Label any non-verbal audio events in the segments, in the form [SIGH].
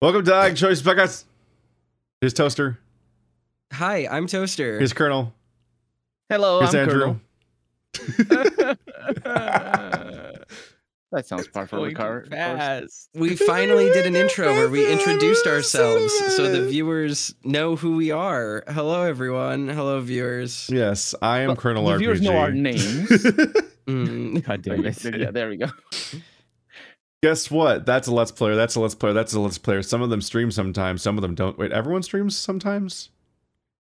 Welcome to Ag Choice Podcast. Here's Toaster. Hi, I'm Toaster. Here's Colonel. Hello, Here's I'm Andrew. Colonel. [LAUGHS] that sounds par for the Going car. too fast. we finally did an intro where we [LAUGHS] introduced ourselves so the viewers know who we are. Hello, everyone. Hello, viewers. Yes, I am Well, Colonel the RPG. viewers know our [LAUGHS] names. Mm, God damn it. yeah, there we go. Guess what? That's a Let's Player. That's a Let's Player. That's a Let's Player. Some of them stream sometimes. Some of them don't. Wait, everyone streams sometimes.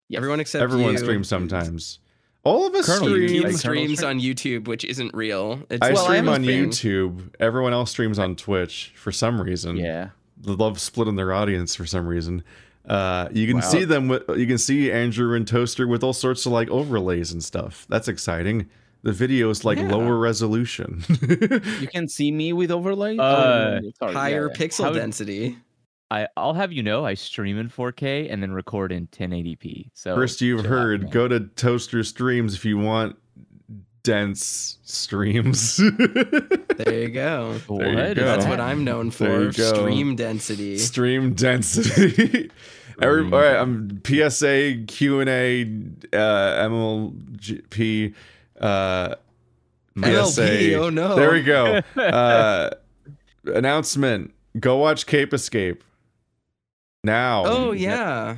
Yes. Everyone except everyone you. streams sometimes. All of us Colonel, stream. YouTube Like streams Colonel on YouTube, which isn't real. It's I Well, stream have a on thing. YouTube. Everyone else streams on Twitch for some reason. Yeah. They love splitting their audience for some reason. Uh, you can Wow. see them. With, you can see Andrew and Toaster with all sorts of like overlays and stuff. That's exciting. The video is like Yeah. lower resolution. [LAUGHS] You can see me with overlay. Uh, Oh, sorry, higher yeah, yeah. pixel How- density. I, I'll have you know I stream in 4K and then record in 1080p. So First, you've chill out, heard. Go to Toaster Streams if you want dense streams. [LAUGHS] There you go. What There you go. That's what I'm known for. Stream density. Stream density. [LAUGHS] Every, all Stream right, I'm PSA Q and A uh, MLP uh, PSA. MLP, oh no. There we go. [LAUGHS] Uh, announcement: Go watch Cape Escape now. Oh yeah.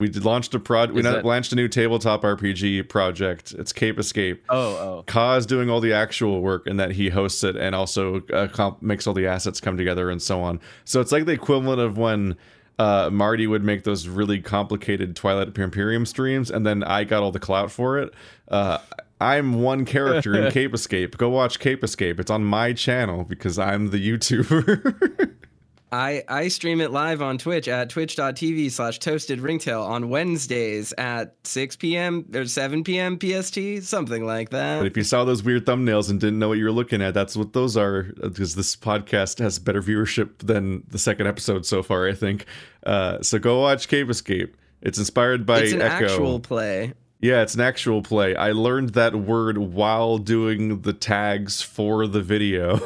we launched a prod. We Is not- that- launched a new tabletop RPG project. It's Cape Escape. Oh, oh. Ka's doing all the actual work and that he hosts it and also uh, comp- makes all the assets come together and so on. So it's like the equivalent of when uh, Marty would make those really complicated Twilight Imperium streams and then I got all the clout for it. Uh, I'm one character in [LAUGHS] Cape Escape. Go watch Cape Escape. It's on my channel because I'm the YouTuber. [LAUGHS] I, I stream it live on Twitch at twitch.tv slash toasted ringtail on Wednesdays at 6 p.m. or 7 p.m. PST, something like But that. if you saw those weird thumbnails and didn't know what you were looking at, that's what those are. Because this podcast has better viewership than the second episode so far, I think. Uh, so go watch Cape Escape. It's inspired by It's an Echo. actual play. Yeah, it's an actual play. I learned that word while doing the tags for the video.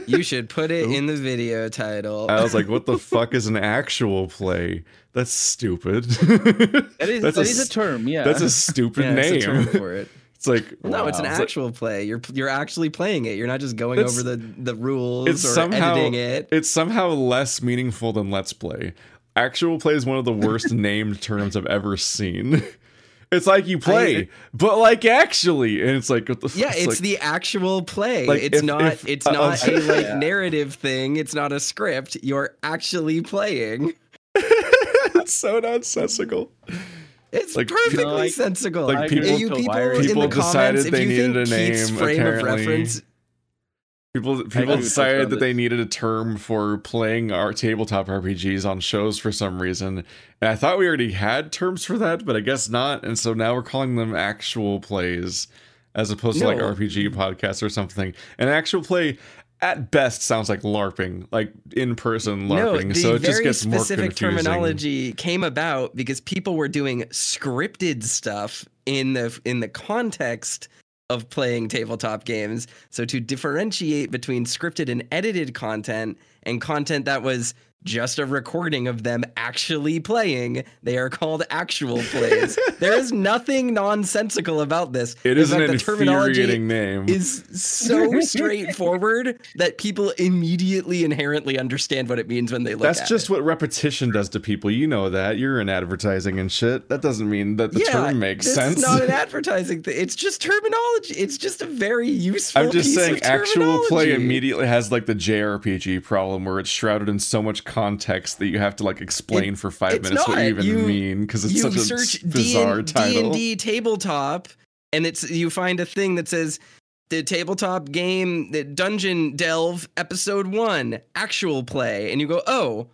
[LAUGHS] You should put it in the video title. I was like, "What the [LAUGHS] fuck is an actual play? That's stupid." That is, that's that a, is a term. Yeah. That's a stupid yeah, it's a term name. for it. [LAUGHS] It's like No, it's an wow. It's like- actual play. You're you're actually playing it. You're not just going over the the rules it's or somehow editing it. it's somehow less meaningful than let's play actual play is one of the worst named terms i've ever seen it's like you play but like actually and it's like what the Yeah, fuck? it's like, the actual play. like, it's if- not if- it's uh, not uh, a like Yeah. narrative thing. It's not a script. You're actually playing. [LAUGHS] it's so nonsensical It's Like, perfectly people- like- sensical. like, If people- you people, People in the decided comments, if they you needed think a Keith's name, frame of apparently. reference, people people decided that they needed a term for playing our tabletop rpgs on shows for some reason. And i thought we already had terms for that but i guess not. And so now we're calling them actual plays as opposed to like rpg podcasts or something. An actual play at best sounds like larping like in-person no, larping. the so it just gets more specific confusing. terminology came about because people were doing scripted stuff in the in the context of playing tabletop games. So to differentiate between scripted and edited content and content that was just a recording of them actually playing, they are called actual plays. there is nothing nonsensical about this. It is an the terminology infuriating name is so [LAUGHS] straightforward that people immediately inherently understand what it means when they look at that's at just it. what repetition does to people you know that you're in advertising and shit that doesn't mean that the yeah, term makes this sense is not an [LAUGHS] advertising thing. It's just terminology. It's just a very useful. I'm just saying, actual play immediately has like the JRPG problem where it's shrouded in so much context that you have to like explain It- for five minutes what you even You- mean because it's such a bizarre D title. and D tabletop, and it's you find a thing that says the tabletop game, the Dungeon Delve episode one, actual play, and you go, oh.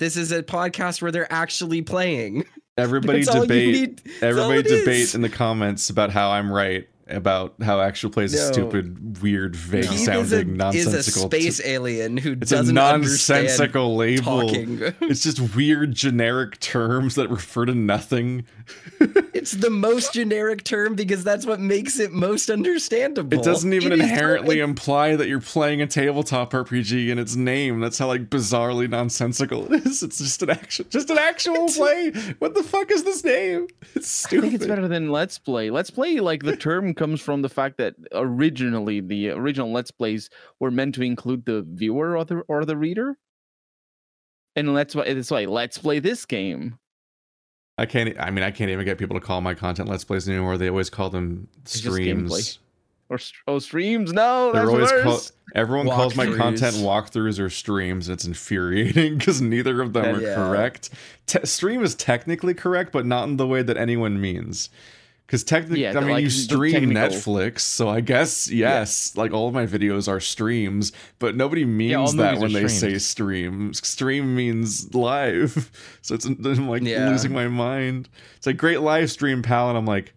This is a podcast where they're actually playing. [LAUGHS] Everybody That's all you debate. need- that's all Everybody debate is. in the comments about how I'm right about how actual plays No. is stupid, weird, vague Keith sounding, is a, nonsensical. is a space alien who it's doesn't understand nonsensical label. talking. It's just weird generic terms that refer to nothing. [LAUGHS] it's it's the most generic term because that's what makes it most understandable. It doesn't even It is inherently like- imply that you're playing a tabletop RPG in its name. That's how like bizarrely nonsensical it is. It's just an actual, just an actual play. What the fuck is this name? It's I stupid. think it's better than Let's Play. Let's Play, like the term comes from the fact that originally the original Let's Plays were meant to include the viewer or the or the reader. And let's why it's like let's play this game. I can't. I mean, I can't even get people to call my content let's plays anymore. They always call them streams. Or oh streams, no, They're that's always worse. call, everyone calls my content walkthroughs or streams. It's infuriating [LAUGHS] because neither of them That- are Yeah. correct. Te- stream is technically correct, but not in the way that anyone means. Because technically, Yeah, I mean, like, you stream Netflix, so I guess yes, like all of my videos are streams, but nobody means all that when they say stream. Stream means live, [LAUGHS] so it's I'm like Yeah. losing my mind. It's like great live stream, pal, and I'm like,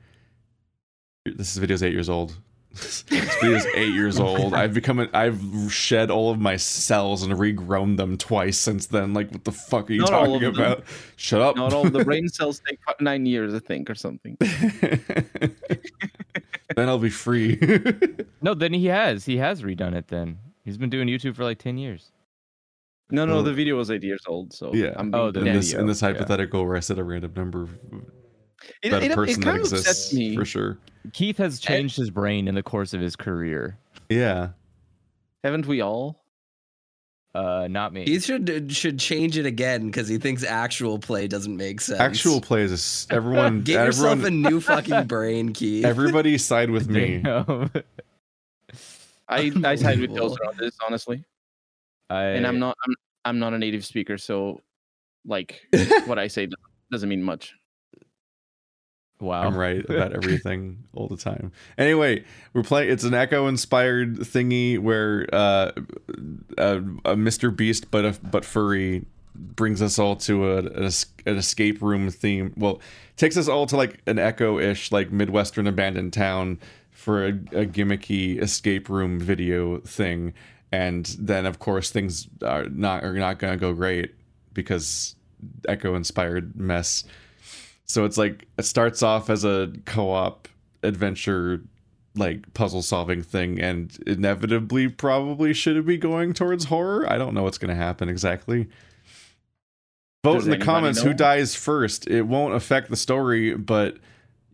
this is video's eight years old. This video's eight years [LAUGHS] oh old. I've become a, I've shed all of my cells and regrown them twice since then. Like, what the fuck are you Not talking of them. about? Shut up. Not all the brain [LAUGHS] cells take nine years, I think, or something. [LAUGHS] then I'll be free. No, then he has. He has redone it. Then he's been doing YouTube for like ten years. No, no, Well, the oh. video was eight years old. So yeah. I'm Oh, being the in dead. this in this yeah. hypothetical where I said a random number, it, that it, a person it that kind of exists upsets me. for sure. Keith has changed his brain in the course of his career. Yeah. Haven't we all? Uh, not me. He should should change it again because he thinks actual play doesn't make sense. Actual play is everyone. [LAUGHS] Get yourself a new fucking brain, Keith. Everybody side with me. [LAUGHS] I I side with Unbelievable. Toaster on this, honestly. I, And I'm not I'm I'm not a native speaker, so like [LAUGHS] what I say doesn't- doesn't mean much. Wow. I'm right [LAUGHS] about everything all the time. Anyway, we're playing. It's an Echo inspired thingy where uh, a, a Mr. Beast, but a, but furry, brings us all to a, an, an escape room theme. Well, takes us all to like an Echo ish, like midwestern abandoned town for a, a gimmicky escape room video thing. And then, of course, things are not are not gonna go great because Echo inspired mess. So it's like it starts off as a co-op adventure like puzzle solving thing and inevitably probably should be going towards horror. I don't know what's going to happen exactly. Vote Does in the comments who dies first. It won't affect the story, but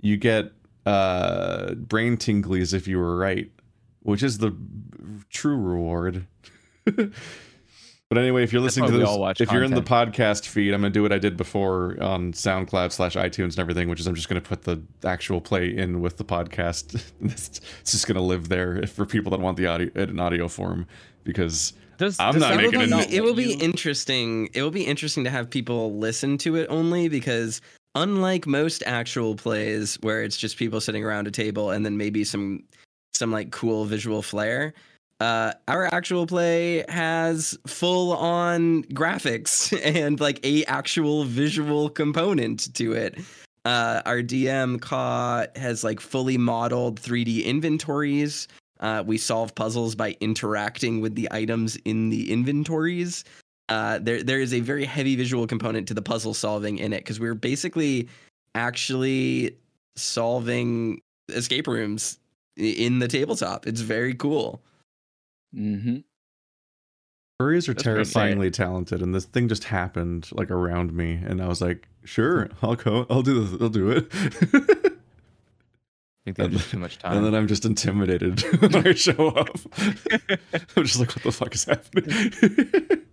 you get uh brain tinglies if you were right, which is the true reward. [LAUGHS] But anyway, if you're listening to we this, all watch if you're in the podcast feed, I'm gonna do what I did before on SoundCloud slash iTunes and everything, which is I'm just gonna put the actual play in with the podcast. [LAUGHS] it's it's just gonna live there for people that want the audio in audio form because Does, I'm does not it will making be, it. it will be You- interesting. It will be interesting to have people listen to it only because unlike most actual plays where it's just people sitting around a table and then maybe some some like cool visual flair, uh, our actual play has full on graphics [LAUGHS] and like a actual visual component to it. Uh, our DM Ka has like fully modeled 3D inventories. Uh, we solve puzzles by interacting with the items in the inventories. Uh, there, there is a very heavy visual component to the puzzle solving in it because we're basically actually solving escape rooms in the tabletop. It's very cool. Mm-hmm. furries are That's terrifyingly talented, and this thing just happened like around me, and I was like, sure, I'll go, I'll do this, I'll do it. I think they just too much time. And then I'm just intimidated [LAUGHS] when I [LAUGHS] show up. I'm just like, what the fuck is happening? [LAUGHS]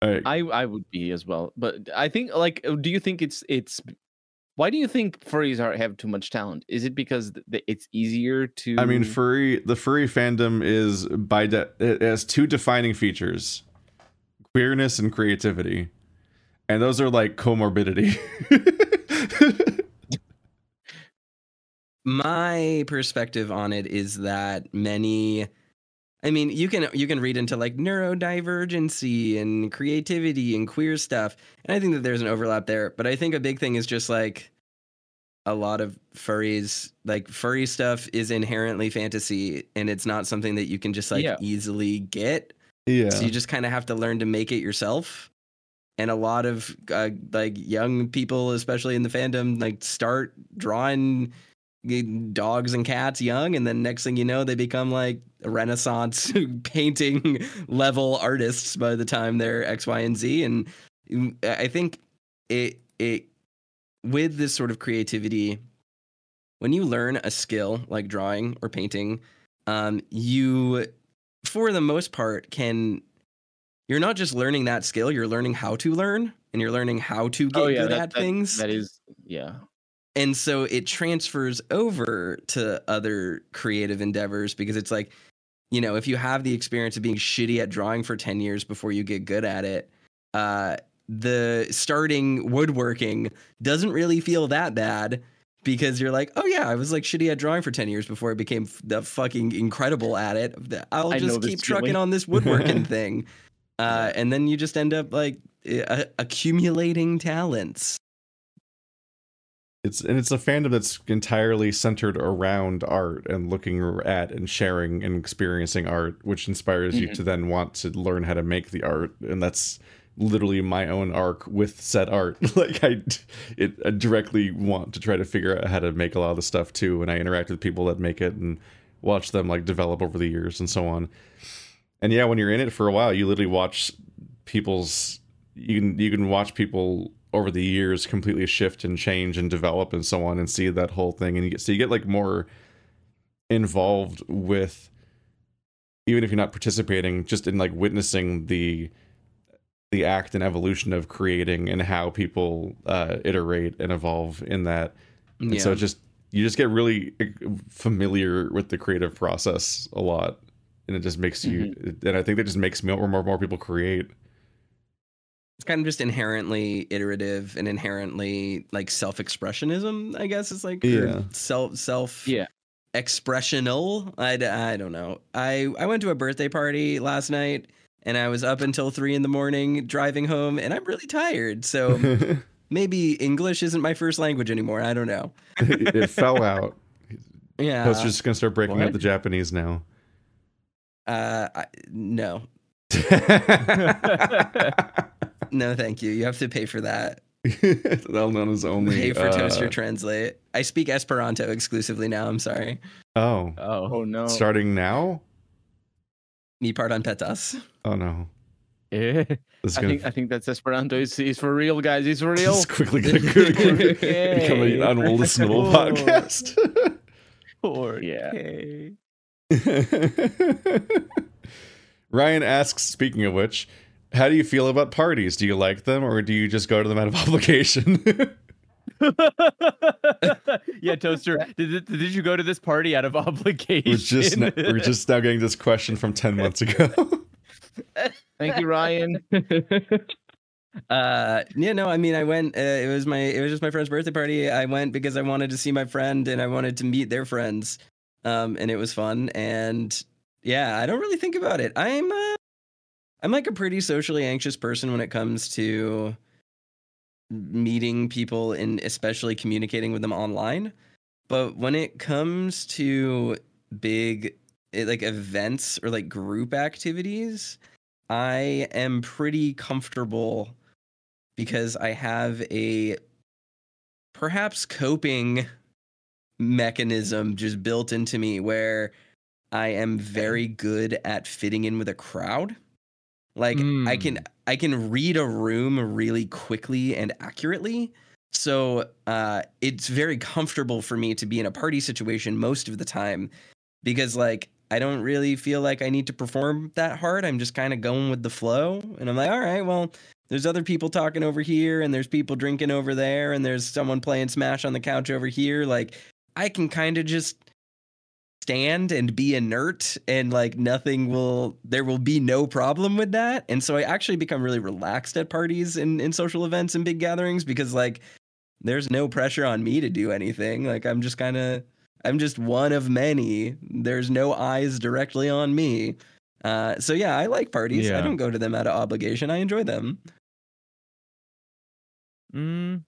All right. I I would be as well, but I think like, do you think it's it's? Why do you think furries are have too much talent? Is it because th- th- it's easier to? I mean, furry. The furry fandom is by de- it has two defining features: queerness and creativity, and those are like comorbidity. [LAUGHS] my perspective on it is that many I mean, you can you can read into like neurodivergency and creativity and queer stuff, and I think that there's an overlap there. But I think a big thing is just like a lot of furries, like furry stuff, is inherently fantasy, and it's not something that you can just like Yeah. easily get. yeah. So you just kind of have to learn to make it yourself. and a lot of uh, like young people, especially in the fandom, like start drawing dogs and cats young and then next thing you know they become like renaissance [LAUGHS] painting level artists by the time they're x y and z and mm, i think it it with this sort of creativity when you learn a skill like drawing or painting um, you for the most part can you're not just learning that skill you're learning how to learn and you're learning how to get oh yeah, good that, at that- things that is yeah. And so it transfers over to other creative endeavors because it's like you know if you have the experience of being shitty at drawing for 10 years before you get good at it uh the starting woodworking doesn't really feel that bad because you're like oh yeah i was like shitty at drawing for 10 years before i became f- the fucking incredible at it. I'll just keep trucking feeling. on this [LAUGHS] woodworking thing. Uh and then you just end up like uh, accumulating talents it's and it's a fandom that's entirely centered around art and looking at and sharing and experiencing art which inspires you Mhm. to then want to learn how to make the art. And that's literally my own arc with said art. [LAUGHS] Like i it I directly want to try to figure out how to make a lot of the stuff too. And i interact with people that make it and watch them like develop over the years and so on. And yeah when you're in it for a while you literally watch people's you can you can watch people over the years completely shift and change and develop and so on and see that whole thing. And you get so you get like more involved with even if you're not participating just in like witnessing the the act and evolution of creating and how people uh iterate and evolve in that. And so just you just get really uh, familiar with the creative process a lot. And it just makes you and i think that just makes more more more people create it's kind of just inherently iterative and inherently like self-expressionism i guess it's like Yeah. self self Yeah. expressional? I don't know. I i went to a birthday party last night and i was up until three in the morning driving home and i'm really tired so [LAUGHS] maybe english isn't my first language anymore i don't know. It, [LAUGHS] it fell out. Yeah. I was just gonna start breaking up the Japanese now. uh I, no [LAUGHS] no thank you you have to pay for that [LAUGHS] well known as only. pay for uh, toaster translate i speak esperanto exclusively now i'm sorry Oh, Oh, Oh no. starting now? mi pardon petas Oh no, yeah. [LAUGHS] this is I gonna think I think that's Esperanto. Is is for real, guys. It's for [LAUGHS] real. is quickly gonna become Yay. an unlistenable podcast. Poor Yeah. Ryan asks, speaking of which, how do you feel about parties? Do you like them or do you just go to them out of [LAUGHS] obligation? [LAUGHS] yeah, Toaster. Did, did you go to this party out of [LAUGHS] obligation? we're just n- we're just now getting this question from 10 months ago. Thank you, Ryan. Uh, yeah, no, I mean, I went. Uh, it was my, it was just my friend's birthday party. I went because I wanted to see my friend and I wanted to meet their friends. Um, and it was fun. And yeah, I don't really think about it. I'm, uh, I'm like a pretty socially anxious person when it comes to meeting people and especially communicating with them online. But when it comes to big, eh, like events or like group activities, I am pretty comfortable because I have a perhaps coping mechanism just built into me where I am very good at fitting in with a crowd. Like I can I can read a room really quickly and accurately. So uh, it's very comfortable for me to be in a party situation most of the time because like I don't really feel like I need to perform that hard. I'm just kind of going with the flow. And I'm like, all right, well, there's other people talking over here, and there's people drinking over there, and there's someone playing Smash on the couch over here. Like, I can kind of just stand and be inert, and like nothing will, there will be no problem with that. And so I actually become really relaxed at parties and in social events and big gatherings because like there's no pressure on me to do anything. Like, I'm just kind of, I'm just one of many. There's no eyes directly on me. Uh, so yeah, I like parties. I don't go to them out of obligation. I enjoy them. Mm,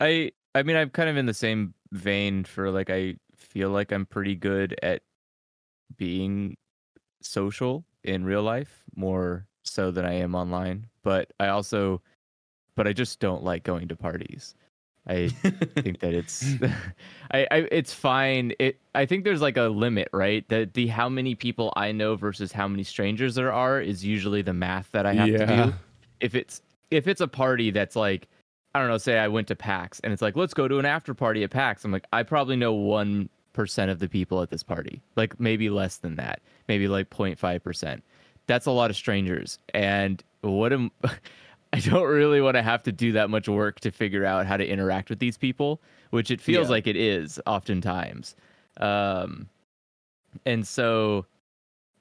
I I mean I'm kind of in the same vein for like I feel like I'm pretty good at being social in real life more so than I am online, but I also but I just don't like going to parties. I think that it's [LAUGHS] [LAUGHS] I, I it's fine. It I think there's like a limit, right? That the how many people I know versus how many strangers there are is usually the math that I have to do. If it's if it's a party that's like I don't know, say I went to PAX and it's like let's go to an after party at PAX. I'm like I probably know one percent of the people at this party, like maybe less than that, maybe like 0.5 percent. That's a lot of strangers, and what am [LAUGHS] I don't really want to have to do that much work to figure out how to interact with these people, which it feels Yeah. like it is oftentimes. Um, and so,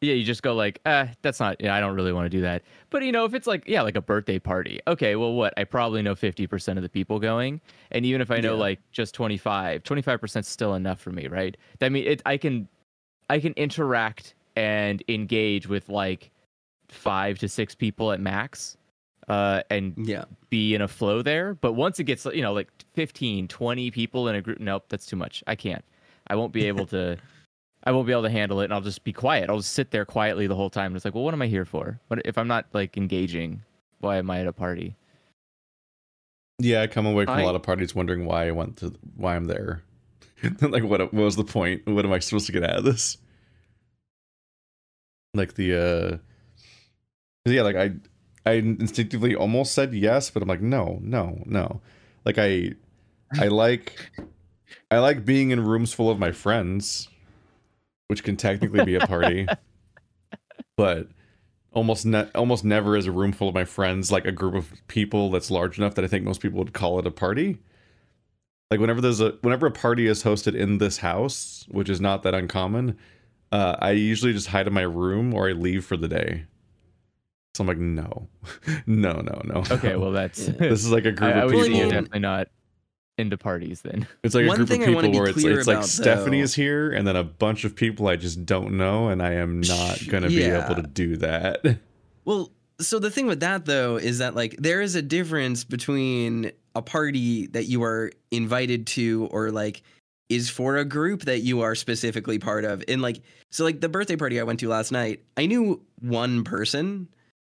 yeah, you just go like, ah, that's not, yeah, I don't really want to do that. But you know, if it's like, yeah, like a birthday party, okay, well, what? I probably know 50% of the people going. And even if I know Yeah. like just 25, 25% is still enough for me, right? I mean, it, I can, I can interact and engage with like five to six people at max. Uh, and Yeah. be in a flow there. But once it gets, you know, like 15, 20 people in a group, nope, that's too much. I can't. I won't be able [LAUGHS] to. I won't be able to handle it, and I'll just be quiet. I'll just sit there quietly the whole time. And it's like, well, what am I here for? What if I'm not like engaging? Why am I at a party? Yeah, I come away from I- a lot of parties wondering why I went to why I'm there. [LAUGHS] like what what was the point? What am I supposed to get out of this? Like the uh yeah, like I I instinctively almost said yes, but I'm like no, no, no. Like I I like I like being in rooms full of my friends, which can technically be a party. [LAUGHS] but almost ne- almost never is a room full of my friends like a group of people that's large enough that I think most people would call it a party. Like whenever there's a whenever a party is hosted in this house, which is not that uncommon, uh, I usually just hide in my room or I leave for the day. So I'm like, no, [LAUGHS] no, no, no. Okay, well [LAUGHS] that's. This is like a group I of would I you're mean- people. definitely not into parties then. It's like a One group of thing I wanna people be where it's clear it's like about, Stephanie though- is here, and then a bunch of people I just don't know, and I am not gonna be able to do that. [LAUGHS] Well, so the thing with that though is that like there is a difference between a party that you are invited to or like is for a group that you are specifically part of. And like so like the birthday party I went to last night, I knew one person,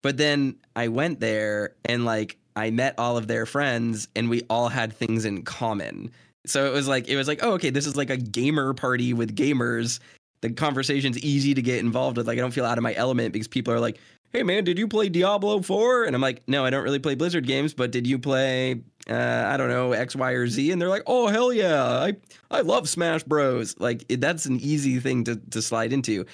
but then I went there and like I met all of their friends and we all had things in common. So it was like it was like, oh okay, this is like a gamer party with gamers. The conversation's easy to get involved with. Like I don't feel out of my element because people are like, hey man, did you play Diablo 4? And I'm like, no, I don't really play Blizzard games, but did you play uh, I don't know, X, Y, or Z? And they're like, oh hell yeah, I I love Smash Bros. Like it, that's an easy thing to to slide into.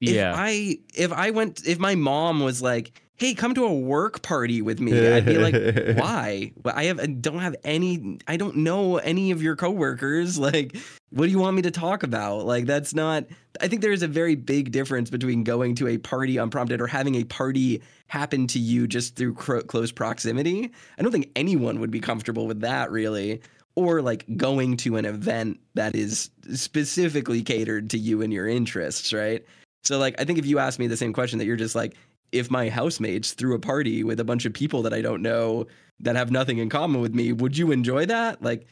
If Yeah. I if I went if my mom was like, hey, come to a work party with me, I'd be like, [LAUGHS] why? I have I don't have any I don't know any of your coworkers. [LAUGHS] Like, what do you want me to talk about? Like that's not I think there is a very big difference between going to a party unprompted or having a party happen to you just through cro- close proximity. I don't think anyone would be comfortable with that really. Or like going to an event that is specifically catered to you and your interests, right? So like I think if you ask me the same question that you're just like if my housemates threw a party with a bunch of people that I don't know that have nothing in common with me, would you enjoy that? Like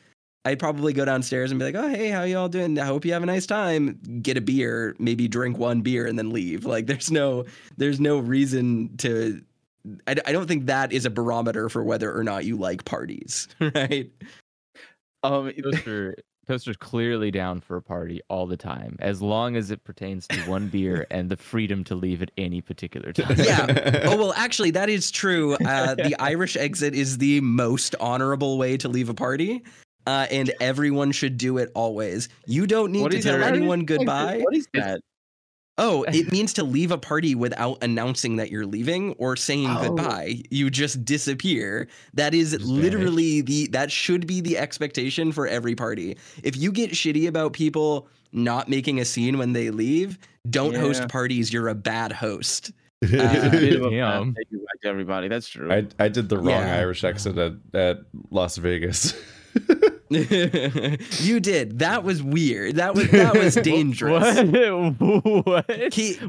I'd probably go downstairs and be like, "Oh, hey, how y'all doing? I hope you have a nice time. Get a beer, maybe drink one beer and then leave." Like there's no there's no reason to I, I don't think that is a barometer for whether or not you like parties, [LAUGHS] right? Um, Toaster, Toaster's clearly down for a party all the time, as long as it pertains to one [LAUGHS] beer and the freedom to leave at any particular time. Yeah. [LAUGHS] Oh well, actually, that is true. Uh, the Irish exit is the most honorable way to leave a party, uh, and everyone should do it always. You don't need what to is tell that? anyone goodbye. What is that? Oh, [LAUGHS] it means to leave a party without announcing that you're leaving or saying Oh. goodbye. You just disappear. That is Just literally the that should be the expectation for every party. If you get shitty about people not making a scene when they leave, don't host parties. You're a bad host. It's [LAUGHS] a bit of a Damn. bad day to everybody. That's true. I I did the wrong Yeah. Irish exit at, at Las Vegas. [LAUGHS] [LAUGHS] you did. That was weird. That was that was [LAUGHS] dangerous. [LAUGHS] What? what?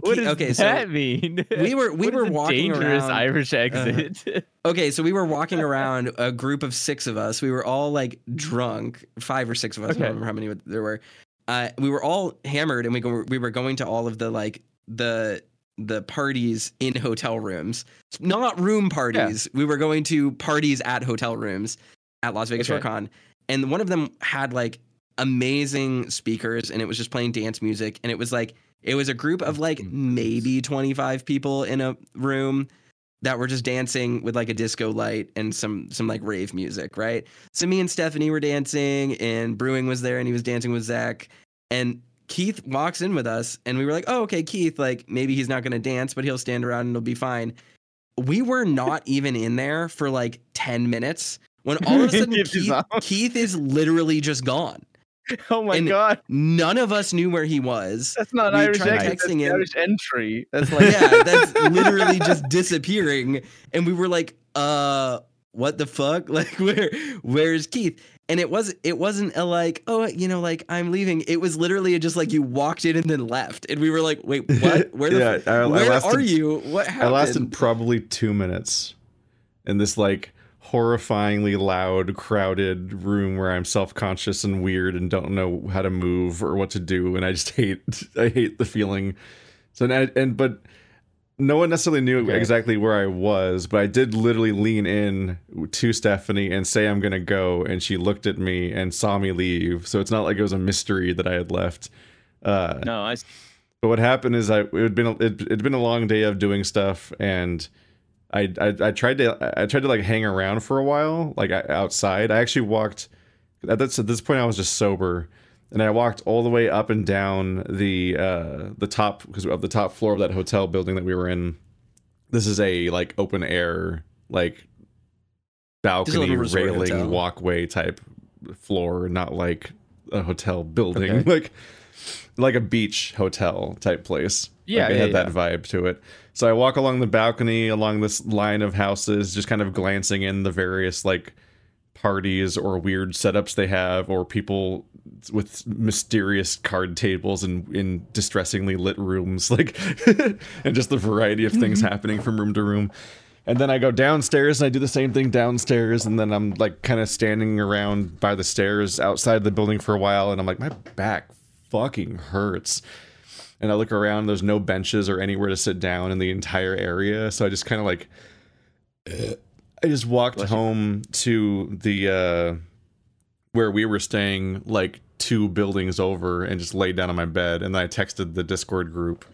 What does okay, so that mean? we were- we What were walking dangerous around- uh, Irish exit. Okay, so we were walking around a group of six of us. We were all like drunk, five or six of us. I don't remember how many there were. Uh, we were all hammered, and we go, we were going to all of the like the the parties in hotel rooms, not room parties. We were going to parties at hotel rooms at Las Vegas Okay. Con, and one of them had like amazing speakers, and it was just playing dance music, and it was like it was a group of like maybe twenty five people in a room that were just dancing with like a disco light and some some like rave music, right? So me and Stephanie were dancing, and Brewing was there, and he was dancing with Zach, and Keith walks in with us, and we were like, "Oh, okay, Keith. Like maybe he's not gonna dance, but he'll stand around and it'll be fine." We were not [LAUGHS] even in there for like ten minutes when all of a [LAUGHS] sudden Keith is Keith, is literally just gone. [LAUGHS] Oh my And- god, None of us knew where he was. that's not we Irish exit. That's him. Irish entry. That's [LAUGHS] like yeah, that's literally just disappearing. And we were like, uh, what the fuck? Like where where's Keith? And it was it wasn't a like, oh, you know, like I'm leaving. It was literally just like you walked in and then left. And we were like, wait, what? Where the Yeah, f- I- I where lasted- are you? What happened? I lasted probably two minutes in this like horrifyingly loud, crowded room where I'm self-conscious and weird and don't know how to move or what to do, and I just [LAUGHS] hate I hate the feeling. So and, and but no one necessarily knew Okay. exactly where I was, but I did literally lean in to Stephanie and say I'm gonna go, and she looked at me and saw me leave. So it's not like it was a mystery that I had left. Uh, no, I but what happened is I it had been it had been a long day of doing stuff, and I, I I tried to I tried to like hang around for a while, like outside. I actually walked at this at this point I was just sober, and I walked all the way up and down the uh the top because of the top floor of that hotel building that we were in. This is a like open air like balcony railing hotel. walkway type floor, not like a hotel building, Okay. [LAUGHS] like like a beach hotel type place. Yeah, like it yeah, had that vibe to it. So I walk along the balcony along this line of houses, just kind of glancing in the various like parties or weird setups they have, or people with mysterious card tables and in distressingly lit rooms, [LAUGHS] like and just the variety of things mm-hmm. happening from room to room. And then I go downstairs and I do the same thing downstairs, and then I'm like kind of standing around by the stairs outside the building for a while, and I'm like, my back fucking hurts. And I look around, there's no benches or anywhere to sit down in the entire area, so I just kind of like, I just walked Bless you. home to the uh, where we were staying, like two buildings over, and just laid down on my bed, and then I texted the Discord group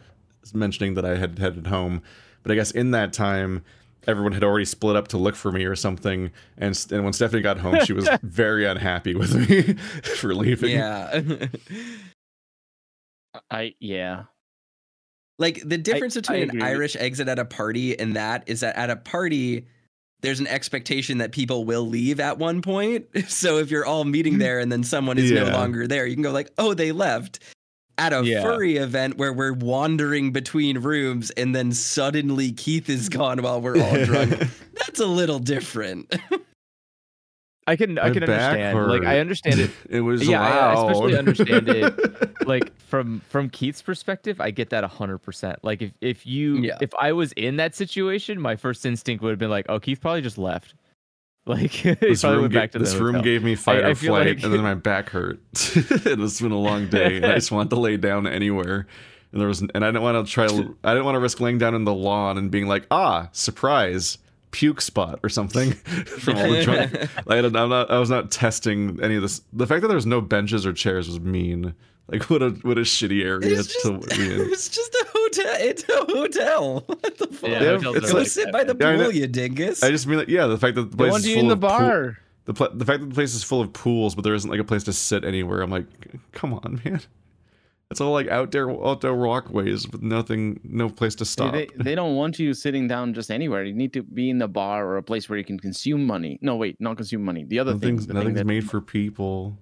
mentioning that I had headed home. But I guess in that time, everyone had already split up to look for me or something. And and when Stephanie got home, she was [LAUGHS] very unhappy with me [LAUGHS] for leaving. Yeah. [LAUGHS] I yeah. Like the difference between an. Irish exit at a party and that is that at a party, there's an expectation that people will leave at one point. [LAUGHS] So if you're all meeting there and then someone is no longer there, you can go like, "Oh, they left." At a Yeah. furry event where we're wandering between rooms and then suddenly Keith is gone while we're all drunk, [LAUGHS] that's a little different. [LAUGHS] I can I can back understand. Like I understand it. [LAUGHS] It was Yeah, I- I especially understand it. [LAUGHS] like from from Keith's perspective, I get that hundred percent. Like if if you Yeah. if I was in that situation, my first instinct would have been like, oh, Keith probably just left. [LAUGHS] Like this room, went ga- back to the this room gave me fight I or feel flight, like- and then my back hurt. it's been a long day, and I just wanted to lay down anywhere. And there was, and I didn't want to try. I didn't want to risk laying down in the lawn and being like, ah, surprise, puke spot or something [LAUGHS] from all the drunk. [LAUGHS] I I'm not. I was not testing any of this. The fact that there was no benches or chairs was mean. Like what a what a shitty area It's to just, be in. [LAUGHS] it's just a hotel. It's a hotel. What the fuck? Yeah, Yeah, it's like- sit by the Yeah, I pool, you dingus. I just mean like yeah, the fact that the place want is you full in the of pool- bar. the pla- the fact that the place is full of pools, but there isn't like a place to sit anywhere. I'm like, come on, man. It's all like outdoor outdoor walkways with nothing, no place to stop. They, they don't want you sitting down just anywhere. You need to be in the bar or a place where you can consume money. No, wait, not consume money. The other nothing's things. the thing nothing's that- made for people.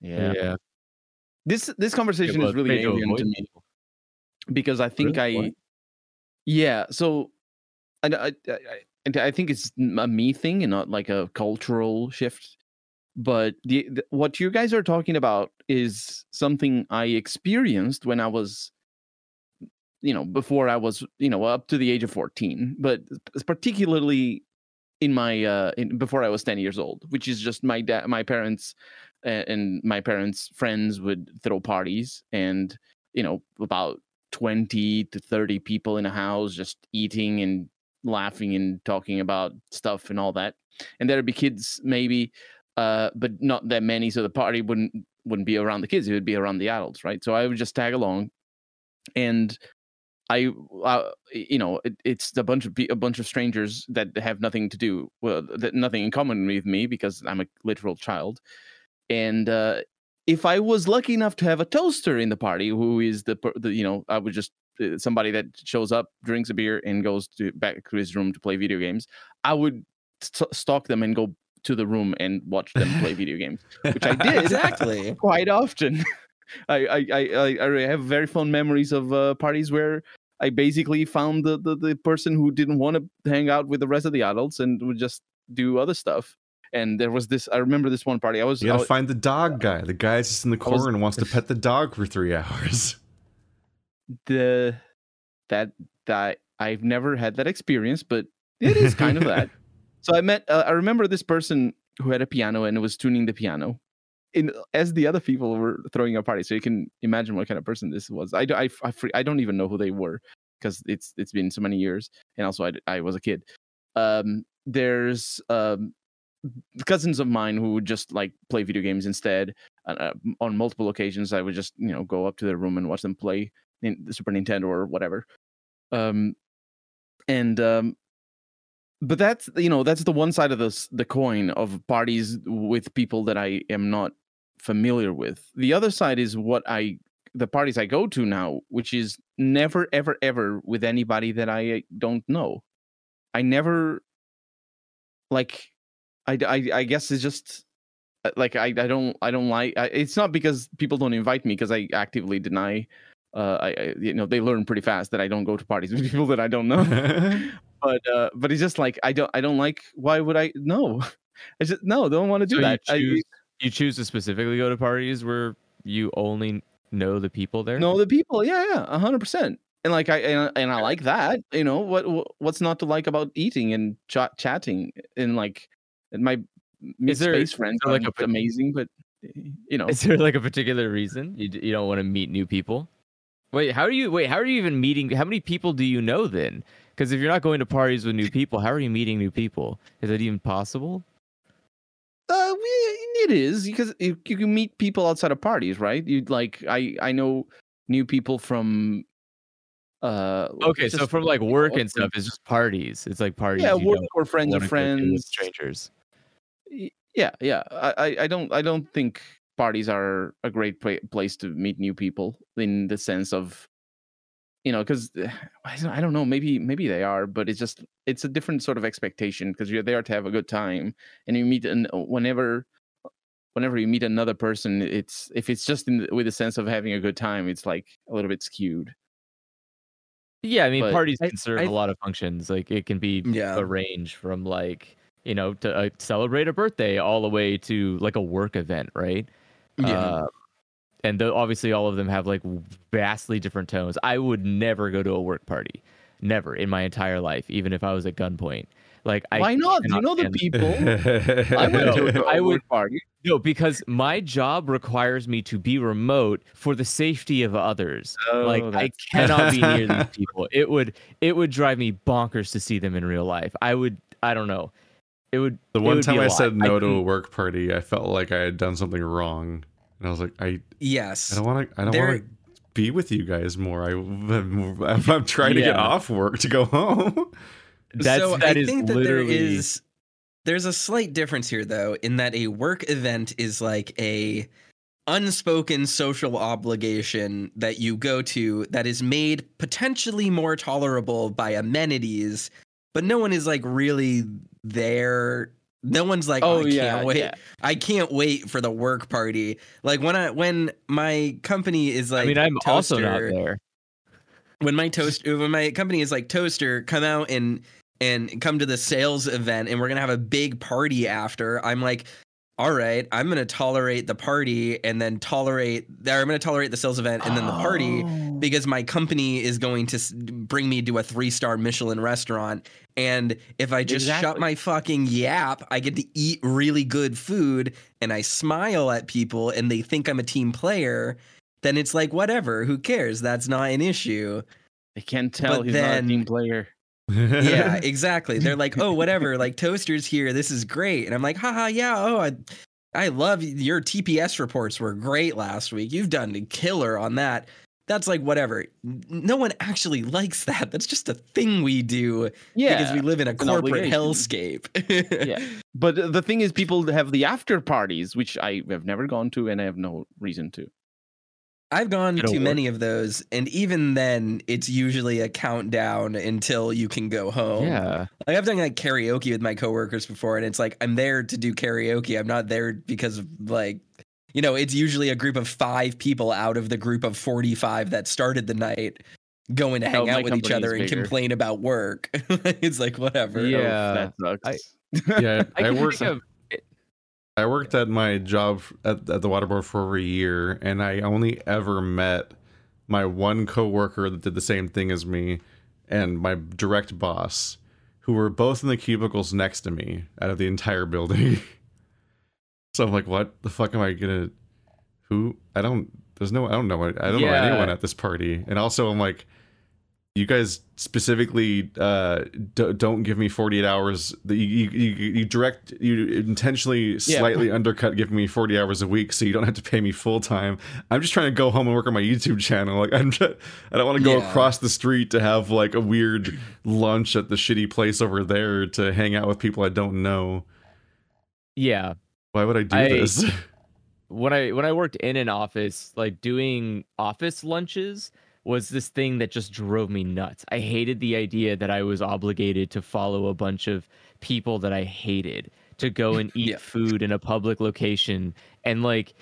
Yeah. yeah. This this conversation well, is really made to alien to me because I think Really? I, What? yeah. So, I, I I I I think it's a me thing and not like a cultural shift. But the, the what you guys are talking about is something I experienced when I was, you know, before I was, you know, up to the age of fourteen. But particularly in my uh in, before I was 10 years old, which is just my dad my parents and my parents' friends would throw parties and you know about 20 to 30 people in a house just eating and laughing and talking about stuff and all that. And there'd be kids maybe uh, but not that many, so the party wouldn't wouldn't be around the kids; it would be around the adults, right? So I would just tag along, and I, you know, it, it's a bunch of a bunch of strangers that have nothing to do, well, that nothing in common with me because I'm a literal child, and uh, if I was lucky enough to have a toaster in the party, who is the, the you know, I would just uh, somebody that shows up, drinks a beer, and goes to back to his room to play video games, I would st- stalk them and go to the room and watch them play [LAUGHS] video games, which I did exactly. [LAUGHS] quite often. [LAUGHS] I, I, I, I have very fond memories of uh, parties where I basically found the, the, the person who didn't want to hang out with the rest of the adults and would just do other stuff. And there was this. I remember this one party. I was. You gotta I- find the dog guy. The guy that's just in the I was- corner and wants to pet the dog for three hours. the that that I've never had that experience, but it is kind of that. So I met. Uh, I remember this person who had a piano and was tuning the piano, in as the other people were throwing a party. So you can imagine what kind of person this was. I I I, I don't even know who they were because it's it's been so many years, and also I was a kid. Um, there's um cousins of mine who would just like play video games instead. Uh, on multiple occasions, I would just you know go up to their room and watch them play in the Super Nintendo or whatever. Um, and um, but that's you know that's the one side of this the coin of parties with people that I am not familiar with. The other side is what I the parties I go to now, which is never ever ever with anybody that I don't know. I never like I I, I guess it's just uh, like I, I don't I don't like I, it's not because people don't invite me because I actively deny uh I, I you know they learn pretty fast that I don't go to parties [LAUGHS] with people that I don't know. [LAUGHS] But uh but it's just like I don't I don't like why would I no. [LAUGHS] I just no don't want to do So that. You I, choose, you choose to specifically go to parties where you only know the people there. know the people yeah yeah a hundred percent. And like I and, and I like that you know what what's not to like about eating and chat chatting? And like and my Is there- space friends there like amazing but you know. Is there like a particular reason you you don't want to meet new people? Wait, how are you? Wait, how are you even meeting? How many people do you know then? Because if you're not going to parties with new people, how are you meeting new people? Is that even possible? Uh, we- it is because you, you can meet people outside of parties, right? You like I I know new people from. Uh, Okay, so from like work and stuff, it's just parties. It's like parties. Yeah, work or friends of wanna go to with friends. strangers. Yeah, yeah. I I- I don't I don't think parties are a great pla- place to meet new people in the sense of, you know, because I don't, know. Maybe maybe they are, but it's just it's a different sort of expectation because you're there to have a good time, and you meet and whenever whenever you meet another person, it's if it's just in the, with the sense of having a good time, it's like a little bit skewed. Yeah, I mean, But parties I- can serve I- a lot of functions. Like it can be Yeah. a range from like you know to uh, celebrate a birthday all the way to like a work event, right? Yeah. Uh, and tho- obviously, all of them have like vastly different tones. I would never go to a work party, never in my entire life, even if I was at gunpoint. Like, I Why not? You know the people. [LAUGHS] I went to No, I would- party. No, because my job requires me to be remote for the safety of others. like Oh, I [LAUGHS] cannot be near these [LAUGHS] people. It would it would drive me bonkers to see them in real life. I would I don't know. It would The one would time I lot. said no to a work party, I felt like I had done something wrong, and I was like, I, yes. I don't want to, I don't want to be with you guys more. I, I'm, I'm trying to get off work to go home. That's so that I is think that there literally is there's a slight difference here though in that a work event is like a unspoken social obligation that you go to that is made potentially more tolerable by amenities but no one is like really there no one's like oh, Oh I yeah, can't wait yeah. I can't wait for the work party like when I when my company is like I mean I'm also not Toaster- there. when my toast when my company is like toaster come out and and come to the sales event and we're gonna have a big party after i'm like all right i'm gonna tolerate the party and then tolerate or i'm gonna tolerate the sales event and then the party Oh. because my company is going to bring me to a three star Michelin restaurant. And if I just shut my fucking yap, I get to eat really good food and I smile at people and they think I'm a team player. then it's like whatever, who cares? That's not an issue. They can't tell But he's not a team player. Yeah, [LAUGHS] exactly. They're like, oh, whatever. Like toasters here. This is great. And I'm like, haha, yeah. Oh, I, I love your TPS reports were great last week. You've done a killer on that. That's like whatever. No one actually likes that. That's just a thing we do Yeah, because we live in a corporate hellscape. yeah. [LAUGHS] But the thing is, people have the after parties, which I have never gone to, and I have no reason to. I've gone It'll to work. many of those, and even then, it's usually a countdown until you can go home. Yeah. Like I've done like karaoke with my coworkers before, and it's like I'm there to do karaoke. I'm not there because of like, you know, it's usually a group of five people out of the group of 45 that started the night going to Oh, hang my out with each other and bigger. complain about work. [LAUGHS] it's like whatever. Oh, yeah. Oh, that sucks. I, [LAUGHS] yeah, I, I, can worked. think of I worked at my job at, at the water board for over a year, and I only ever met my one coworker that did the same thing as me, and my direct boss, who were both in the cubicles next to me out of the entire building. [LAUGHS] so I'm like, what the fuck am I gonna? Who? I don't. There's no. I don't know. I don't know anyone at this party, and also I'm like. You guys specifically uh, d- don't give me 48 hours. You, you, you, you direct, you intentionally slightly undercut giving me 40 hours a week, so you don't have to pay me full time. I'm just trying to go home and work on my YouTube channel. Like I'm, just, I don't want to go Yeah. across the street to have like a weird lunch at the shitty place over there to hang out with people I don't know. yeah. Why would I do I- this? [LAUGHS] when I when I worked in an office, like doing office lunches was this thing that just drove me nuts. I hated the idea that I was obligated to follow a bunch of people that I hated to go [LAUGHS] and eat Yeah. food in a public location and like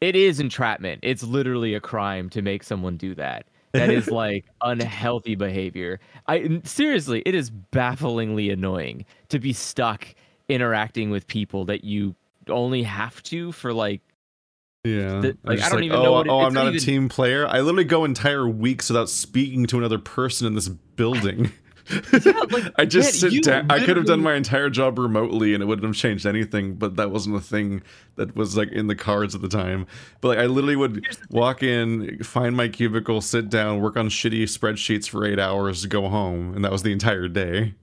it is entrapment. It's literally a crime to make someone do that. That is [LAUGHS] like unhealthy behavior. I seriously, it is bafflingly annoying to be stuck interacting with people that you only have to for like Yeah. The- I'm like, I just don't even know oh, what it- oh, I'm not not a team player. I literally go entire weeks without speaking to another person in this building. [LAUGHS] yeah, like, [LAUGHS] I just man, sit you down. I could have done my entire job remotely, and it wouldn't have changed anything. But that wasn't a thing that was like in the cards at the time. But like, I literally would walk in, find my cubicle, sit down, work on shitty spreadsheets for eight hours, go home, and that was the entire day.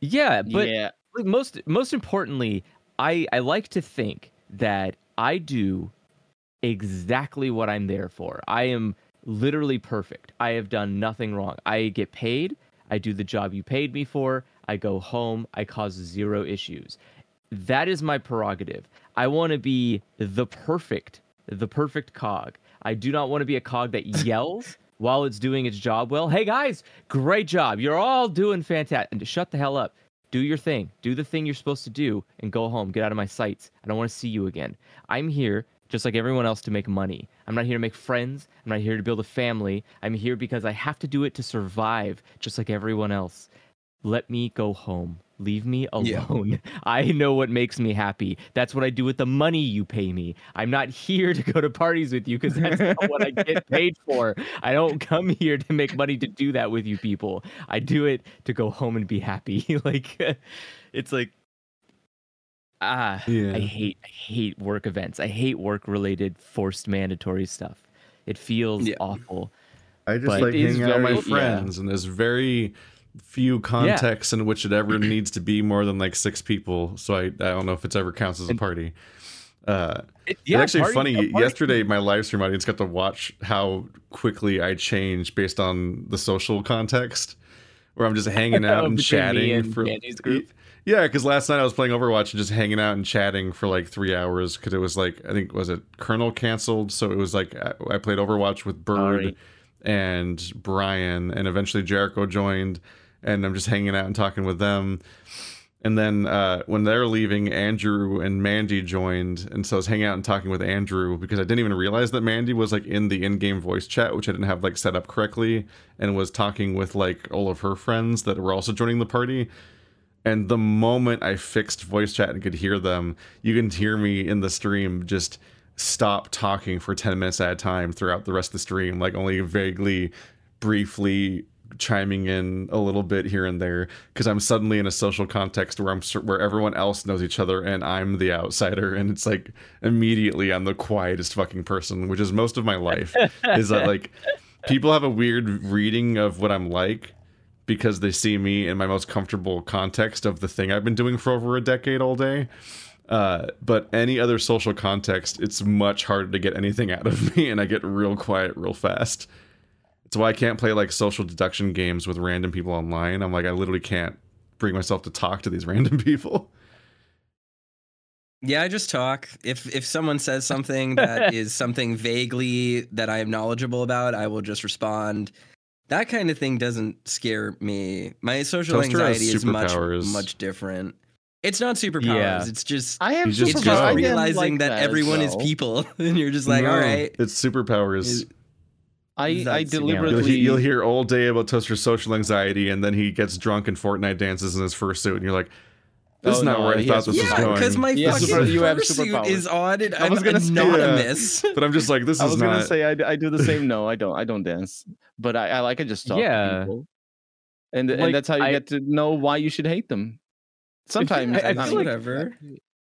yeah, but yeah, like, most most importantly, I I like to think that I do exactly what I'm there for. I am literally perfect. I have done nothing wrong. I get paid. I do the job you paid me for. I go home. I cause zero issues. That is my prerogative. I want to be the perfect, the perfect cog. I do not want to be a cog that [LAUGHS] yells while it's doing its job well. Hey guys, great job. You're all doing fantastic. And shut the hell up. Do your thing. Do the thing you're supposed to do and go home. Get out of my sights. I don't want to see you again. I'm here just like everyone else to make money. I'm not here to make friends. I'm not here to build a family. I'm here because I have to do it to survive just like everyone else. Let me go home. Leave me Yeah. alone. [LAUGHS] I know what makes me happy. That's what I do with the money you pay me. I'm not [LAUGHS] here to go to parties with you because that's not what I get [LAUGHS] paid for. I don't come here to make money to do that with you people. I do it to go home and be happy. like it's like ah Yeah. I hate I hate work events. I hate work related forced mandatory stuff. It feels Yeah. awful. I just like hanging out with my very- yeah. friends, and there's very few contexts in which it ever [CLEARS THROAT] needs to be more than like six people. So I, I don't know if it's ever counts as a party. Uh, It, it's actually party- funny. party- Yesterday, my live stream audience got to watch how quickly I change based on the social context, where I'm just hanging [LAUGHS] out and chatting and for group? Yeah, because last night I was playing Overwatch and just hanging out and chatting for like three hours because it was like I think was it Colonel canceled, so it was like I, I played Overwatch with Bird and Brian, and eventually Jericho joined, and I'm just hanging out and talking with them. And then uh, when they're leaving, Andrew and Mandy joined, and so I was hanging out and talking with Andrew because I didn't even realize that Mandy was like in the in-game voice chat, which I didn't have like set up correctly, and was talking with like all of her friends that were also joining the party. And the moment I fixed voice chat and could hear them, you can hear me in the stream just stop talking for 10 minutes at a time throughout the rest of the stream, like only vaguely, briefly chiming in a little bit here and there because I'm suddenly in a social context where I'm where everyone else knows each other and I'm the outsider and it's like immediately I'm the quietest fucking person, which is most of my life. is that like people have a weird reading of what I'm like because they see me in my most comfortable context of the thing I've been doing for over a decade all day. Uh, but any other social context, it's much harder to get anything out of [LAUGHS] me, and I get real quiet real fast. It's why I can't play like social deduction games with random people online. I'm like, I literally can't bring myself to talk to these [LAUGHS] random people. Yeah, I just talk. If if someone says something [LAUGHS] that is something vaguely that I am knowledgeable about, I will just respond. That kind of thing doesn't scare me. My social Toaster anxiety is much much different. It's not superpowers. Yeah. It's just I have He's just it's just realizing like that, as everyone is people, [LAUGHS] and you're just like, all No, right. It's superpowers. Is- I I That's- yeah. You'll, deliberately you'll hear all day about Toaster's social anxiety, and then he gets drunk and Fortnite dances in his fursuit, and you're like, "This is Oh, not no, where I he thought has this was going." because my Yeah, fucking super- you have fursuit is on, and I I'm was gonna say, anonymous. [LAUGHS] but I'm just like, "This is. I is was gonna not." say I do the same. No, I don't. I don't dance, but I, I like to just talk Yeah. to people, and Like, and that's how you I- get to know why you should hate them. [LAUGHS] Sometimes I- I not feel like- whatever.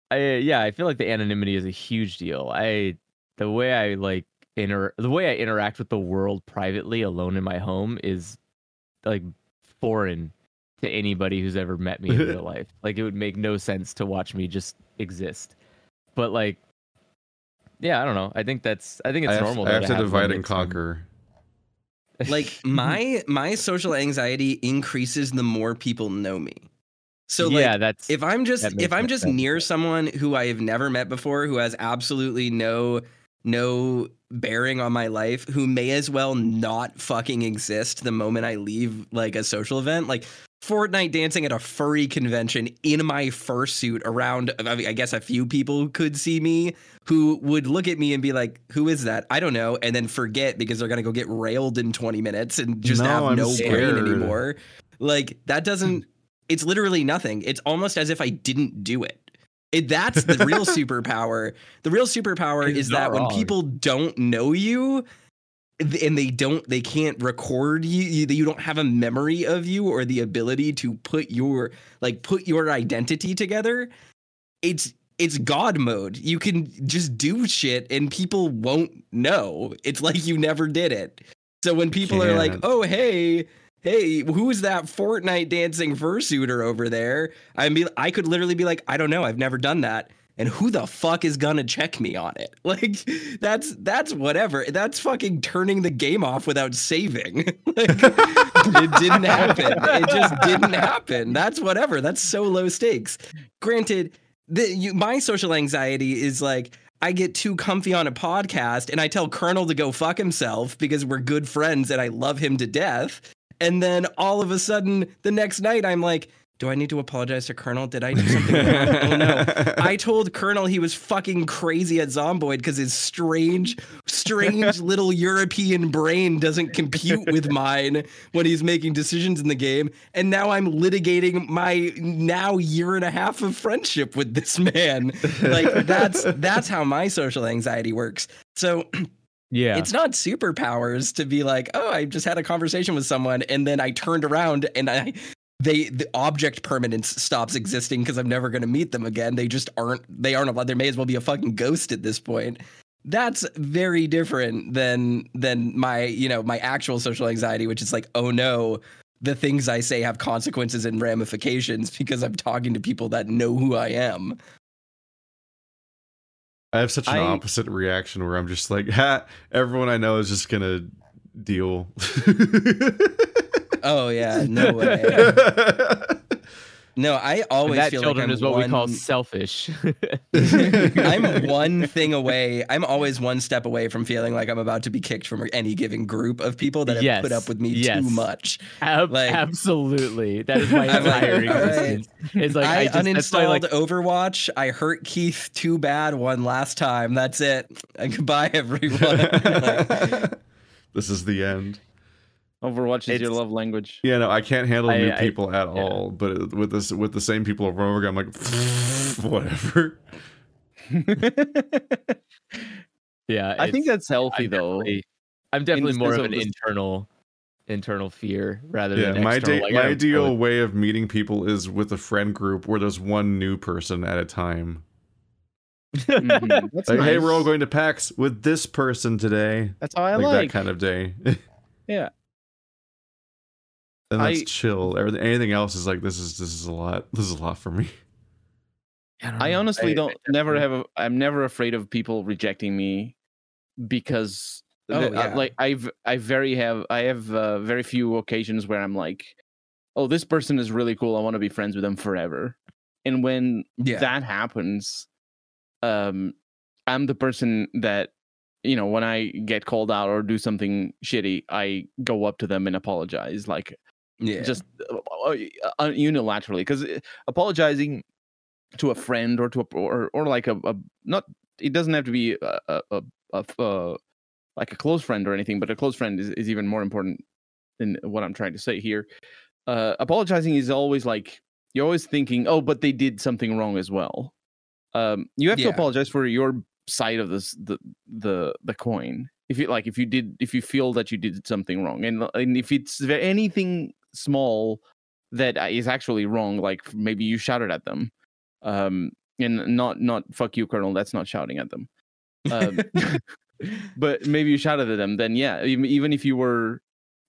I yeah, I feel like the anonymity is a huge deal. I the way I like inter the way I interact with the world privately alone in my home is like foreign to anybody who's ever met me in real [LAUGHS] life. Like it would make no sense to watch me just exist. But like yeah, I don't know. I think that's I think it's I have, normal I have to have divide and limits on- conquer. [LAUGHS] like my my social anxiety increases the more people know me. So yeah, that's if I'm just if I'm just sense. near someone who I have never met before, who has absolutely no no bearing on my life, who may as well not fucking exist the moment I leave like a social event, like Fortnite dancing at a furry convention in my fursuit around I, mean, I guess a few people could see me who would look at me and be like, "Who is that? I don't know," and then forget because they're gonna go get railed in 20 minutes and just No, have I'm no brain anymore. Like that doesn't. It's literally nothing. It's almost as if I didn't do it. It, that's the real [LAUGHS] superpower. The real superpower He's is that when people don't know you and they don't they can't record you, you you don't have a memory of you or the ability to put your like put your identity together it's it's god mode. You can just do shit and people won't know. It's like you never did it. So when people are like oh hey hey who's that fortnite dancing fursuiter over there? I mean i could literally be like i don't know i've never done that. And who the fuck is gonna check me on it? [LAUGHS] Like that's that's whatever. That's fucking turning the game off without saving. [LAUGHS] Like, it didn't happen. It just didn't happen. That's whatever. That's so low stakes. Granted the, you, my social anxiety is like I get too comfy on a podcast and I tell Colonel to go fuck himself because we're good friends and I love him to death. And then all of a sudden, the next night, I'm like, do I need to apologize to Colonel? Did I do something wrong? [LAUGHS] oh no. I told Colonel he was fucking crazy at Zomboid because his strange, strange [LAUGHS] little European brain doesn't compute with mine when he's making decisions in the game. And now I'm litigating my now year and a half of friendship with this man. Like that's that's how my social anxiety works. So [CLEARS THROAT] yeah. it's not superpowers to be like, oh, I just had a conversation with someone and then I turned around and I [LAUGHS] they the object permanence stops existing because I'm never gonna meet them again. They just aren't they aren't allowed. There may as well be a fucking ghost at this point. That's very different than than my, you know, my actual social anxiety, which is like, oh no, the things I say have consequences and ramifications because I'm talking to people that know who I am. I have such an I- opposite reaction where I'm just like, [LAUGHS] ha, everyone I know is just gonna deal. [LAUGHS] Oh yeah, no [LAUGHS] way. No, I always that feel children like I'm is what we call selfish. [LAUGHS] I'm one thing away. I'm always one step away from feeling like I'm about to be kicked from any given group of people that have Yes, put up with me yes. too much. Ab- Like- absolutely. That is my [LAUGHS] I'm entire all right. existence. It's like I, I, just, that's uninstalled like, Overwatch. I hurt Keith too bad one last time. That's it. Uh, [LAUGHS] Goodbye, everyone. Like, this is the end. Overwatch is your love language. Yeah, no, I can't handle I- new I- people at yeah. all. But with this, with the same people over and over again, I'm like, [LAUGHS] whatever. [LAUGHS] yeah. I think that's healthy I'm though. definitely- I'm definitely the more of of an this- internal internal fear rather Yeah, than my external, da- like, my ideal know. way of meeting people is with a friend group where there's one new person at a time. Mhm. [LAUGHS] That's Like, hey, we're all going to PAX with this person today. That's how I like, like. that kind of day. Yeah. And that's I- chill. Everything, anything else is like this is this is a lot. This is a lot for me. don't I honestly I- don't I never definitely- have a, I'm never afraid of people rejecting me because Oh, the- uh, yeah. like I've I very have I have uh, very few occasions where I'm like oh this person is really cool I want to be friends with them forever and when Yeah. that happens um I'm the person that you know when I get called out or do something shitty I go up to them and apologize like yeah. just uh, uh, unilaterally because apologizing to a friend or to a or or like a, a not it doesn't have to be a, a, a, a uh, like a close friend or anything but a close friend is, is even more important than what i'm trying to say here. Uh apologizing is always like you're always thinking oh but they did something wrong as well. Um you have to apologize for your side of this the the the coin. If you like if you did if you feel that you did something wrong and, and if it's anything small that uh, actually wrong like maybe you shouted at them. Um and not not fuck you colonel that's not shouting at them. Um, [LAUGHS] [LAUGHS] but maybe you shouted at them then yeah even, even if you were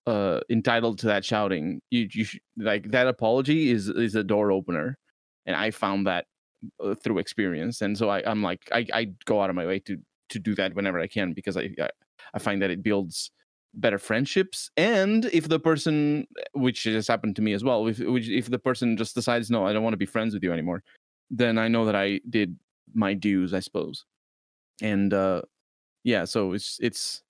uh entitled to that shouting you you sh- like that apology is is a door opener. And i found that uh, through experience. And so i i'm like i i go out of my way to to do that whenever i can because i i, I find that it builds better friendships and if the person which has happened to me as well if which, if the person just decides no i don't want to be friends with you anymore then i know that i did my dues i suppose and uh yeah so it's it's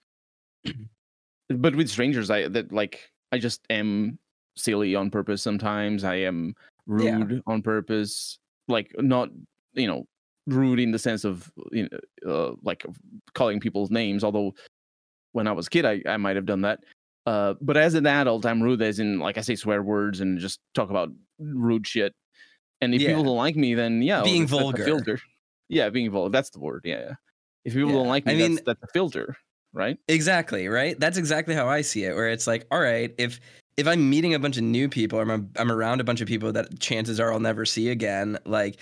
[CLEARS THROAT] but with strangers i that like i just am silly on purpose sometimes i am Yeah. rude on purpose like not you know rude in the sense of you know uh, like calling people's names although when i was a kid i, I might have done that uh but as an adult i'm rude as in like i say swear words and just talk about rude shit and if Yeah. people don't like me then yeah Being that's vulgar. filter yeah being vulgar that's the word yeah, yeah. if people Yeah, don't like me, I me mean- that's, that's a filter right Exactly, right? That's exactly how I see it. Where it's like, all right, if if I'm meeting a bunch of new people, or I'm I'm around a bunch of people that chances are I'll never see again, like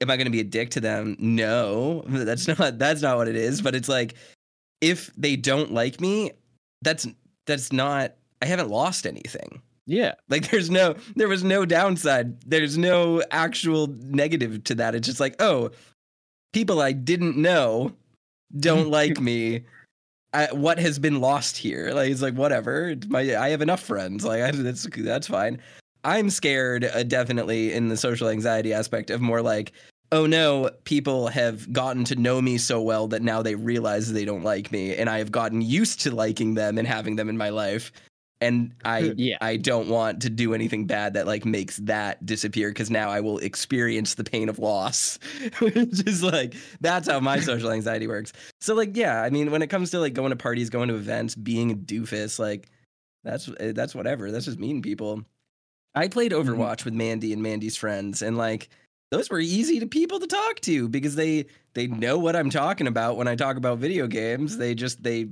am I going to be a dick to them? No. [LAUGHS] That's not that's not what it is, but it's like if they don't like me, that's that's not I haven't lost anything. yeah Like there's no there was no downside. There's no actual negative to that. It's just like, oh, people I didn't know don't [LAUGHS] like me. I, what has been lost here? Like it's like whatever. It's My I have enough friends. Like I, that's that's fine. I'm scared uh, definitely in the social anxiety aspect of more like oh no, people have gotten to know me so well that now they realize they don't like me and I have gotten used to liking them and having them in my life and I Yeah. I don't want to do anything bad that like makes that disappear because now I will experience the pain of loss, [LAUGHS] which is like that's how my social anxiety works. So like yeah, I mean when it comes to like going to parties, going to events, being a doofus, like that's eh, that's whatever. That's just meeting people. I played Overwatch with Mandy and Mandy's friends, and like those were easy to people to talk to because they they know what I'm talking about when I talk about video games. They just they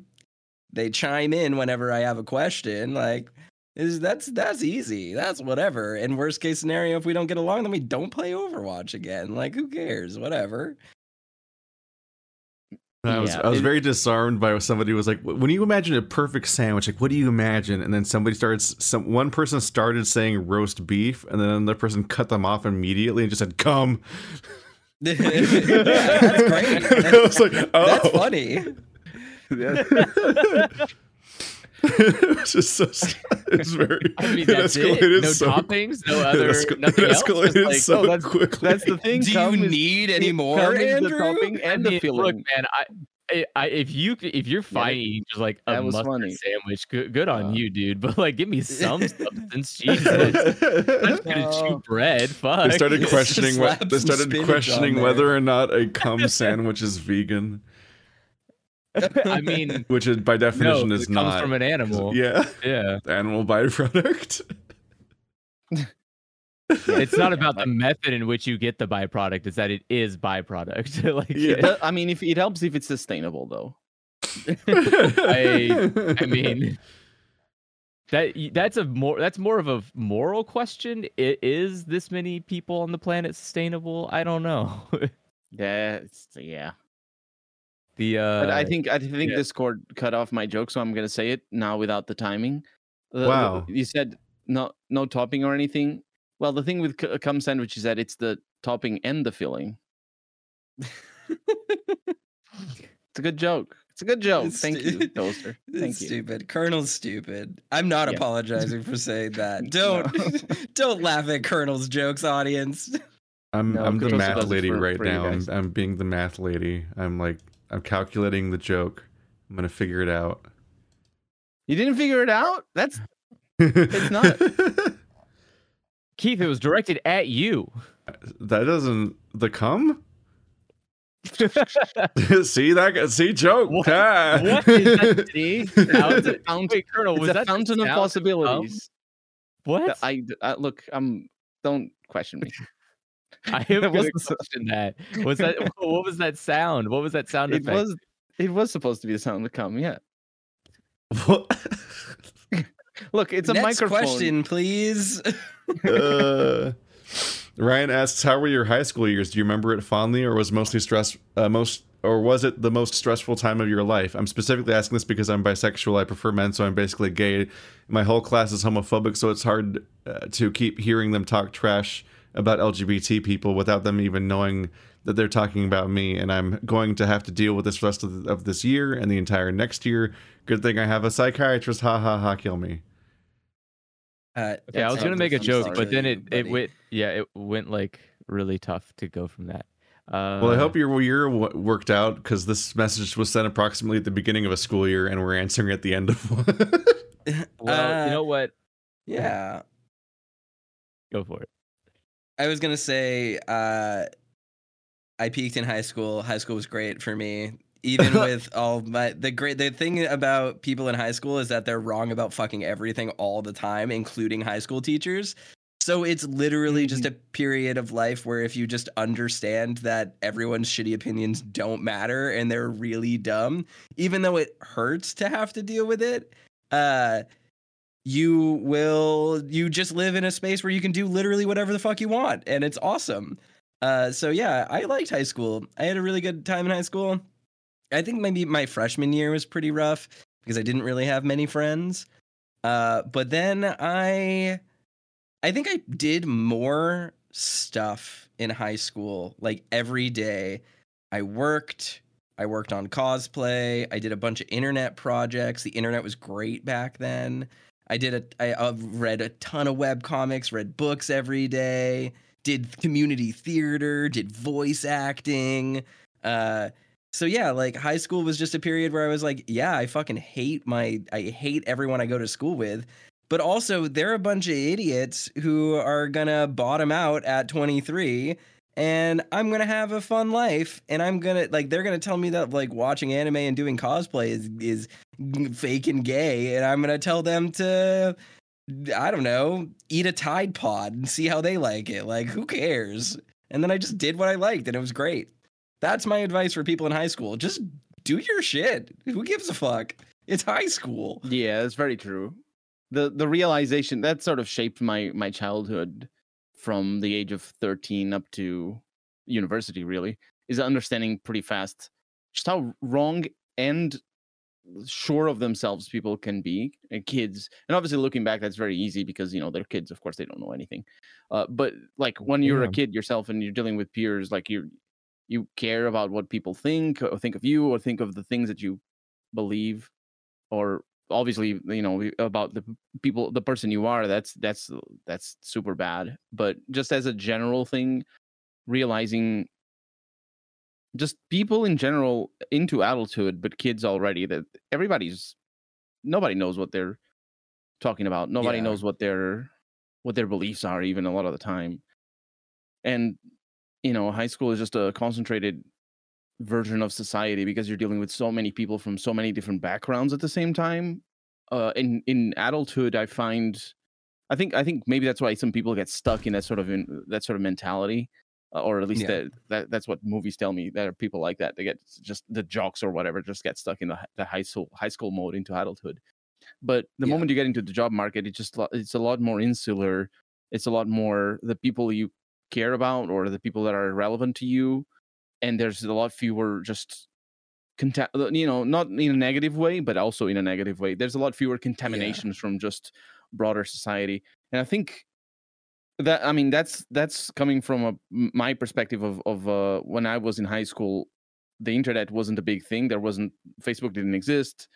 they chime in whenever I have a question. Like is that's that's easy. That's whatever. And worst case scenario, if we don't get along, then we don't play Overwatch again. Like who cares? Whatever. I was Yeah, I was very disarmed by somebody who was like, "When you imagine a perfect sandwich, like what do you imagine?" And then somebody starts, some one person started saying roast beef, and then another person cut them off immediately and just said, "Come." yeah, [LAUGHS] that's great. [LAUGHS] I That's, was like, "Oh." that's funny. [LAUGHS] [LAUGHS] it was just so. It's very. [LAUGHS] I mean, it that's it. escalated No so- toppings, no it other, esca- nothing it else. Like, so oh, that's- quickly. that's the thing Do you need any it more, Andrew? the topping and I the mean, filling look, man, I, I, I, if you if you're fine eating just like a That was mustard funny. sandwich, good, good on Uh, you, dude. But like, give me some [LAUGHS] substance, Jesus. I'm just gonna chew bread. Fuck. They started questioning what they started spinach on questioning there. whether or not a cum sandwich is vegan, I mean, [LAUGHS] which is by no, definition it is comes not. from an animal. [LAUGHS] Yeah, yeah. animal byproduct. It's not about [LAUGHS] the method in which you get the byproduct; it's that it is byproduct. like, Yeah. But, I mean, if it helps if it's sustainable, though. I, I mean, that that's a more that's more of a moral question. I- Is this many people on the planet sustainable? I don't know. Yeah, it's, yeah. The uh, But I think I think yeah. Discord cut off my joke, so I'm gonna say it now without the timing. The- the- Wow. you said no no topping or anything. Well, the thing with c- cum sandwich is that it's the topping and the filling. It's a good joke. It's a good [LAUGHS] joke. It's Thank stu- you, [LAUGHS] Toaster. Thank It's you. stupid. Colonel's stupid. I'm not Yeah. [LAUGHS] apologizing for saying that. Don't don't laugh at Colonel's jokes, audience. I'm No, I'm the math lady for- right for now. I'm. I'm being the math lady. I'm like I'm calculating the joke. I'm gonna figure it out. You didn't figure it out? That's It's not. [LAUGHS] Keith, it was directed at you. that doesn't the cum. [LAUGHS] see that? See joke. What- Ah. what is that? [LAUGHS] see. Sound? It's a fountain, Wait, Colonel, it's was a that the fountain of sound cum? possibilities. What? I, I look. I'm. Don't question me. I [LAUGHS] am that going to wasn't so- question that. Was that [LAUGHS] what was that sound? What was that sound It effect? was. It was supposed to be the sound to come. Yeah. What? [LAUGHS] Look, it's a Next microphone. question, please. Uh, Ryan asks, "How were your high school years? Do you remember it fondly, or was mostly stress? Uh, most, or was it the most stressful time of your life? I'm specifically asking this because I'm bisexual. I prefer men, so I'm basically gay. My whole class is homophobic, so it's hard uh, to keep hearing them talk trash about LGBT people without them even knowing." That they're talking about me, and I'm going to have to deal with this rest of, the, of this year and the entire next year. Good thing I have a psychiatrist. Ha ha ha! Kill me. Uh, yeah, I was gonna make a joke, sorry. but then it, it went yeah, it went like really tough to go from that. Uh, Well, I hope your year worked out because this message was sent approximately at the beginning of a school year, and we're answering at the end of one. [LAUGHS] Well, uh, you know what? yeah. Go for it. I was gonna say uh, I peaked in high school. High school was great for me. Even [LAUGHS] with all my the great the thing about people in high school is that they're wrong about fucking everything all the time, including high school teachers. So it's literally just a period of life where if you just understand that everyone's shitty opinions don't matter and they're really dumb, even though it hurts to have to deal with it, uh you will you just live in a space where you can do literally whatever the fuck you want and it's awesome. Uh so yeah i liked high school. I had a really good time in high school. I think maybe my freshman year was pretty rough because i didn't really have many friends. Uh but then i i think i did more stuff in high school. Like every day i worked i worked on cosplay i did a bunch of internet projects. The internet was great back then I did a I uh, read a ton of web comics, read books every day, did community theater, did voice acting. Uh so yeah, like high school was just a period where I was like, yeah, I fucking hate my I hate everyone I go to school with. But also they're a bunch of idiots who are gonna bottom out at 23 and I'm gonna have a fun life and I'm gonna like they're gonna tell me that like watching anime and doing cosplay is is fake and gay and i'm gonna tell them to i don't know eat a tide pod and see how they like it. Like who cares? And then i just did what i liked and it was great. That's my advice for people in high school. Just do your shit. Who gives a fuck? It's high school. Yeah, that's very true. The the realization that sort of shaped my my childhood from the age of 13 up to university really is understanding pretty fast just how wrong and sure of themselves people can be and kids and obviously looking back that's very easy because you know they're kids of course they don't know anything uh, but like when you're Yeah. a kid yourself and you're dealing with peers like you you care about what people think or think of you or think of the things that you believe or obviously you know about the people the person you are that's that's that's super bad. But just as a general thing realizing just people in general into adulthood but kids already that everybody's nobody knows what they're talking about. Nobody Yeah. knows what their what their beliefs are even a lot of the time. And you know high school is just a concentrated version of society because you're dealing with so many people from so many different backgrounds at the same time. Uh in in adulthood i find i think i think maybe that's why some people get stuck in that sort of in, that sort of mentality uh, or at least Yeah. that, that that's what movies tell me there are people like that. They get just the jocks or whatever just get stuck in the, the high school high school mode into adulthood. But the Yeah. moment you get into the job market it's just it's a lot more insular. It's a lot more the people you care about or the people that are relevant to you and there's a lot fewer just conta- you know not in a negative way but also in a negative way. There's a lot fewer contaminations from just broader society and i think that i mean that's that's coming from a, my perspective of of uh, when i was in high school the internet wasn't a big thing. There wasn't facebook didn't exist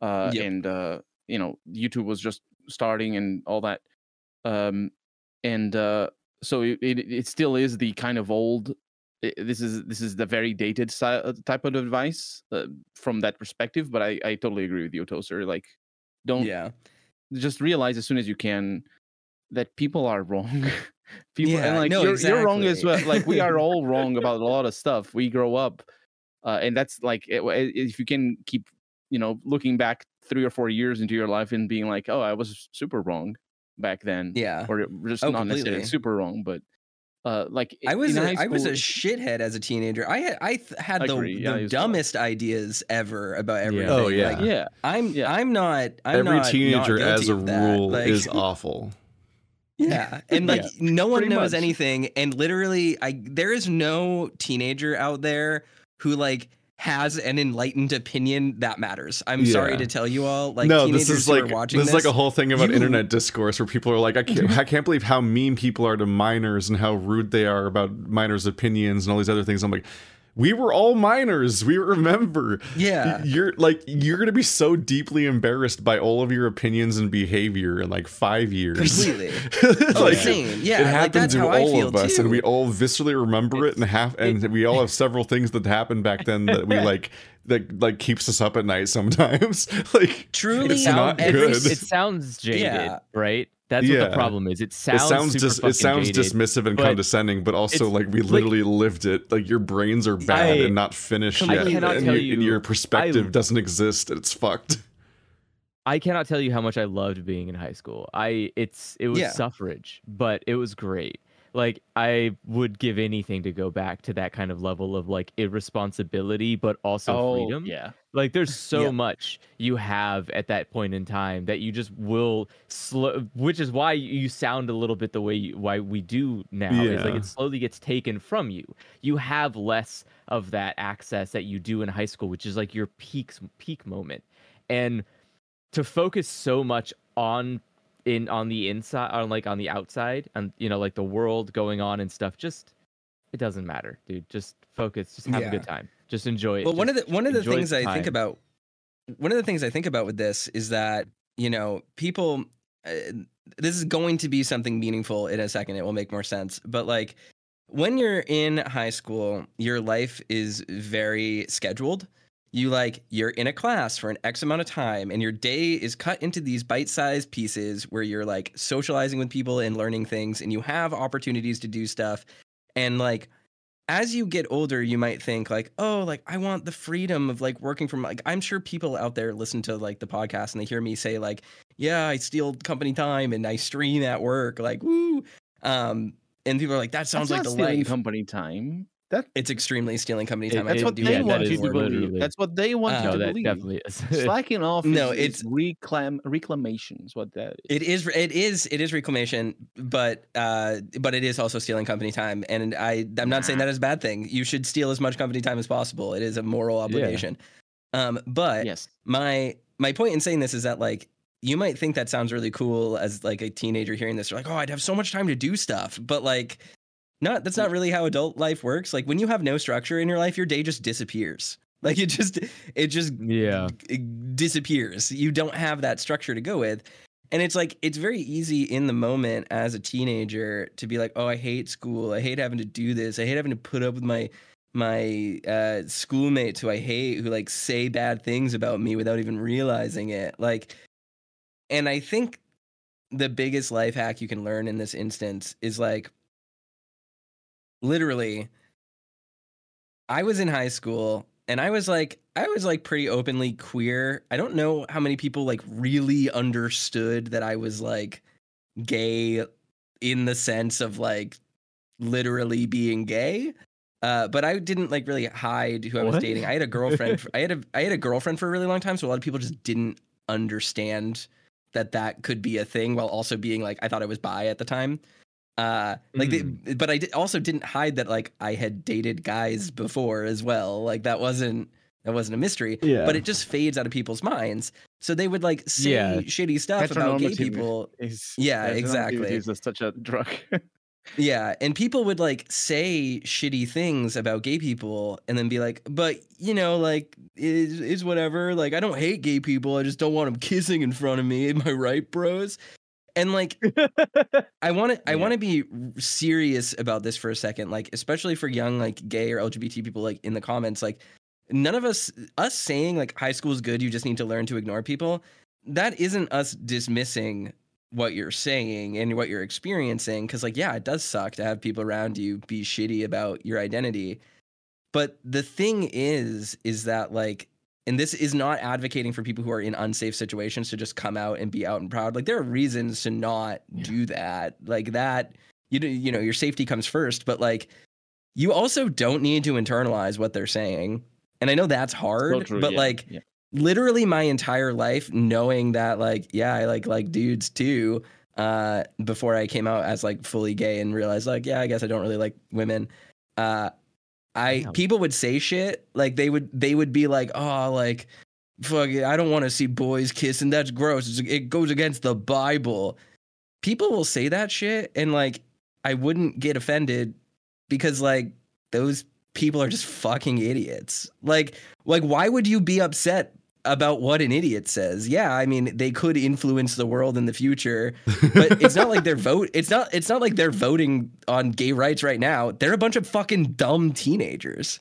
uh, Yep. and uh, you know youtube was just starting and all that um, and uh, so it, it it still is the kind of old this is this is the very dated type of advice uh, from that perspective but i i totally agree with you toaster like don't Yeah. just realize as soon as you can that people are wrong [LAUGHS] people Yeah, and like no, you're, you're wrong as well like we are all [LAUGHS] wrong about a lot of stuff we grow up uh, and that's like if you can keep you know looking back three or four years into your life and being like oh i was super wrong back then Yeah. or just Oh, not necessarily super wrong but uh like I in was high a, I was a school- shithead as a teenager. I had I th- had the, yeah, the used to- dumbest ideas ever about Yeah. everything. Oh, yeah. Like, yeah I'm Yeah. I'm not I'm Every not, not teenager, as a rule, Like, is [LAUGHS] awful. Yeah, [LAUGHS] and like Yeah, no one pretty knows much. anything, and literally, I there is no teenager out there who like has an enlightened opinion that matters. I'm sorry to tell you all, like no, this is like this this, is like a whole thing about you- internet discourse where people are like, I can't, I can't believe how mean people are to minors and how rude they are about minors' opinions and all these other things. I'm like, we were all minors. We remember. yeah, You're like you're gonna be so deeply embarrassed by all of your opinions and behavior in like five years. completely. [LAUGHS] Oh, like, same. Yeah, it like, happened that's to all feel of us, too. and we all viscerally remember it, and half, and we all have several things that happened back then that we [LAUGHS] like that like keeps us up at night sometimes. [LAUGHS] like Truly, it's how not good. It sounds jaded, Yeah. right? That's what the problem is. It it sounds sounds super dis- it sounds jaded. dismissive and but condescending, but also like we like- literally lived it. Like your brains are bad I- and not finished I yet, cannot and, tell your- and your perspective I- doesn't exist. and It's fucked. I cannot tell you how much I loved being in high school. I it's it was Yeah. suffrage, but it was great. Like I would give anything to go back to that kind of level of like irresponsibility, but also oh, freedom. Oh, yeah Like there's so Yeah. much you have at that point in time that you just will slow which is why you sound a little bit the way you, why we do now. Is like it slowly gets taken from you. You have less of that access that you do in high school, which is like your peak peak moment. And to focus so much on in on the inside on like on the outside and you know like the world going on and stuff just it doesn't matter dude just focus just have a good time just enjoy it Well, one of the one of the things I think about one of the things I think about with this is that you know people. Uh, this is going to be something meaningful in a second. It will make more sense. But like when you're in high school, your life is very scheduled. You like you're in a class for an X amount of time, and your day is cut into these bite-sized pieces where you're like socializing with people and learning things, and you have opportunities to do stuff. And like as you get older, you might think like, oh, like I want the freedom of like working from like I'm sure people out there listen to like the podcast and they hear me say like, yeah, I steal company time and I stream at work, like woo. Um, and people are like, that sounds That's like the stealing life. company time that it's extremely stealing company time. I that's it- what do they want that you to believe that's what they want you no to that believe definitely is [LAUGHS] slacking off No, is, it's- is reclam reclamation is what that is. It is it is it is reclamation, but uh but it is also stealing company time. And I I'm not saying that is a bad thing. You should steal as much company time as possible. It is a moral obligation. Um but yes my my point in saying this is that like you might think that sounds really cool as like a teenager hearing this. You're like, oh, I'd have so much time to do stuff. But like not that's not really how adult life works. Like when you have no structure in your life, your day just disappears. Like it just it just yeah it disappears. You don't have that structure to go with. And it's like it's very easy in the moment as a teenager to be like, "Oh, I hate school. I hate having to do this. I hate having to put up with my my uh schoolmates who I hate who like say bad things about me without even realizing it." Like and I think the biggest life hack you can learn in this instance is like literally I was in high school and I was like I was like pretty openly queer. I don't know how many people like really understood that I was like gay in the sense of like literally being gay. Uh, but I didn't like really hide who I was What? dating. I had a girlfriend. for- I had a I had a girlfriend for a really long time, so a lot of people just didn't understand that that could be a thing while also being like I thought I was bi at the time. Uh like they, but I did, also didn't hide that like I had dated guys before as well. Like that wasn't that wasn't a mystery. Yeah. But it just fades out of people's minds. So they would like say Yeah. shitty stuff about gay people. Is, Yeah, exactly. Is such a drug. [LAUGHS] Yeah, and people would like say shitty things about gay people and then be like, "But, you know, like is is whatever. Like I don't hate gay people. I just don't want them kissing in front of me. Am I right, bros?" And like [LAUGHS] I want to I Yeah. want to be serious about this for a second, like especially for young like gay or LGBT people like in the comments like none of us us saying like high school is good, you just need to learn to ignore people. That isn't us dismissing what you're saying and what you're experiencing cuz like yeah, it does suck to have people around you be shitty about your identity. But the thing is is that like and this is not advocating for people who are in unsafe situations to just come out and be out and proud. Like there are reasons to not Yeah. do that. Like that, you know, you know, your safety comes first, but like you also don't need to internalize what they're saying. And I know that's hard, So true, but yeah, like yeah. literally my entire life knowing that like yeah, I like like dudes too uh before I came out as like fully gay and realized like yeah, I guess I don't really like women. Uh I Damn. people would say shit like they would they would be like oh like fuck it, I don't want to see boys kissing that's gross It's- it goes against the Bible. People will say that shit and like I wouldn't get offended because like those people are just fucking idiots. Like like why would you be upset about what an idiot says? Yeah, I mean they could influence the world in the future [LAUGHS] but it's not like they're vote it's not it's not like they're voting on gay rights right now. They're a bunch of fucking dumb teenagers.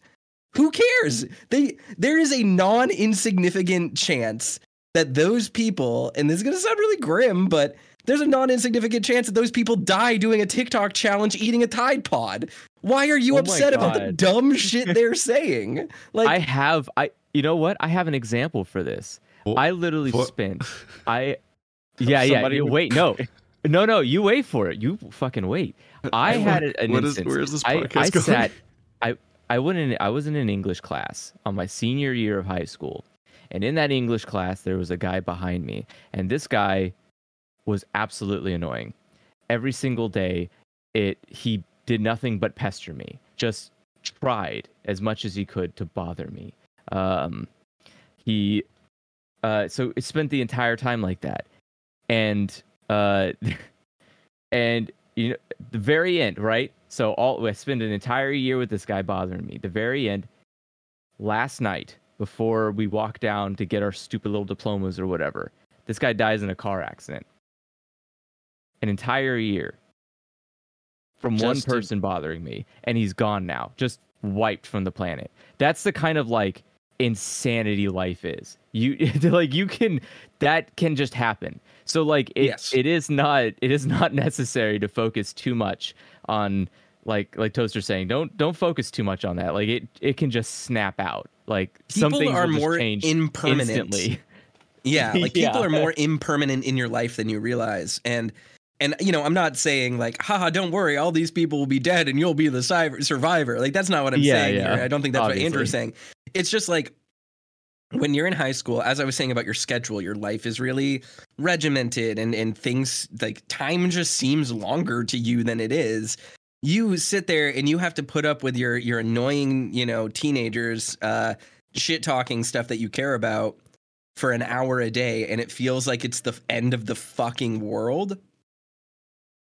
Who cares? They there is a non-insignificant chance that those people and this is going to sound really grim but there's a non-insignificant chance that those people die doing a tiktok challenge eating a tide pod. Why are you Oh upset about the dumb shit they're [LAUGHS] saying? Like I have I you know what? I have an example for this. I literally what- spent [LAUGHS] I yeah, yeah. Somebody would- Wait, no. [LAUGHS] No, no, you wait for it. You fucking wait. I had a- an What is- instance. where is this I, podcast I going? sat [LAUGHS] I I went in I was in an English class on my senior year of high school. And in that English class there was a guy behind me and this guy was absolutely annoying. Every single day it he did nothing but pester me. Just tried as much as he could to bother me. Um he uh so it spent the entire time like that. And uh [LAUGHS] and you know the very end, right? So all I spent an entire year with this guy bothering me. The very end, last night before we walk down to get our stupid little diplomas or whatever, this guy dies in a car accident. An entire year from one Just to- person bothering me, and he's gone now, just wiped from the planet. That's the kind of like insanity life is. You [LAUGHS] like you can that can just happen. So like it, Yes. it is not it is not [LAUGHS] necessary to focus too much on like like Toaster saying don't don't focus too much on that. Like it it can just snap out. Like people things are more change impermanent instantly. Yeah, [LAUGHS] like people Yeah. are more impermanent in your life than you realize. And and you know, I'm not saying like, haha, don't worry, all these people will be dead and you'll be the survivor. Like that's not what I'm Yeah, saying yeah, here. I don't think that's what Andrew's saying. It's just like when you're in high school, as I was saying about your schedule, your life is really regimented and and things like time just seems longer to you than it is. You sit there and you have to put up with your your annoying, you know, teenagers uh shit talking stuff that you care about for an hour a day and it feels like it's the end of the fucking world.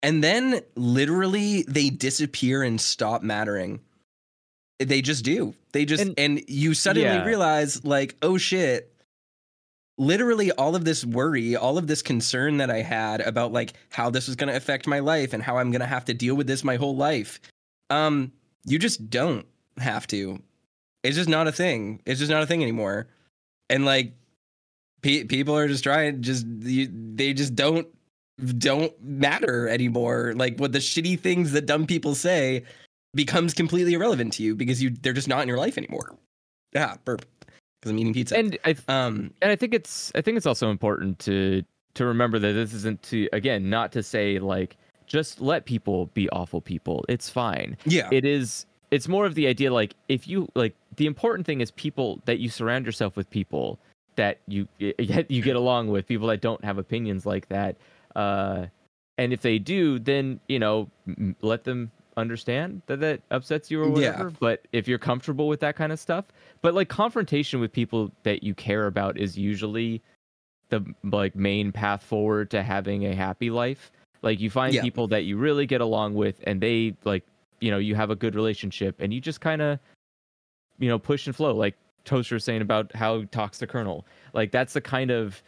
And then literally they disappear and stop mattering. They just do. They just and, And- you suddenly Yeah. realize like, oh shit. Literally all of this worry, all of this concern that I had about like how this was going to affect my life and how I'm going to have to deal with this my whole life. Um you just don't have to. It's just not a thing. It's just not a thing anymore. And like pe- people are just trying just you, they just don't don't matter anymore like what the shitty things that dumb people say becomes completely irrelevant to you because you they're just not in your life anymore yeah burp because i'm eating pizza And I um and I think it's I think it's also important to to remember that this isn't to again not to say like just let people be awful people. It's fine. yeah It is it's more of the idea like if you like the important thing is people that you surround yourself with people that you [LAUGHS] you get along with, people that don't have opinions like that. Uh, and if they do, then you know, m- let them understand that that upsets you or Yeah. whatever. But if you're comfortable with that kind of stuff, but like confrontation with people that you care about is usually the like main path forward to having a happy life. Like you find Yeah. people that you really get along with, and they like you know you have a good relationship, and you just kind of you know push and flow. Like Toaster was saying about how talks to Colonel. Like that's the kind of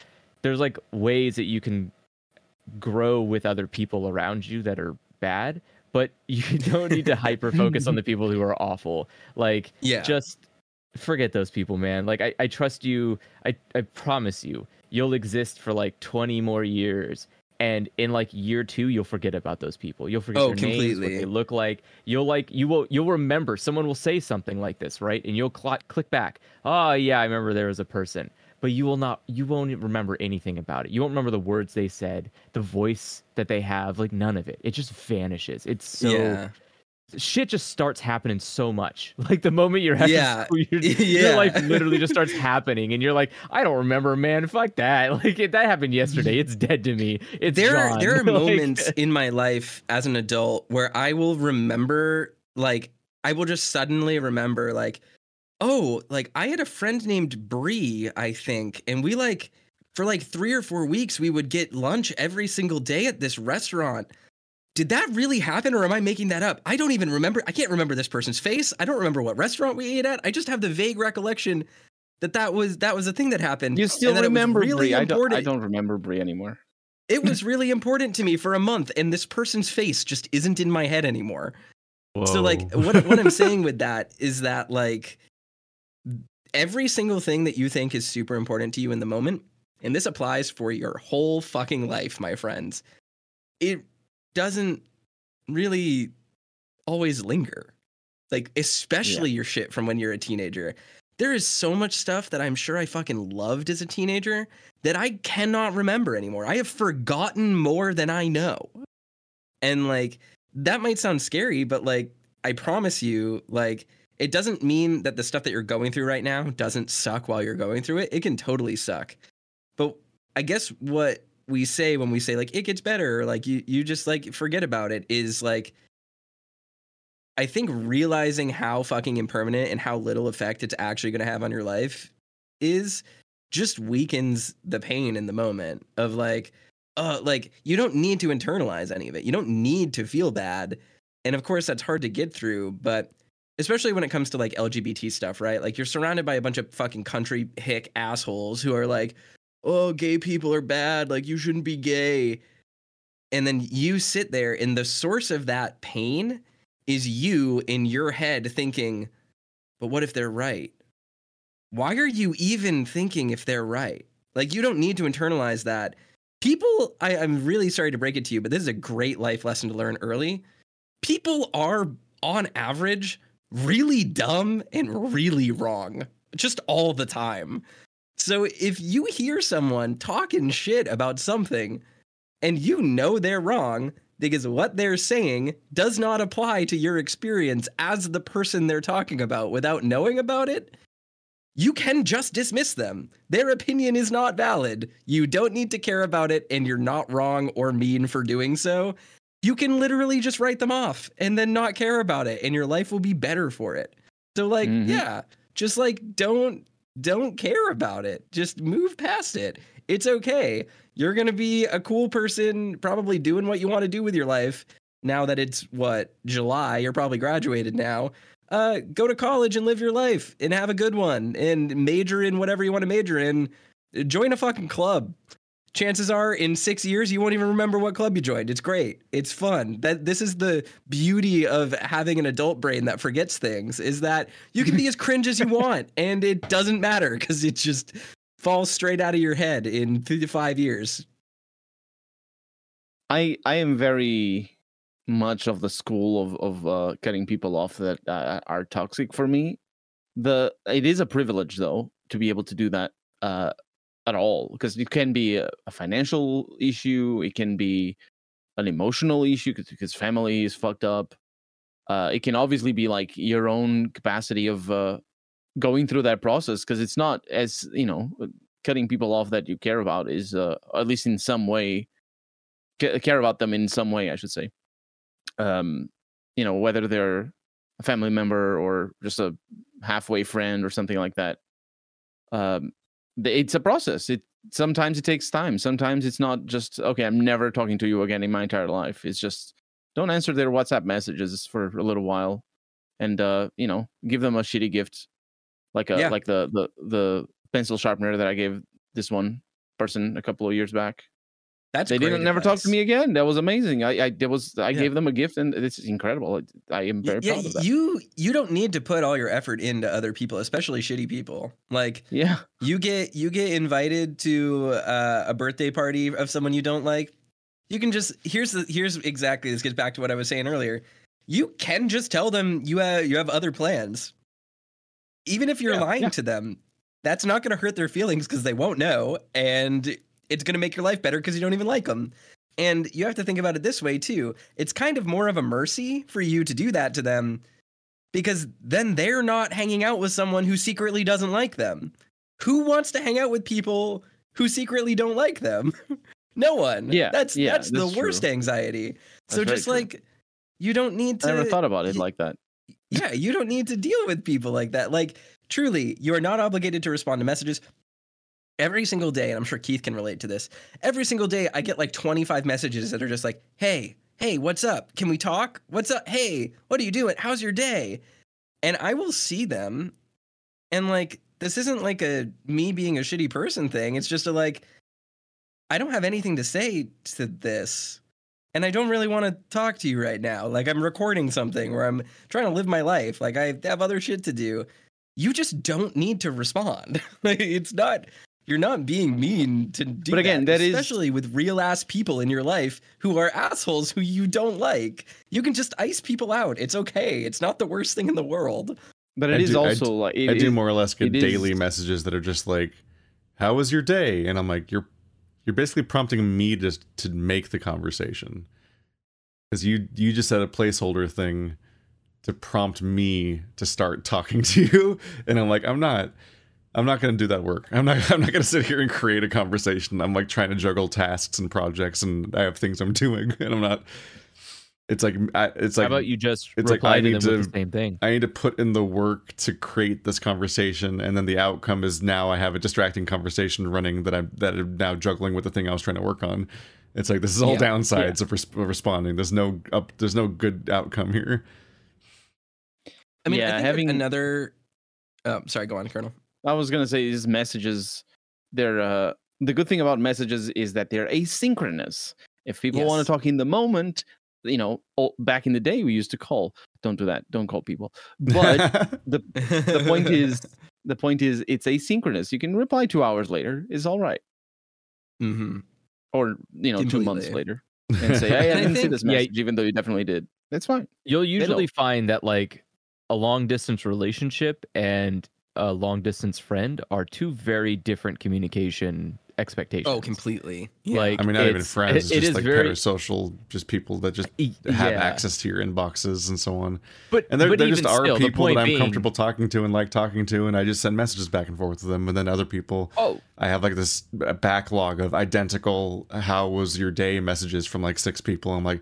there's like ways that you can grow with other people around you that are bad, but [LAUGHS] you don't need to hyper focus on the [LAUGHS] people who are awful. Like Yeah. just forget those people, man. Like I, I trust you. I, I promise you, you'll exist for like 20 more years. And in like year two, you'll forget about those people. You'll forget Oh, their names, what they look like. You'll like you will you'll remember. Someone will say something like this, right? And you'll cl- click back. Oh yeah, I remember there was a person. But you will not. You won't remember anything about it. You won't remember the words they said, the voice that they have. Like none of it. It just vanishes. It's so yeah. shit just starts happening so much. [LAUGHS] Like the moment you're having Yeah. [LAUGHS] school, [LAUGHS] your, Yeah. your life literally just starts happening, and you're like, I don't remember, man. Fuck that. Like it, that happened yesterday. It's dead to me. It's there are there are Like, moments in my life as an adult where I will remember like I will just suddenly remember like oh like I had a friend named Bree I think and we like for like 3 or 4 weeks we would get lunch every single day at this restaurant did that really happen or am I making that up? I don't even remember. I can't remember this person's face. I don't remember what restaurant we ate at. I just have the vague recollection that that was that was a thing that happened. You still and that it was remember really Bree? I don't. I don't remember Bree anymore. it was [LAUGHS] really important to me for a month and this person's face just isn't in my head anymore so like what what i'm [LAUGHS] saying with that is that like every single thing that you think is super important to you in the moment and this applies for your whole fucking life my friends it doesn't really always linger like especially your shit from when you're a teenager there is so much stuff that i'm sure i fucking loved as a teenager that I cannot remember anymore. I have forgotten more than I know. And like that might sound scary, but like I promise you, like it doesn't mean that the stuff that you're going through right now doesn't suck while you're going through it. It can totally suck. But I guess what we say when we say like it gets better or like you you just like forget about it is like I think realizing how fucking impermanent and how little effect it's actually going to have on your life is just weakens the pain in the moment of like uh like you don't need to internalize any of it you don't need to feel bad and of course that's hard to get through but especially when it comes to like lgbt stuff right like you're surrounded by a bunch of fucking country hick assholes who are like oh gay people are bad like you shouldn't be gay and then you sit there and the source of that pain is you in your head thinking but what if they're right why are you even thinking if they're right? Like, you don't need to internalize that. People, I, I'm really sorry to break it to you, but this is a great life lesson to learn early. People are, on average, really dumb and really wrong, just all the time. So if you hear someone talking shit about something and you know they're wrong because what they're saying does not apply to your experience as the person they're talking about without knowing about it, you can just dismiss them. Their opinion is not valid. You don't need to care about it, and you're not wrong or mean for doing so. You can literally just write them off and then not care about it, and your life will be better for it. So, like, Mhm. yeah, just like don't don't care about it. Just move past it. It's okay. You're gonna be a cool person, probably doing what you want to do with your life. Now that it's what July, you're probably graduated now uh, go to college and live your life and have a good one and major in whatever you want to major in. Join a fucking club. Chances are, in six years, you won't even remember what club you joined. It's great. It's fun. That this is the beauty of having an adult brain that forgets things. Is that you can be as cringe as you [LAUGHS] want, and it doesn't matter because it just falls straight out of your head in three to five years. I I am very much of the school of of uh, cutting people off that uh, are toxic for me. The it is a privilege though to be able to do that uh, at all because it can be a, a financial issue, it can be an emotional issue because family is fucked up. Uh, it can obviously be like your own capacity of uh, going through that process because it's not as you know cutting people off that you care about is uh, at least in some way ca- care about them in some way, I should say. Um, you know, whether they're a family member or just a halfway friend or something like that. Um, it's a process. It sometimes it takes time. Sometimes it's not just okay. I'm never talking to you again in my entire life. It's just don't answer their WhatsApp messages for a little while, and uh, you know, give them a shitty gift, like a Yeah. like the the the pencil sharpener that I gave this one person a couple of years back. That's they didn't never talk to me again. That was amazing. I I there was I Yeah. gave them a gift, and it's incredible. It- I am very yeah, proud of that. you you don't need to put all your effort into other people, especially shitty people. Like yeah, you get you get invited to uh, a birthday party of someone you don't like. You can just here's the here's exactly this gets back to what I was saying earlier. You can just tell them you have you have other plans, even if you're Yeah, lying to them. That's not going to hurt their feelings because they won't know, and it's going to make your life better because you don't even like them. And you have to think about it this way too. It's kind of more of a mercy for you to do that to them because then they're not hanging out with someone who secretly doesn't like them. Who wants to hang out with people who secretly don't like them? [LAUGHS] no one. Yeah, That's yeah, that's the that's worst anxiety. so That's very just true. like you don't need to I never thought about it y- like that. yeah, you don't need to deal with people like that. Like, truly, you are not obligated to respond to messages. Every single day, and I'm sure Keith can relate to this. Every single day, I get like 25 messages that are just like, "Hey, hey, what's up? Can we talk? What's up? Hey, what are you doing? How's your day?" And I will see them, and like, this isn't like a me being a shitty person thing. It's just a like, I don't have anything to say to this and I don't really want to talk to you right now. Like I'm recording something where I'm trying to live my life. Like I have other shit to do. You just don't need to respond. [LAUGHS] it's not you're not being mean to do But again, that, that is- especially with real ass people in your life who are assholes who you don't like. You can just ice people out. It's okay. It's not the worst thing in the world. But I it is do- I also like it I do more or less get daily is- messages that are just like, "How was your day?" And I'm like, "You're you're basically prompting me to to make the conversation because you you just said a placeholder thing to prompt me to start talking [LAUGHS] to you, and I'm like, I'm not." I'm not going to do that work. I'm not. [LAUGHS] I'm not going to sit here and create a conversation. I'm like trying to juggle tasks and projects, and I have things I'm [LAUGHS] doing, and I'm not. It's like I, it's like. How about you just it's like, reply I to them need with to- the same thing? I need to put in the work to create this conversation, and then the outcome is now I have a distracting conversation running that I'm that I'm now juggling with the thing I was trying to work on. It's like this is all Yeah. downsides of, res- of responding. There's no up. There's no good outcome here. I mean, I Yeah, think having- another. Oh, sorry. Go on, Colonel. I was gonna say these messages. They're uh, the good thing about messages is that they're asynchronous. If people want to talk in the moment, you know, back in the day we used to call. Don't do that. Don't call people. But the the point is [LAUGHS] the point is it's asynchronous. You can reply two hours later. It's all right. Mm-hmm. Or you know, two months later, [LAUGHS] and say, "Hey, I didn't see think- this Yeah, message," even though you definitely did. That's fine. You'll usually find that like a long distance relationship and a long distance friend are two very different communication oh, expectations. Oh, completely. Yeah. Like I mean, not even friends. It's It, it just is like very parasocial, just people that just have yeah. access to your inboxes and so on. But And there, but there even just are still, the people that I'm being- comfortable talking to and like talking to, and I just send messages back and forth with them. And then other people, Oh, I have like this backlog of identical "How was your day?" messages from like six people. I'm like,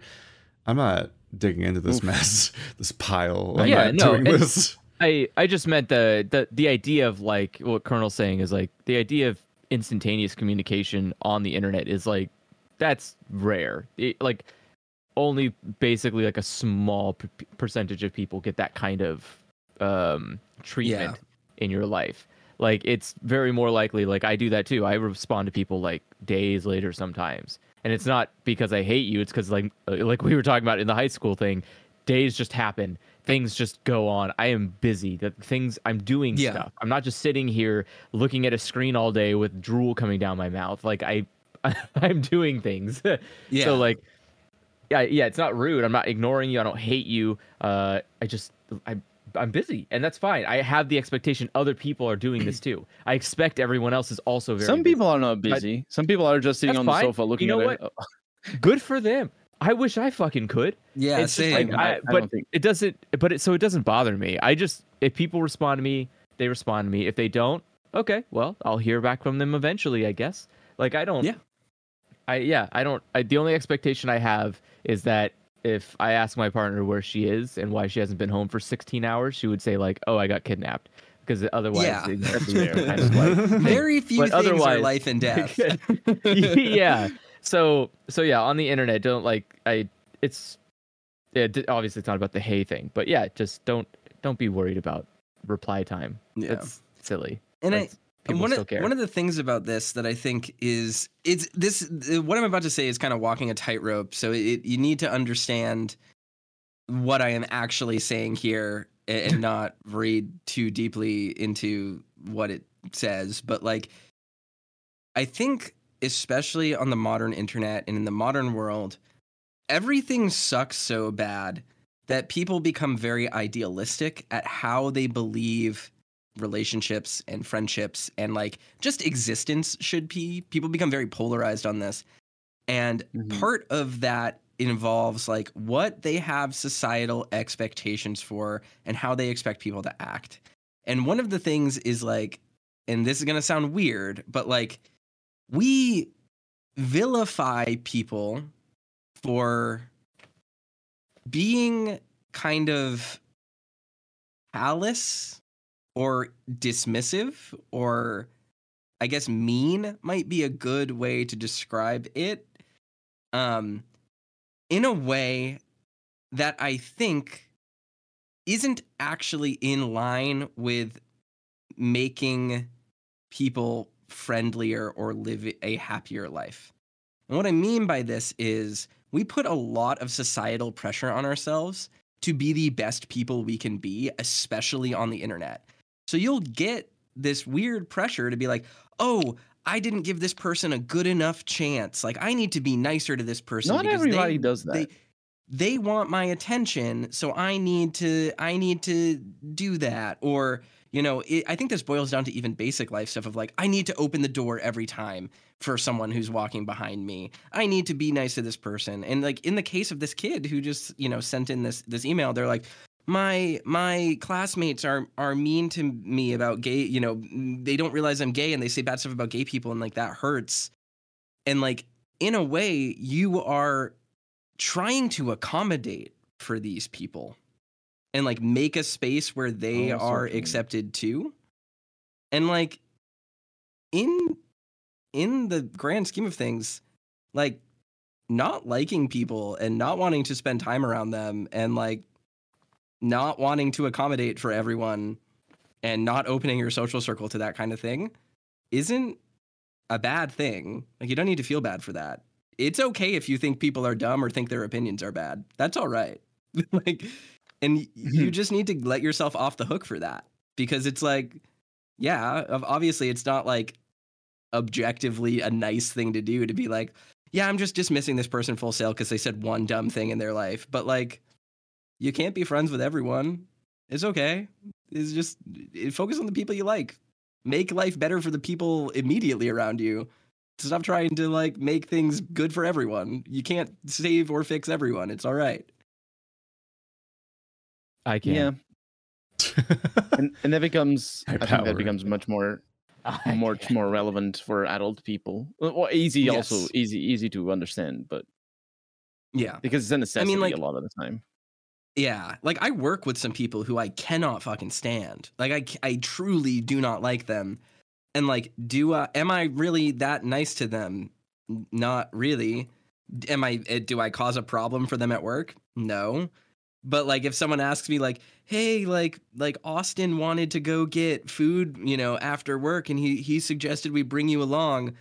I'm not digging into this Oof. mess, [LAUGHS] this pile. I'm yeah, not no, doing this. I I just meant the the the idea of like what Colonel's saying is like the idea of instantaneous communication on the internet is like that's rare. It, like only basically like a small p- percentage of people get that kind of um treatment in your life. Like it's very more likely like I do that too. I respond to people like days later sometimes. And it's not because I hate you, it's cuz like uh, like we were talking about in the high school thing, days just happen. Things just go on. I am busy. That things I'm doing Yeah. stuff. I'm not just sitting here looking at a screen all day with drool coming down my mouth. Like I [LAUGHS] I'm doing things. [LAUGHS] yeah. So like, yeah, yeah, it's not rude. I'm not ignoring you. I don't hate you. Uh, I just I I'm busy, and that's fine. I have the expectation other people are doing this too. I expect everyone else is also very. Some busy. people are not busy. Some people are just sitting That's on the sofa looking You know at it. good for them. I wish I fucking could. yeah. it's same. like I- I, I but don't think- it doesn't. But it so it doesn't bother me. I just if people respond to me, they respond to me. If they don't, okay, well, I'll hear back from them eventually, I guess. Like I don't Yeah. I yeah, I don't I the only expectation I have is that if I ask my partner where she is and why she hasn't been home for 16 hours, she would say like, "Oh, I got kidnapped." Because otherwise, Yeah. kind of like, [LAUGHS] Very few But things are otherwise- life and death. [LAUGHS] yeah. So so yeah, on the internet, don't like I. It's yeah, obviously it's not about the hay thing, but yeah, just don't don't be worried about reply time. Yeah. That's silly. and I, That's- people one of, one of the things about this that I think is it's this what I'm about to say is kind of walking a tightrope. So it, you need to understand what I am actually saying here and [LAUGHS] not read too deeply into what it says. But like, I think especially on the modern internet and in the modern world, everything sucks so bad that people become very idealistic at how they believe relationships and friendships and like just existence should be. People become very polarized on this. And Mhm. part of that involves like what they have societal expectations for and how they expect people to act. And one of the things is like, and this is going to sound weird, but like we vilify people for being kind of callous or dismissive or I guess mean might be a good way to describe it. Um in a way that I think isn't actually in line with making people friendlier or live a happier life. And what I mean by this is we put a lot of societal pressure on ourselves to be the best people we can be, especially on the internet. So you'll get this weird pressure to be like, oh, I didn't give this person a good enough chance. Like, I need to be nicer to this person. Not because everybody they- does that. They, they want my attention, so I need to I need to do that. Or you know, it, I think this boils down to even basic life stuff of like, I need to open the door every time for someone who's walking behind me. I need to be nice to this person. And like in the case of this kid who just, you know, sent in this this email, they're like, my my classmates are are mean to me about gay, you know, they don't realize I'm gay and they say bad stuff about gay people and like that hurts. And like in a way, you are trying to accommodate for these people and like make a space where they Oh, are mean. accepted too. And like in in the grand scheme of things, like not liking people and not wanting to spend time around them and like not wanting to accommodate for everyone and not opening your social circle to that kind of thing isn't a bad thing. Like you don't need to feel bad for that. It's okay if you think people are dumb or think their opinions are bad. That's all right. [LAUGHS] like and you mm-hmm. just need to let yourself off the hook for that because it's like yeah, obviously it's not like objectively a nice thing to do to be like, yeah, I'm just dismissing this person full sale because they said one dumb thing in their life. But like, you can't be friends with everyone. It's okay. It's just it- focus on the people you like. Make life better for the people immediately around you. Stop trying to like make things good for everyone. You can't save or fix everyone. It's all right. I can. Yeah, and and that becomes [LAUGHS] High I think power. that becomes much more I much can. more relevant for adult people. Well, well, easy also easy easy to understand, but Yeah. because it's a necessity like- a lot of the time. Yeah, like I work with some people who I cannot fucking stand. Like I I truly do not like them. And like, do I, am I really that nice to them? Not really. Am I? eh, Do I cause a problem for them at work? No. But like, if someone asks me, like, "Hey, like, like Austin wanted to go get food, you know, after work, and he he suggested we bring you along,"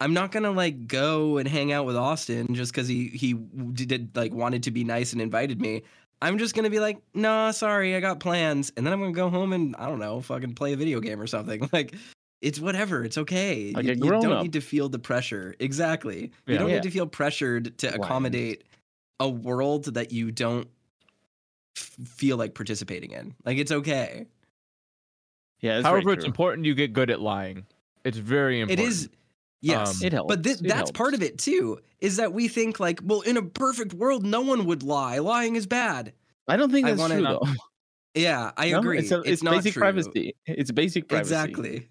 I'm not gonna like go and hang out with Austin just because he he did like wanted to be nice and invited me. I'm just gonna be like, nah, sorry, I got plans, and then I'm gonna go home and I don't know, fucking play a video game or something. [LAUGHS] Like, it's whatever, it's okay. Like you, a you grown don't up. need to feel the pressure. Exactly. You don't Yeah. need to feel pressured to Bland. accommodate a world that you don't f- feel like participating in. Like, it's okay. Yeah, that's very However, it's important you get good at lying. It's very important. It is. Yes. Um, It helps. But thi- It that's part of it too. Is that we think like, well, in a perfect world, no one would lie. Lying is bad. I don't think I that's wanna- true though. [LAUGHS] Yeah, I No? agree. It's, a, it's, not basic true. privacy. It's basic privacy. Exactly.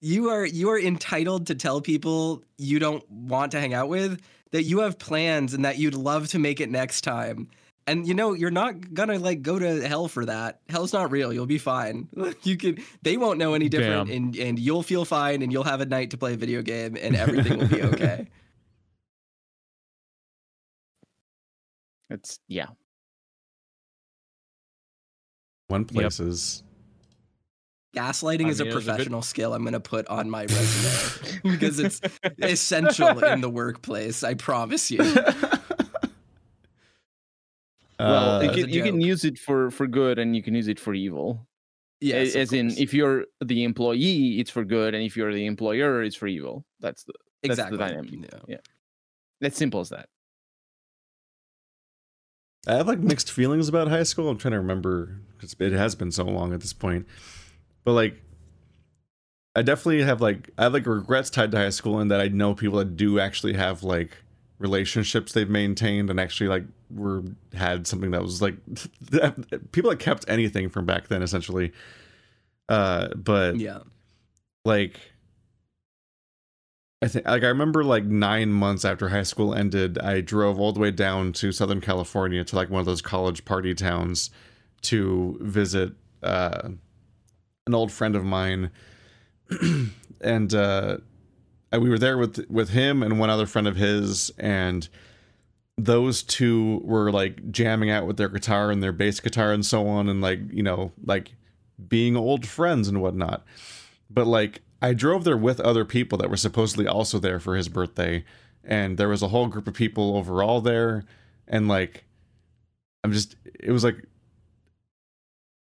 you are you are entitled to tell people you don't want to hang out with that you have plans and that you'd love to make it next time. And you know, you're not gonna like go to hell for that. Hell's not real. You'll be fine. [LAUGHS] You can they won't know any different Damn. and and you'll feel fine and you'll have a night to play a video game and everything will be okay. [LAUGHS] It's yeah. One places. Gaslighting I is a mean, it was a good- professional skill I'm gonna put on my [LAUGHS] resume because it's essential in the workplace. I promise you. Well, Uh, you can, you can use it for for good, and you can use it for evil. A- Yes, of as in, if you're the employee, it's for good, and if you're the employer, it's for evil. That's the that's exactly. the dynamic. Yeah. Yeah, that's simple as that. I have like mixed feelings about high school. I'm trying to remember because it has been so long at this point. But like, I definitely have like I have like regrets tied to high school in that I know people that do actually have like relationships they've maintained and actually like were had something that was like [LAUGHS] people that kept anything from back then essentially. Uh, but Yeah. like I think like I remember like nine months after high school ended, I drove all the way down to Southern California to like one of those college party towns to visit uh, an old friend of mine, [CLEARS THROAT] and uh, we were there with with him and one other friend of his, and those two were like jamming out with their guitar and their bass guitar and so on, and like you know like being old friends and whatnot. But like I drove there with other people that were supposedly also there for his birthday, and there was a whole group of people overall there, and like I'm just it was like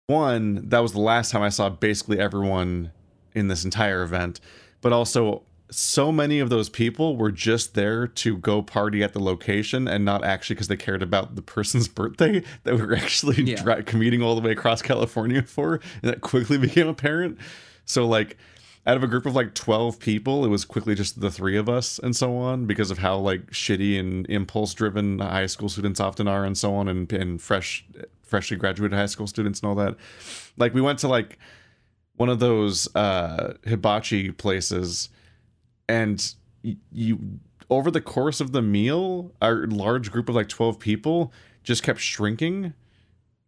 one that was the last time I saw basically everyone in this entire event, but also so many of those people were just there to go party at the location and not actually because they cared about the person's [LAUGHS] birthday that we were actually Yeah. commuting all the way across [LAUGHS] California for, and that quickly [LAUGHS] became apparent. So like out of a group of like 12 people, it was quickly just the three of us and so on because of how like shitty and impulse driven high school students often are and so on and, and fresh freshly graduated high school students and all that. Like we went to like one of those uh hibachi places and y- you over the course of the meal our large group of like 12 people just kept shrinking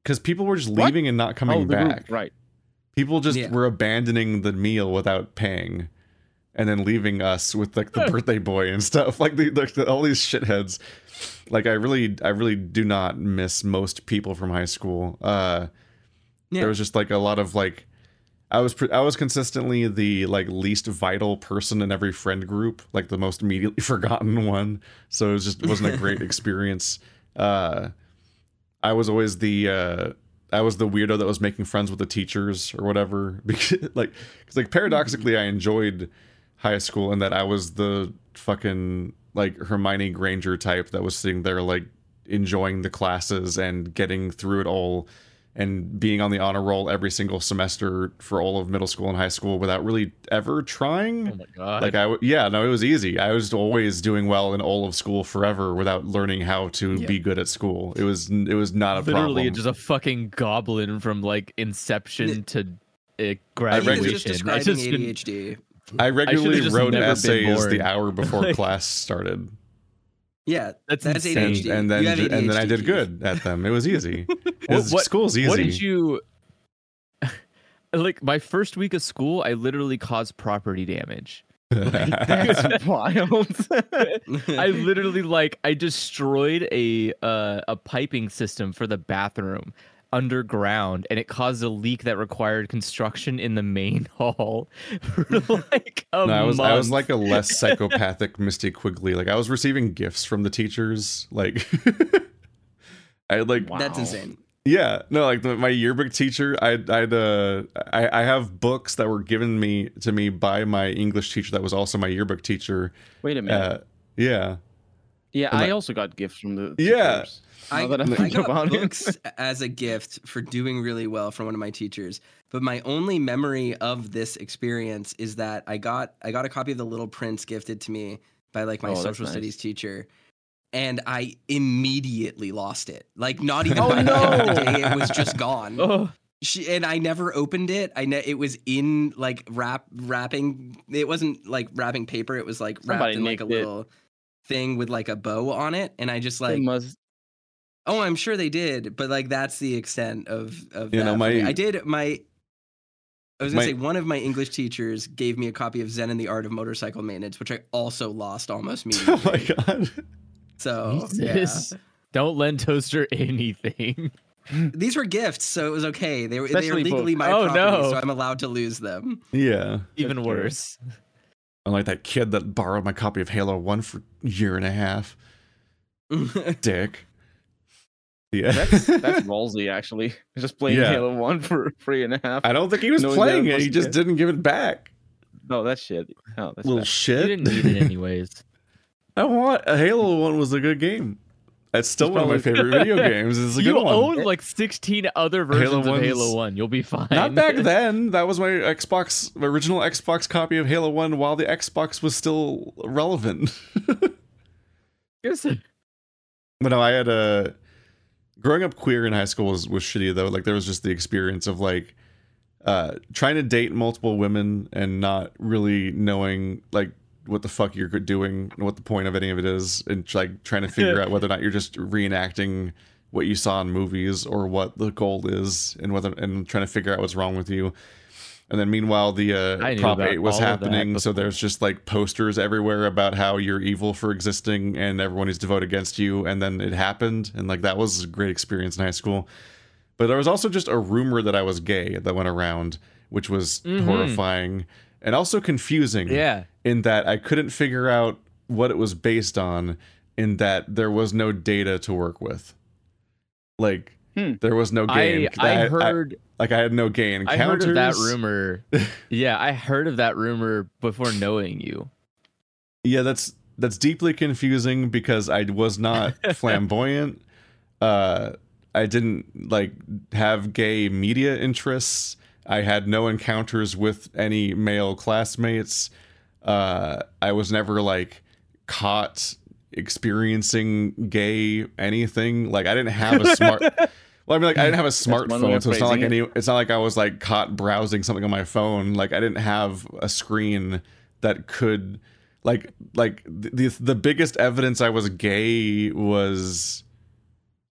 because people were just What? leaving and not coming oh, the group, back right? people just Yeah. were abandoning the meal without paying and then leaving us with like the birthday boy and stuff [LAUGHS] like the, like the, all these shitheads like i really i really do not miss most people from high school uh Yeah. there was just like a lot of like I was pre- I was consistently the like least vital person in every friend group, like the most immediately [LAUGHS] forgotten one. So it was just wasn't a great [LAUGHS] experience. Uh, I was always the uh, I was the weirdo that was making friends with the teachers or whatever. [LAUGHS] Because like, cause like paradoxically, I enjoyed high school in that I was the fucking like Hermione Granger type that was sitting there like enjoying the classes and getting through it all and being on the honor roll every single semester for all of middle school and high school without really ever trying. Oh my god. Like I, w- yeah, no, it was easy. I was always doing well in all of school forever without learning how to Yeah. be good at school. It was, it was not a problem. literally problem. just a fucking goblin from like inception to uh, I think graduation. it's just I just ADHD. I regularly just wrote essays the hour before Like- [LAUGHS] class started, Yeah, That's that's insane. ADHD. and, and then You have and then I did good at them. It was easy. [LAUGHS] What- It's- what- school's easy. What did you [LAUGHS] like? My first week of school, I literally caused property damage. [LAUGHS] That's wild. I literally like I destroyed a uh, a piping system for the bathroom underground, and it caused a leak that required construction in the main [LAUGHS] hall for like a No, I was I was like a less [LAUGHS] psychopathic Misty Quigley. Like I was receiving gifts from the teachers. Like [LAUGHS] I had like Wow. That's insane. yeah no like the, my yearbook teacher. I I'd uh I I have books that were given me to me by my English teacher that was also my yearbook teacher. Wait a minute. Uh, yeah. Yeah, and I like- also got gifts from the. Yeah. I, now that I I think got about it. books [LAUGHS] as a gift for doing really well from one of my teachers. But my only memory of this experience is that I got I got a copy of The Little Prince gifted to me by like my Oh, social nice. studies teacher. And I immediately lost it. Like not even [LAUGHS] Oh, by the the no. day, it was just gone. [LAUGHS] oh, she and I never opened it. I ne- it was in like wrap wrapping. It wasn't like wrapping paper. It was like wrapped Somebody in like a little. it. Little thing with like a bow on it. And I just They like, must. oh, I'm sure they did, but like that's the extent of of You know, that for me. my- I did my. I was gonna My- say one of my English teachers gave me a copy of Zen and the Art of Motorcycle Maintenance, which I also lost almost immediately. [LAUGHS] Oh my god. So yeah. Don't lend Toaster anything. [LAUGHS] these were gifts, so it was okay. They were they were Especially legally my Oh, property, no. so I'm allowed to lose them. Yeah. Even worse. Unlike that kid that borrowed my copy of Halo 1 for a year and a half. [LAUGHS] Dick. Yeah. That's that's [LAUGHS] ballsy, actually. Just playing Yeah. Halo One for three and a half. I don't think he was playing it. He just yeah. didn't give it back. No, that's shit. Oh, that's Little bad. shit. He didn't need it anyways. [LAUGHS] I want a Halo 1 was a good game. It's still It's one of my favorite [LAUGHS] video games. It's a you good one. own like 16 other versions of Halo 1. You'll be fine. Not back [LAUGHS] then. That was my Xbox, my original Xbox copy of Halo 1 while the Xbox was still relevant. [LAUGHS] Yes. But no, I had a growing up queer in high school was, was shitty though. Like there was just the experience of like uh trying to date multiple women and not really knowing like what the fuck you're doing and what the point of any of it is and like trying to [LAUGHS] figure out whether or not you're just reenacting what you saw in movies or what the goal is and whether and trying to figure out what's wrong with you. And then meanwhile the uh Prop 8 was all of that happening so there's just like posters everywhere about how you're evil for existing and everyone needs to vote against you and then it happened and like that was a great experience in high school. But there was also just a rumor that I was gay that went around which was Mhm. horrifying and also confusing Yeah. in that I couldn't figure out what it was based on in that there was no data to work with. Like Hmm. there was no gay I, I I- heard like I had no gain. I encounters. heard of that rumor. [LAUGHS] yeah, I heard of that rumor before knowing you. Yeah, that's that's deeply confusing because I was not [LAUGHS] flamboyant. Uh, I didn't like have gay media interests. I had no encounters with any male classmates. Uh, I was never like caught experiencing gay anything. Like I didn't have a smart. [LAUGHS] Well, I mean, like I didn't have a smartphone, so it's not like any. It's not like I was like caught browsing something on my phone. Like I didn't have a screen that could, like, like the the biggest evidence I was gay was.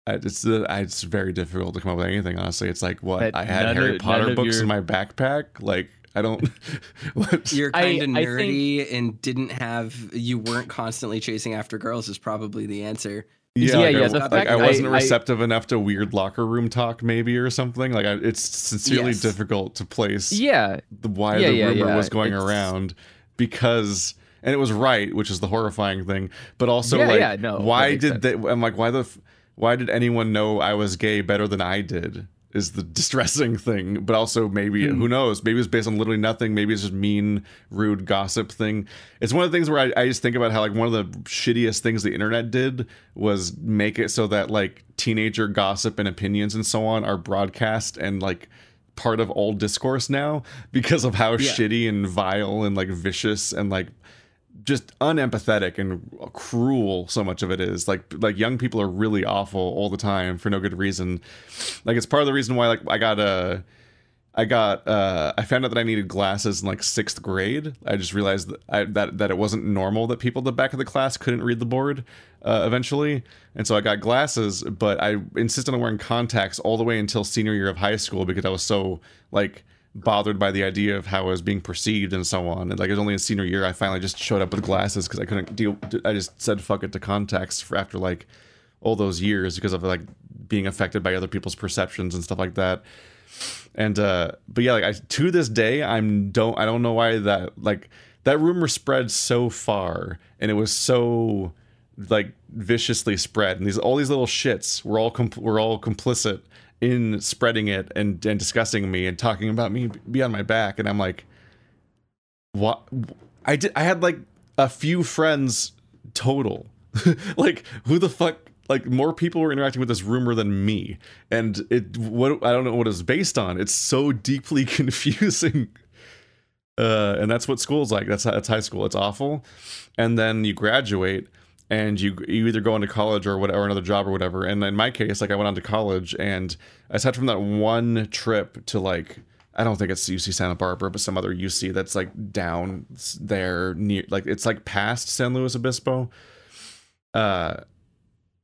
I- It's the it's very difficult to come up with anything. Honestly, it's like what That I had Harry of- Potter books your- in my backpack. Like I don't. [LAUGHS] what? You're kind of I nerdy and didn't have you weren't constantly chasing after girls is probably the answer. Yeah, Yeah, like, yeah, I, the like, fact I wasn't I- I- receptive enough to weird locker room talk, maybe or something. Like I, it's sincerely Yes. difficult to place Yeah. the, why Yeah, the yeah, rumor yeah, was going it's- around because and it was right, which is the horrifying thing. But also, Yeah, like, yeah, no, why makes did they? I'm like, why the? f- Why did anyone know I was gay better than I did? Is the [LAUGHS] distressing thing. But also, maybe Hmm. who knows? Maybe it's based on literally nothing. Maybe it's just mean, rude gossip thing. It's one of the things where I, I just think about how like one of the shittiest things the internet did was make it so that like teenager gossip and opinions and so on are broadcast and like part of old discourse now [LAUGHS] because of how Yeah. shitty and vile and like vicious and like just unempathetic and cruel so much of it is like like young people are really awful all the time for no good reason like it's part of the reason why like i got a I got uh I found out that I needed glasses in like sixth grade. I just realized that I, that that it wasn't normal that people at the back of the class couldn't read the board uh, eventually, and so I got glasses. But I insisted on wearing contacts all the way until senior year of high school because I was so like bothered by the idea of how I was being perceived and so on. And like it was only in senior year I finally just showed up with glasses because I couldn't deal. I just said fuck it to contacts for after like all those years because of like being affected by other people's perceptions and stuff like that and uh but yeah like I, to this day i'm don't i don't know why that like that rumor spread so far and it was so like viciously spread and these all these little shits were all compl- were all complicit in spreading it and and discussing me and talking about me beyond my back. And i'm like what? I did i had like a few friends total. [LAUGHS] Like who the fuck like more people were interacting with this rumor than me. And it what i don't know what it's based on. It's so deeply [LAUGHS] confusing. Uh and that's what school's like. That's that's high school. It's awful. And then you graduate and you you either go into college or whatever, or another job or whatever. And in my case, like I went on to college, and aside from that one trip to like I don't think it's UC Santa Barbara, but some other UC that's like down there near, like it's like past San Luis Obispo. Uh,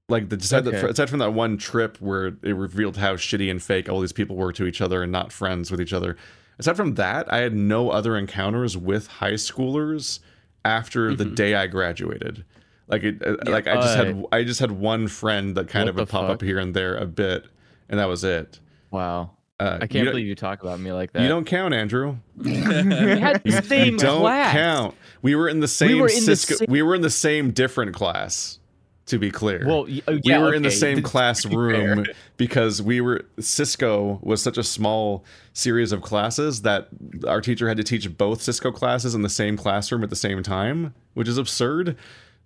like the aside, Okay. aside from that one trip where it revealed how shitty and fake all these people were to each other and not friends with each other. Aside from that, I had no other encounters with high schoolers after the Mhm. day I graduated. Like it, uh, Yeah. like I just had Uh, I just had one friend that kind of would the pop up fuck? here and there a bit, and that was it. Wow. Uh, I can't don't- believe you talk about me like that. you don't count, Andrew. [LAUGHS] we [LAUGHS] had the same you don't class. count. We were in the same were in the same- we were in the same different class. To be clear, Well, y- oh, we yeah, were in the same [LAUGHS] th- classroom because we were Cisco was such a small series of classes that our teacher had to teach both Cisco classes in the same classroom at the same time, which is absurd.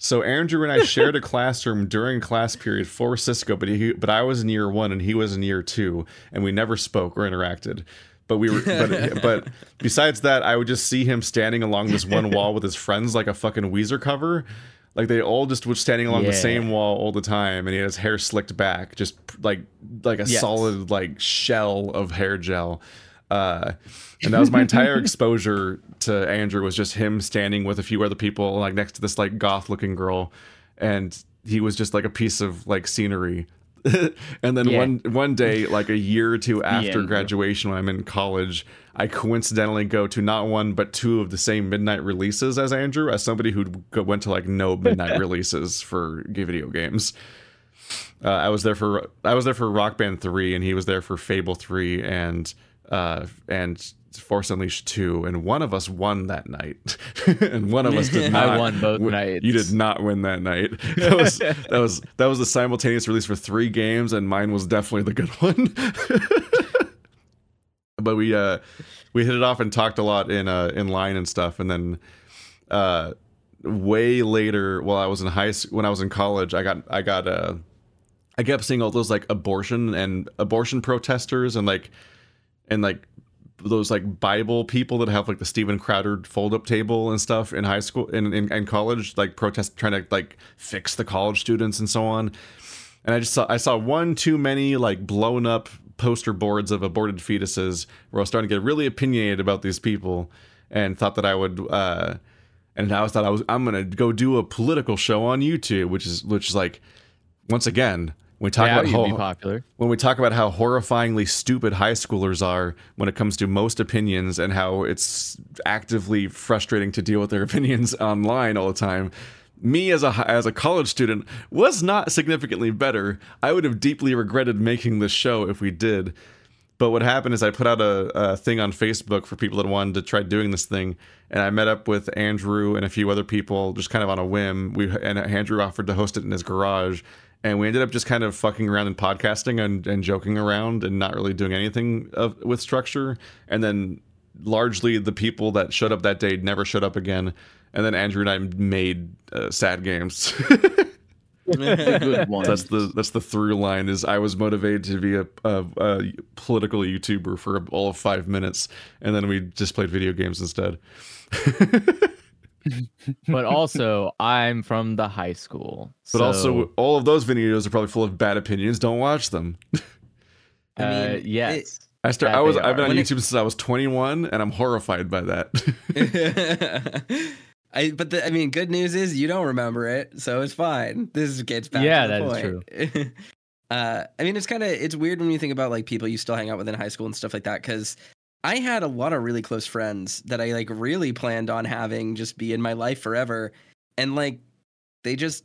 So Andrew and I shared a [LAUGHS] classroom during class period for Cisco, but he but I was in year one and he was in year two, and we never spoke or interacted. But we were but [LAUGHS] but besides that, I would just see him standing along this one [LAUGHS] wall with his friends like a fucking Weezer cover. Like they all just were standing along the same wall all the time, and he had his hair slicked back, just like like a Yes. solid like shell of hair gel. Uh, and that was my entire exposure to Andrew was just him standing with a few other people, like next to this like goth looking girl, and he was just like a piece of like scenery. [LAUGHS] and then Yeah. one one day, like a year or two after Andrew. graduation, when I'm in college, I coincidentally go to not one but two of the same midnight releases as Andrew, as somebody who went to like no midnight [LAUGHS] releases for video games. Uh, I was there for I was there for Rock Band three, and he was there for Fable three and uh, and Force Unleashed two, and one of us won that night, [LAUGHS] and one of us did [LAUGHS] not. I won both win- nights. You did not win that night. [LAUGHS] That was that was that was the simultaneous release for three games, and mine was definitely the good one. but we uh we hit it off and talked a lot in uh in line and stuff, and then uh way later while I was in high school when I was in college, I got I got uh I kept seeing all those like abortion and abortion protesters and like and like those like Bible people that have like the Steven Crowder fold up table and stuff in high school in, in, in college, like protest trying to like fix the college students and so on. And I just saw I saw one too many like blown up poster boards of aborted fetuses where I was starting to get really opinionated about these people and thought that I would uh and I was thought I was I'm gonna go do a political show on YouTube, which is which is like once again when we talk Now about how, popular. when we talk about how horrifyingly stupid high schoolers are when it comes to most opinions and how it's actively frustrating to deal with their [LAUGHS] opinions online all the time me as a as a college student was not significantly better i would have deeply regretted making this show if we did but what happened is I put out a, a thing on Facebook for people that wanted to try doing this thing, and I met up with Andrew and a few other people just kind of on a whim. We and Andrew offered to host it in his garage, and we ended up just kind of fucking around and podcasting and, and joking around and not really doing anything of, with structure. And then largely the people that showed up that day never showed up again. And then Andrew and I made uh, sad games. [LAUGHS] Good [LAUGHS] one. that's the that's the through line is I was motivated to be a, a, a political YouTuber for all of five minutes, and then we just played video games instead. [LAUGHS] [LAUGHS] But also, I'm from the high school. But so, also, all of those videos are probably full of bad opinions. Don't watch them. [LAUGHS] I uh, mean, yes. I start. I was. I've been on When it- YouTube since I was 21, and I'm horrified by that. [LAUGHS] I but the, I mean, good news is you don't remember it, so it's fine. This gets back. Yeah, to the that is point. uh, I mean, it's kind of it's weird when you think about like people you still hang out with in high school and stuff like that. Because I had a lot of really close friends that I like really planned on having just be in my life forever, and like they just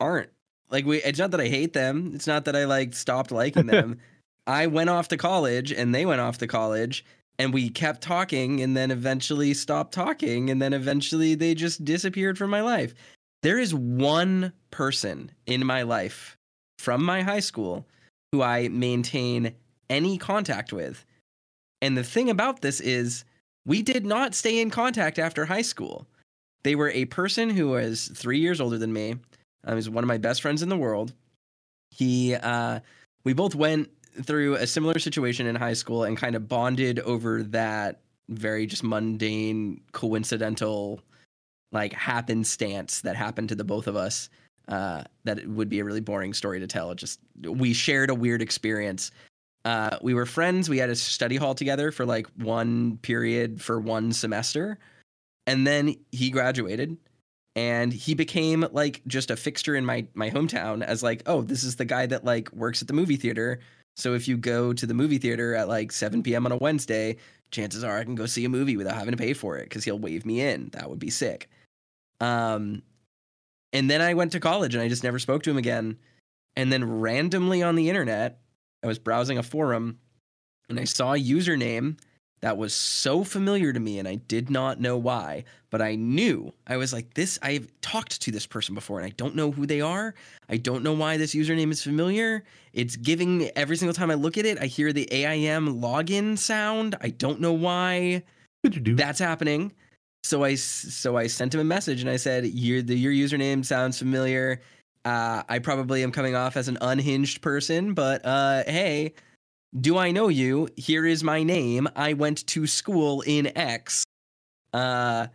aren't. Like we, it's not that I hate them. It's not that I like stopped liking [LAUGHS] them. I went off to college and they went off to college and we kept talking and then eventually stopped talking and then eventually they just disappeared from my life. There is one person in my life from my high school who I maintain any contact with. And the thing about this is we did not stay in contact after high school. They were a person who was 3 years older than me. I was one of my best friends in the world. He uh we both went through a similar situation in high school and kind of bonded over that very just mundane, coincidental, like happenstance that happened to the both of us. uh, that would be a really boring story to tell. It just we shared a weird experience. Uh, we were friends. We had a study hall together for like one period for one semester, and then he graduated, and he became like just a fixture in my my hometown as like, oh, this is the guy that like works at the movie theater. So if you go to the movie theater at like 7 p.m. on a Wednesday, chances are I can go see a movie without having to pay for it because he'll wave me in. That would be sick. Um, and then I went to college and I just never spoke to him again. And then randomly on the internet, I was browsing a forum and I saw a username that was so familiar to me and I did not know why, but I knew I was like, this, I've talked to this person before and I don't know who they are. I don't know why this username is familiar. It's giving every single time I look at it, I hear the AIM login sound. I don't know why that's happening. So I, so I sent him a message and I said, your, the, your username sounds familiar. Uh, I probably am coming off as an unhinged person, but uh, hey, do I know you? Here is my name. I went to school in X. Uh,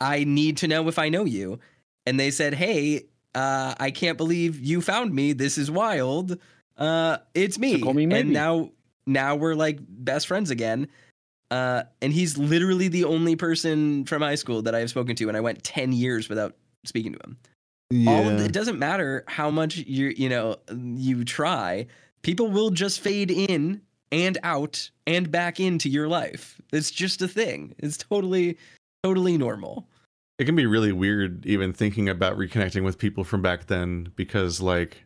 I need to know if I know you. And they said, hey, uh, I can't believe you found me. This is wild. Uh, it's me. call me and now, now we're like best friends again. Uh, and he's literally the only person from high school that I've spoken to, and I went ten years without speaking to him all of the, it doesn't matter how much you you know you try people will just fade in and out and back into your life. It's just a thing. It's totally totally normal. It can be really weird even thinking about reconnecting with people from back then because like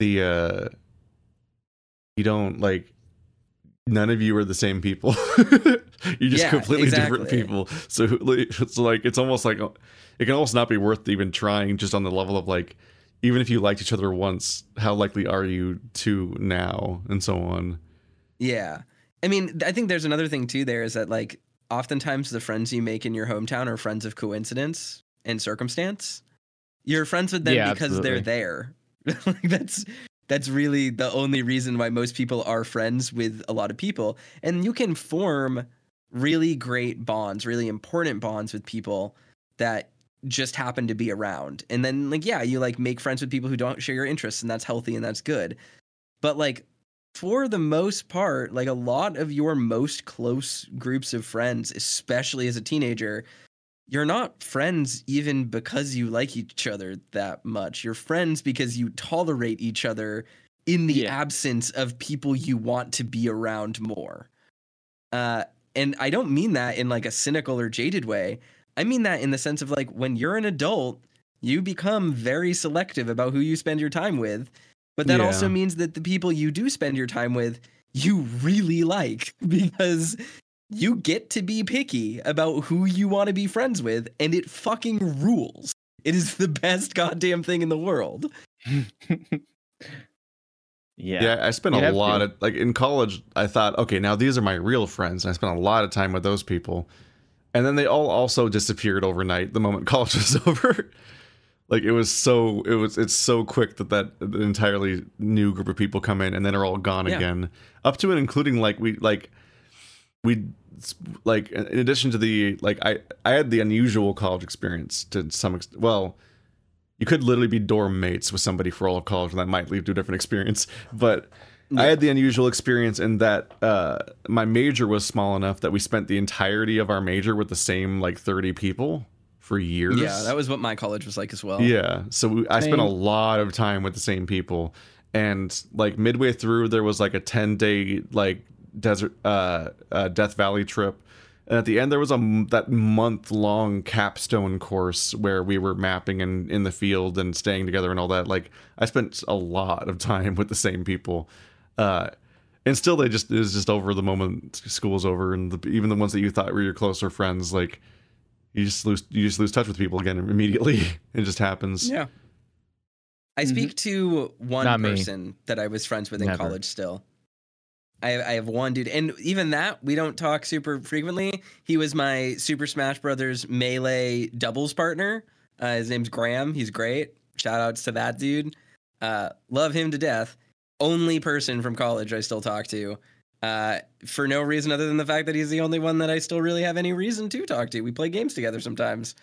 the uh you don't like none of you are the same people. [LAUGHS] You're just Yeah, completely different people. So it's like it's almost like it can almost not be worth even trying just on the level of like even if you liked each other once how likely are you to now and so on? Yeah. I mean i think there's another thing too there is that like oftentimes the friends you make in your hometown are friends of coincidence and circumstance. You're friends with them Yeah, because they're there. [LAUGHS] Like that's that's really the only reason why most people are friends with a lot of people. And you can form really great bonds really important bonds with people that just happen to be around. And then like yeah you like make friends with people who don't share your interests and that's healthy and that's good. But like for the most part like a lot of your most close groups of friends especially as a teenager you're not friends even because you like each other that much. You're friends because you tolerate each other in the Yeah. absence of people you want to be around more. Uh, and I don't mean that in like a cynical or jaded way. I mean that in the sense of like when you're an adult, you become very selective about who you spend your time with. But that also means that the people you do spend your time with, you really like [LAUGHS] because you get to be picky about who you want to be friends with, and it fucking rules. It is the best goddamn thing in the world. [LAUGHS] yeah. Yeah, I spent You a lot to. of like in college. I thought, okay, now these are my real friends. And I spent a lot of time with those people, and then they all also disappeared overnight the moment [LAUGHS] college was over. like it was so it was it's so quick that that entirely new group of people come in and then are all gone Yeah. again, up to and including like we like we like in addition to the like I I had the unusual college experience to some extent. Well, you could literally be dorm mates with somebody for all of college, and that might lead to a different experience. [LAUGHS] But I had the unusual experience in that uh, my major was small enough that we spent the entirety of our major with the same like thirty people for years. Yeah, that was what my college was like as well. Yeah. So we, I spent a lot of time with the same people, and like midway through, there was like a ten day like desert uh, uh Death Valley trip, and at the end there was a m- that month long capstone course where we were mapping and in the field and staying together and all that. Like I spent a lot of time [LAUGHS] with the same people. Uh, and still, they just it was just over the moment school's over, and the, even the ones that you thought were your closer friends, like you just lose you just lose touch with people again immediately. [LAUGHS] it just happens. Yeah. I Mhm. speak to one Not me. person that I was friends with in Never. college still. I, I have one dude, and even that we don't talk super frequently. He was my Super Smash Brothers melee doubles partner. Uh, his name's Graham. He's great. Shout outs to that dude. Uh, love him to death. Only person from college I still talk to. Uh, for no reason other than the fact that he's the only one that I still really have any reason to talk to. We play games together sometimes,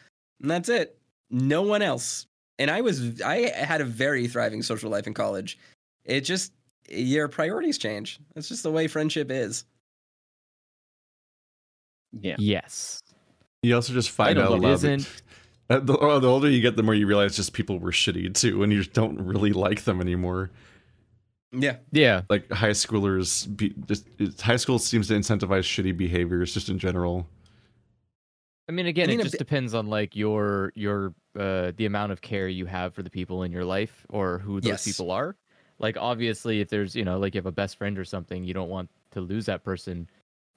and that's it. No one else. and I was I had a very thriving social life in college. It just your priorities change. That's just the way friendship is. Yeah. Yes. You also just find out but a lot. isn't- Of, [LAUGHS] uh, the, oh, the older you get, the more you realize just people were shitty too, and you don't really like them anymore. Yeah. Yeah. Like high schoolers, be, just high school seems to incentivize shitty behaviors just in general. I mean, again, I mean, it just bit- depends on like your your uh the amount of care you have for the people in your life or who those Yes. people are. Like obviously, if there's you know like you have a best friend or something, you don't want to lose that person.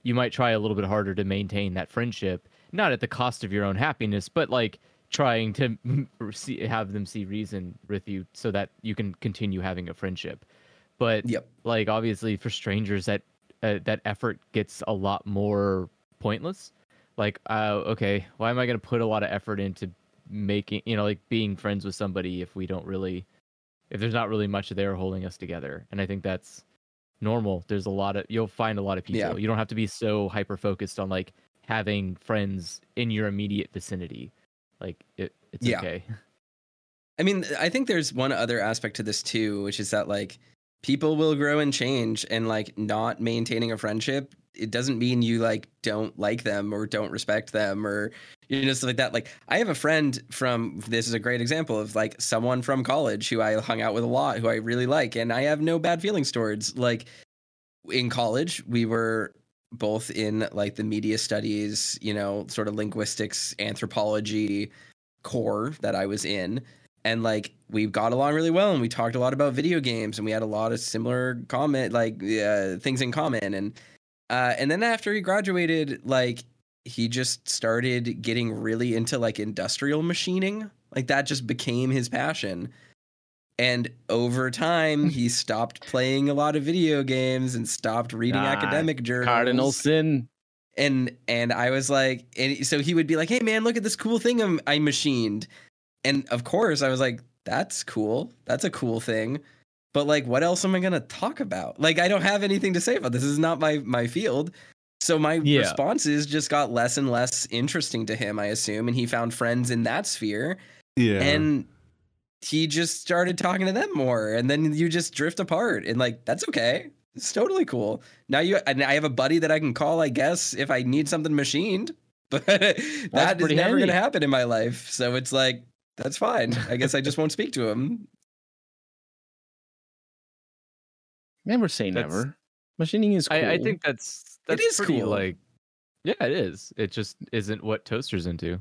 You might try a little bit harder to maintain that friendship, not at the cost of your own happiness, but like trying to [LAUGHS] see, have them see reason with you so that you can continue having a friendship. But Yep. like obviously for strangers that uh, that effort gets a lot more pointless like uh, okay why am i going to put a lot of effort into making you know like being friends with somebody if we don't really if there's not really much there holding us together. And i think that's normal. There's a lot of you'll find a lot of people. Yeah. you don't have to be so hyper focused on like having friends in your immediate vicinity. Like it, it's Yeah. okay. [LAUGHS] I mean, I think there's one other aspect to this too, which is that like people will grow and change and like not maintaining a friendship it doesn't mean you like don't like them or don't respect them or you know stuff like that. Like i have a friend from this is a great example of like someone from college who i hung out with a lot who i really like and i have no bad feelings towards. Like in college we were both in like the media studies you know sort of linguistics anthropology core that i was in and like we got along really well and we talked a lot about video games and we had a lot of similar comment like uh, things in common and uh, and then after he graduated like he just started getting really into like industrial machining like that just became his passion and over time he [LAUGHS] stopped playing a lot of video games and stopped reading Ah, academic journals Cardinal sin. and and I was like, and so he would be like, "Hey man, look at this cool thing I'm, I machined," and of course I was like, "That's cool. That's a cool thing." But like, what else am I gonna talk about? Like, I don't have anything to say about this. This is not my my field. So my Yeah. responses just got less and less interesting to him, I assume, and he found friends in that sphere, Yeah. and he just started talking to them more, and then you just drift apart, and like that's okay. It's totally cool. Now you and I have a buddy that I can call, I guess, if I need something machined. [LAUGHS] But that is never gonna happen in my life. So it's like that's fine. I guess I just won't speak to him. Never say That's- never. Machining is cool. I, I think that's that's is pretty cool. like yeah it is it just isn't what toaster's into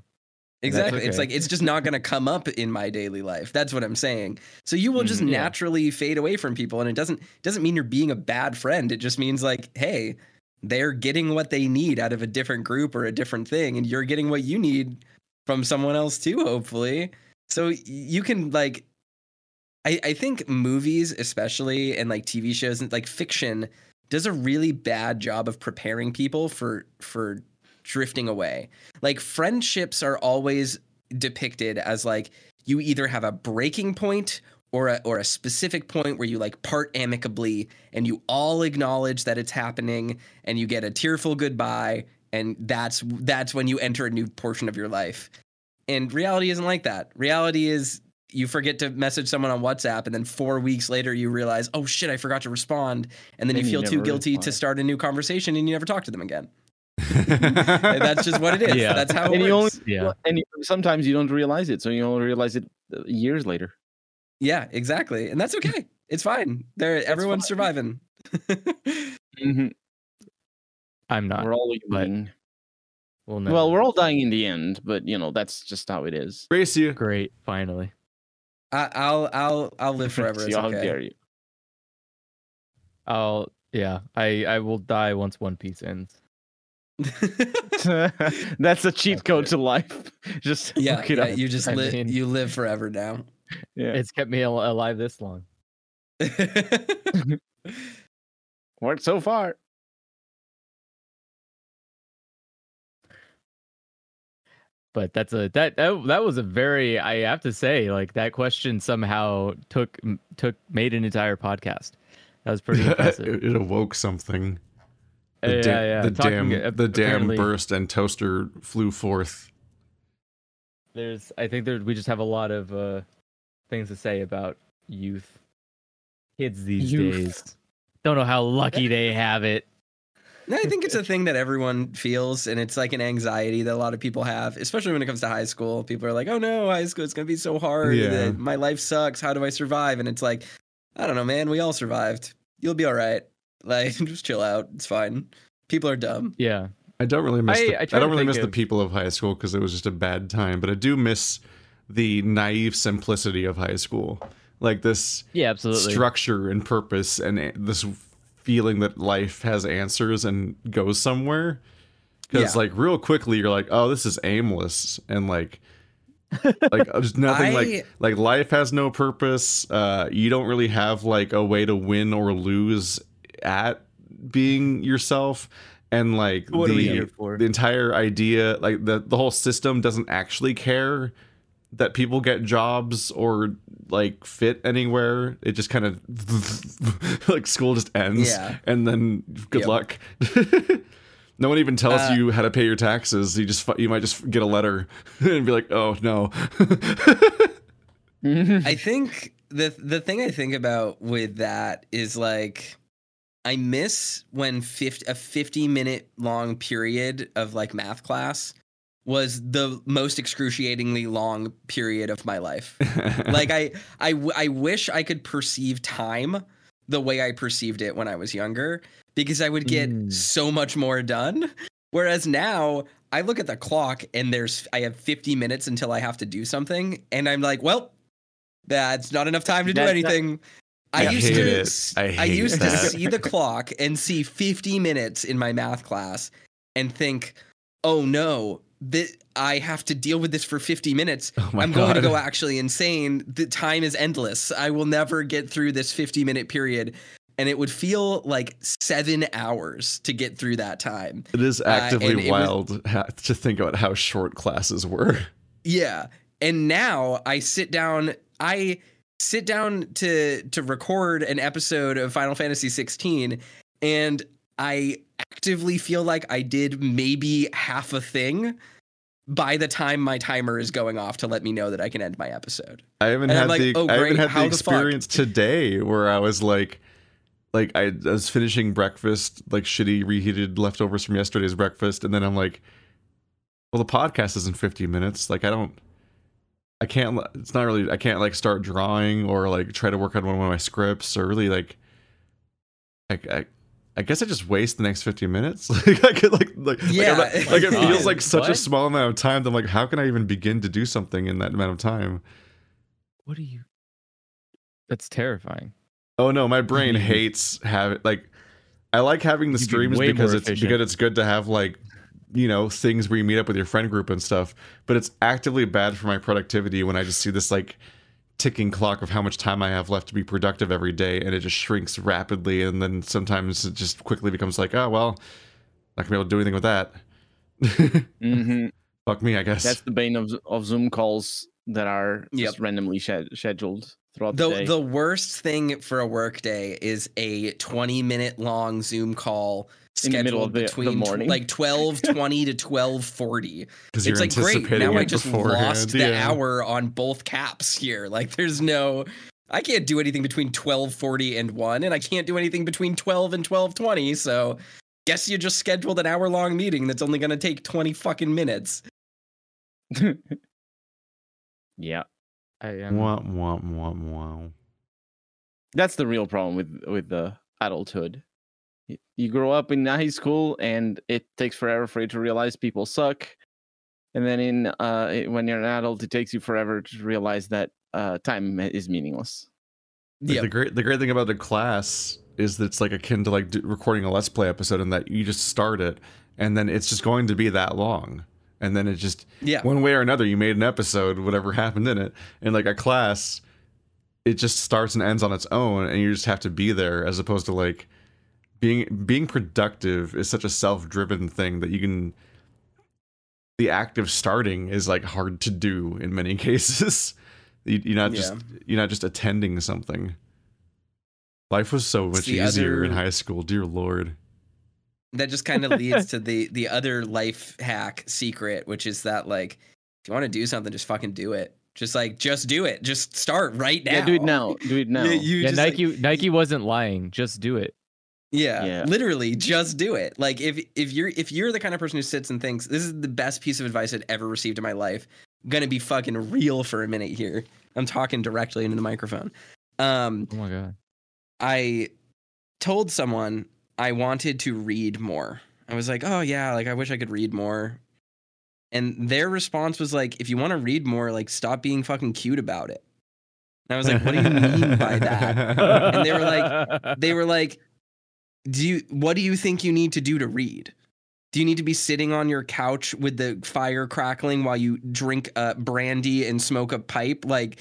Exactly. It's like it's just not going to come up in my daily life. That's what I'm saying. So you will just Mhm, yeah. naturally fade away from people and it doesn't doesn't mean you're being a bad friend. It just means like, hey, they're getting what they need out of a different group or a different thing and you're getting what you need from someone else too, hopefully. So you can like I I think movies especially and like TV shows and like fiction does a really bad job of preparing people for for drifting away. Like friendships are always depicted as like you either have a breaking point or a, or a specific point where you like part amicably and you all acknowledge that it's happening and you get a tearful goodbye and that's that's when you enter a new portion of your life. And reality isn't like that. Reality is you forget to message someone on whatsapp and then four weeks later you realize oh shit i forgot to respond and then And you you feel too never guilty to start a new conversation and you never talk to them again [LAUGHS] that's just what it is. Yeah. That's how it And you only- yeah and sometimes you don't realize it, so you only realize it uh, years later. Yeah, exactly. And that's okay. It's fine. There everyone's fine. surviving. Mhm. i'm not We're all but- human. well, Well, we're all dying in the end, but you know that's just how it is. Brace you. great finally I, I'll I'll I'll live [LAUGHS] forever. See, how okay. dare you? i'll yeah i i will die once one piece ends [LAUGHS] [LAUGHS] That's a cheat That's code it. to life. Just yeah, yeah, up. you just live you live forever now. Yeah. it's kept me al- alive this long Worked so far. But that's a that, that that was a very i have to say like that question somehow took took made an entire podcast that was pretty [LAUGHS] impressive it, it awoke something. The, yeah, da- yeah. the Talking, dam, uh, the dam burst and toaster flew forth. There's, I think there, we just have a lot of uh, things to say about youth, kids these Youth. days. Don't know how lucky they have it. No, I think it's a thing that everyone feels, and it's like an anxiety that a lot of people have, especially when it comes to high school. People are like, "Oh no, high school is gonna be so hard. Yeah. that My life sucks. How do I survive?" And it's like, I don't know, man. We all survived. You'll be all right. Like, [LAUGHS] just chill out. It's fine. People are dumb. Yeah. I don't really miss. I- the, I I, don't really think miss the people of high school because it was just a bad time. But I do miss the naive simplicity of high school, like this Yeah, absolutely. structure and purpose, and eh, this feeling that life has answers and goes somewhere. Because Yeah. like real quickly, you're like, oh, this is aimless, and like. like uh, there's nothing I- like like life has no purpose uh you don't really have like a way to win or lose at being yourself and like What are we the, the entire idea like the the whole system doesn't actually care that people get jobs or like fit anywhere it just kind of [LAUGHS] like school just ends Yeah. and then good Yep. luck [LAUGHS] no one even tells Uh, you how to pay your taxes you just you might just get a letter [LAUGHS] and be like oh no I think the the thing I think about with that is like I miss when 50, a 50 minute long period of like math class was the most excruciatingly long period of my life. [LAUGHS] like I, I, I wish I could perceive time the way I perceived it when I was younger because I would get Mm. so much more done. Whereas now I look at the clock and there's I have 50 minutes until I have to do something and I'm like, well, that's not enough time to do anything. I, I used to it. I hate used that. to see the clock and see 50 minutes in my math class and think, "Oh no, that I have to deal with this for 50 minutes. Oh I'm going to go actually insane. The time is endless. I will never get through this 50 minute period." And it would feel like seven hours to get through that time. it is uh, actively it was- wild ha- to think about how short classes were Yeah. And now I sit down I sit down to to record an episode of Final Fantasy 16 and I actively feel like I did maybe half a thing by the time my timer is going off to let me know that I can end my episode. I haven't And had like, the "Oh, I haven't had the the experience today where I was like like I, I was finishing breakfast, like shitty reheated leftovers from yesterday's breakfast, and then I'm like, well, the podcast is in 50 minutes. Like I don't I can't it's not really I can't like start drawing or like try to work on one of my scripts or really like I, I I guess I just waste the next 15 minutes. [LAUGHS] Like I could like like like, not- like it feels like such a small amount of time. that I'm like, how can I even begin to do something in that amount of time? What are you? That's terrifying. Oh no, my brain hates having like I like having the You'd be streams because it's efficient. because it's good to have like you know things where you meet up with your friend group and stuff. But it's actively bad for my productivity when I just see this like ticking clock of how much time I have left to be productive every day, and it just shrinks rapidly. And then sometimes it just quickly becomes like, oh well, not gonna be able to do anything with that. hmm [LAUGHS] Fuck me, I guess. That's the bane of of Zoom calls that are Yep. just randomly sched- scheduled throughout the, The day. the worst thing for a work day is a 20 minute long Zoom call In the middle scheduled of the- the between tw- morning. like 12:20 [LAUGHS] to 12:40. it's like great. Now I just beforehand. lost the Yeah. hour on both caps here. Like there's no I can't do anything between 12:40 and 1 and I can't do anything between 12 and 12:20, so guess you just scheduled an hour long meeting that's only going to take 20 fucking minutes. [LAUGHS] yeah, I um, Wah, wah, wah, wah. that's the real problem with with the adulthood. Y- You grow up in high school, and it takes forever for you to realize people suck. And then in uh, when you're an adult, it takes you forever to realize that uh, time is meaningless. Yeah. The great the great thing about the class is that it's like akin to like recording a let's play episode, and that you just start it, and then it's just going to be that long, and then it just Yeah. one way or another you made an episode, whatever [LAUGHS] happened in it, and like a class, it just starts and ends on its own, and you just have to be there, as opposed to like being being productive is such a self driven thing that you can. The act of starting is like hard to do in many [LAUGHS] cases. You, you're not just Yeah. you're not just attending something. Life was so much the easier in high school, dear lord. that just kind of leads to the the other life hack secret which is that like if you want to do something just fucking do it Just like just do it. Just start right now. Yeah, do it now. Do it [LAUGHS] now. Yeah, you yeah, just, like- Nike Nike wasn't lying. Just do it. Yeah, Yeah. literally just do it. Like if if you're if you're the kind of person who sits and thinks this is the best piece of advice I'd ever received in my life, I'm gonna be fucking real for a minute here. I'm talking directly into the microphone. Um Oh my god. I told someone I wanted to read more. I was like, "Oh yeah, like I wish I could read more." And their response was like, "If you want to read more, like stop being fucking cute about it." And I was like, "What do you mean by that?" And they were like- They were like, "Do you what do you think you need to do to read? Do you need to be sitting on your couch with the fire crackling while you drink uh, brandy and smoke a pipe? Like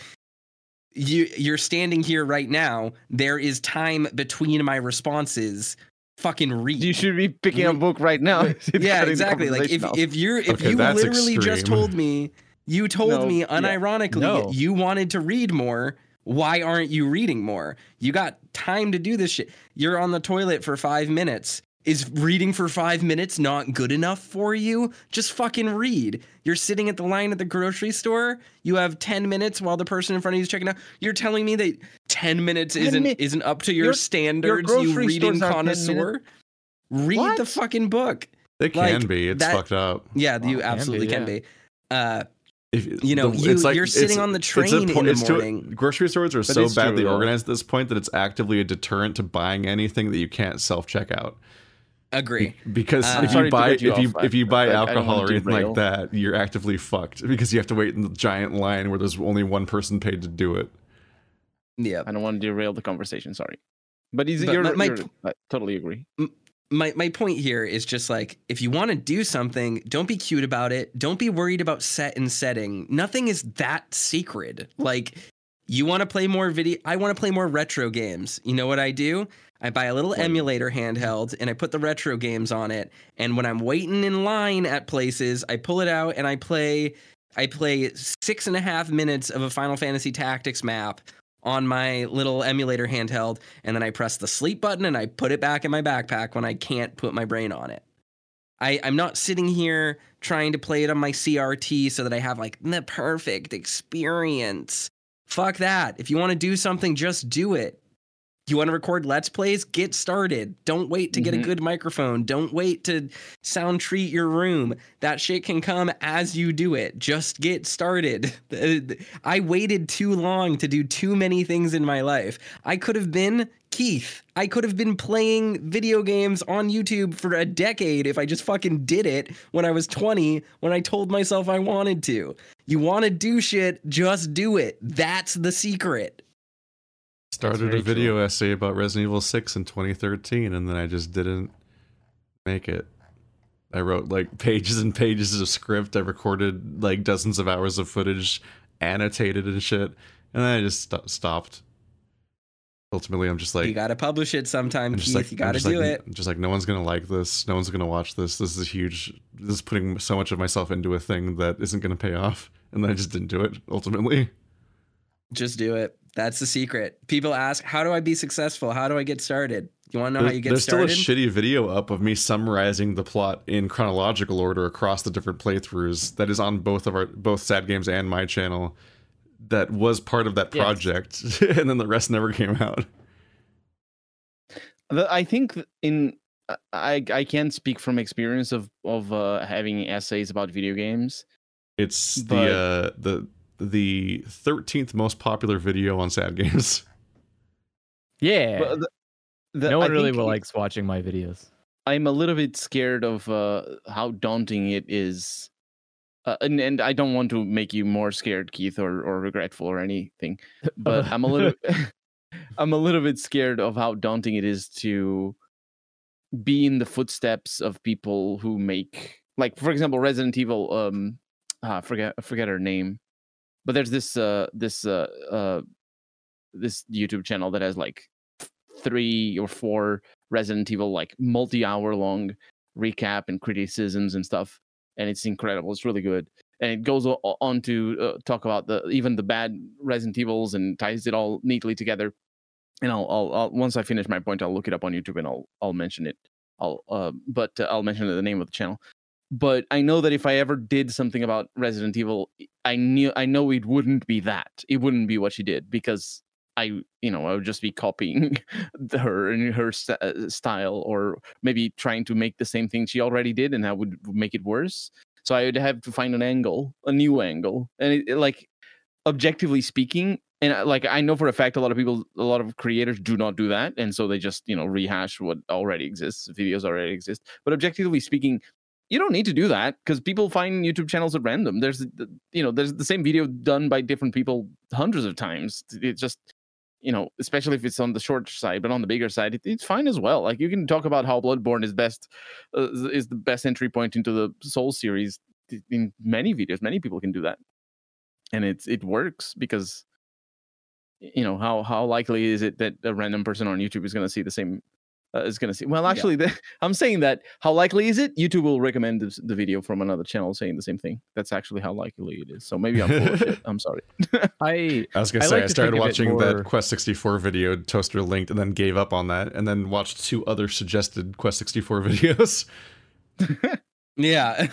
you you're standing here right now. There is time between my responses. Fucking read. You should be picking a book right now. [LAUGHS] Yeah, exactly. Like if off. if you're if Okay, you literally just told me you told No, me yeah. unironically No. you wanted to read more. Why aren't you reading more? You got time to do this shit. You're on the toilet for five minutes. Is reading for five minutes not good enough for you? Just fucking read. You're sitting at the line at the grocery store. You have 10 minutes while the person in front of you is checking out. You're telling me that 10 minutes 10 isn't mi- isn't up to your, Your- standards, your you grocery reading stores are 10 minutes. connoisseur? Read the fucking book. They can Like, be. It's that- fucked up. Yeah, you Well, can absolutely be, can yeah. be. Uh, If, You know, you- you're sitting on the it's a train in the it's to- grocery stores are But so badly true, organized at this point that it's actively a deterrent to buying anything that you can't self check out. agree. Because Uh, if you buy you if you if you I- buy I- I don't alcohol or to anything like that, you're actively fucked because you have to wait in the giant line where there's only one person paid to do it. Yeah. I don't want to derail the conversation. Sorry, but, is, But you're, my- my you're- p- I totally agree. My my point here is just like if you want to do something, don't be cute about it. Don't be worried about set and setting. Nothing is that sacred. Like you want to play more video I want to play more retro games. You know what I do? I buy a little emulator handheld and I put the retro games on it. And when I'm waiting in line at places, I pull it out and I play I play six and a half minutes of a Final Fantasy Tactics map on my little emulator handheld, and then I press the sleep button and I put it back in my backpack when I can't put my brain on it. I, I'm not sitting here trying to play it on my CRT so that I have like the perfect experience. Fuck that. If you want to do something, just do it. You want to record Let's Plays? Get started. Don't wait to get a Mhm. good microphone. Don't wait to sound treat your room. That shit can come as you do it. Just get started. [LAUGHS] I waited too long to do too many things in my life. I could have been Keith. I could have been playing video games on YouTube for a decade if I just fucking did it when I was 20 when I told myself I wanted to. You want to do shit, just do it. That's the secret. Started a video essay about Resident Evil 6 in 2013 and then I just didn't make it. I wrote like [LAUGHS] pages and pages of script. I recorded like dozens of hours of footage, annotated and shit, and then I just sto- stopped. Ultimately, I'm just like you got to publish it sometime, Keith. like you got to just do like, it. Just like no one's gonna like this. No one's gonna watch this. This is a huge. This is putting so much of myself into a thing that isn't gonna pay off. And then I just didn't do it. Ultimately, Just do it. That's the secret. People ask, "How do I be successful? How do I get started?" You want to know how you get there's started? There's still a shitty video up of me summarizing the plot in chronological order across the different playthroughs. That is on both of our both sad games and my channel. That was part of that Yes. project, [LAUGHS] and then the rest never came out. I think in uh, I I can speak from experience of of uh, having essays about video games. It's the uh, the the thirteenth most popular video on sad games. Yeah. But the- the- no I one really think likes watching my videos. I'm a little bit scared of uh, how daunting it is. Uh, and, and I don't want to make you more scared, Keith, or, or regretful or anything. But I'm a little [LAUGHS] [LAUGHS] I'm a little bit scared of how daunting it is to be in the footsteps of people who make like for example Resident Evil um ah, I forget I forget her name. But there's this uh this uh uh this YouTube channel that has like three or four Resident Evil like multi-hour long recap and criticisms and stuff, and it's incredible. It's really good, and it goes on to uh, talk about the even the bad Resident Evils and ties it all neatly together. And I'll, I'll, I'll once I finish my point, I'll look it up on YouTube and I'll I'll mention it. I'll uh, but uh, I'll mention the name of the channel. But I know that if I ever did something about Resident Evil, I knew I know it wouldn't be that. It wouldn't be what she did because I, you know, I would just be copying [LAUGHS] her and her st- uh, style, or maybe trying to make the same thing she already did, and I would make it worse. So I would have to find an angle, a new angle, and it, it, like objectively speaking, and like I know for a fact, a lot of people, a lot of creators do not do that, and so they just you know rehash what already exists, videos already exist. But objectively speaking, you don't need to do that because people find YouTube channels at random. There's you know there's the same video done by different people hundreds of times. It just you know, especially if it's on the short side, but on the bigger side, it, it's fine as well. Like you can talk about how Bloodborne is best, uh, is the best entry point into the Soul series in many videos. Many people can do that, and it's it works because you know how how likely is it that a random person on YouTube is going to see the same uh, is going to see well actually [LAUGHS] the, i'm saying that how likely is it youtube will recommend this, the video from another channel saying the same thing that's actually how likely it is so maybe i'm full of shit [LAUGHS] i'm sorry I [LAUGHS] I was gonna say like I started think of it watching more- that Quest 64 video Toaster linked and then gave up on that and then watched two other suggested Quest 64 videos. Yeah.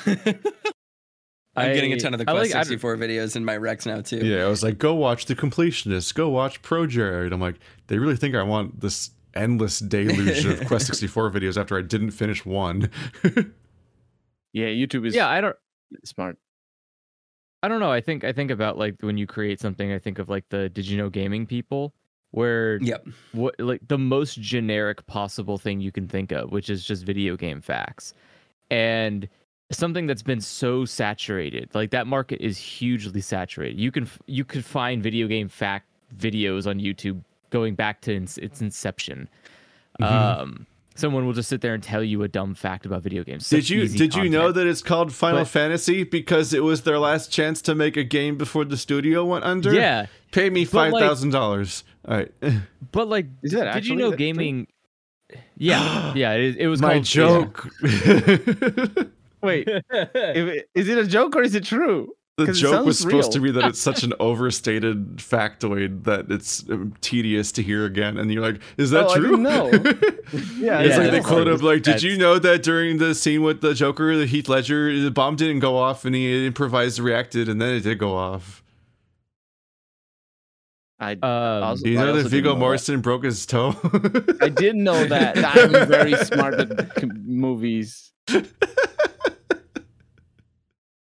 I'm getting a ton of the I Quest like- I- 64 videos in my Rex now too. Yeah, I was like, go watch the completionist, go watch Pro Jared. I'm like, they really think I want this endless deluge of [LAUGHS] Quest 64 videos after I didn't finish one. [LAUGHS] yeah youtube is yeah, I don't smart I don't know. I think I think about like when you create something, I think of like the did you know gaming people where Yep. what like the most generic possible thing you can think of, which is just video game facts. And something that's been so saturated, like that market is hugely saturated. You can you could find video game fact videos on YouTube going back to ins- its inception. Mhm. Um someone will just sit there and tell you a dumb fact about video games. Such did you easy did you know that it's called Final But- Fantasy because it was their last chance to make a game before the studio went under? Yeah, Pay me five thousand like, dollars. All right. [LAUGHS] but like Is that did you know that true? gaming Yeah, yeah, [GASPS] it, it was My called joke. [LAUGHS] wait [LAUGHS] if it- is it a joke or is it true The 'Cause it joke was sounds supposed to be that it's such [LAUGHS] an overstated factoid that it's um, tedious to hear again, and you're like, "Is that Oh, true?" didn't know. [LAUGHS] it's yeah, Yeah, like they that's quote like- him like, "Did you know that during the scene with the Joker, the Heath Ledger, the bomb didn't go off, and he improvised, reacted, and then it did go off." I, Um, Also- Do you know also that didn't Viggo know that. Mortensen broke his toe? I didn't know [LAUGHS] that i'm very smart at movies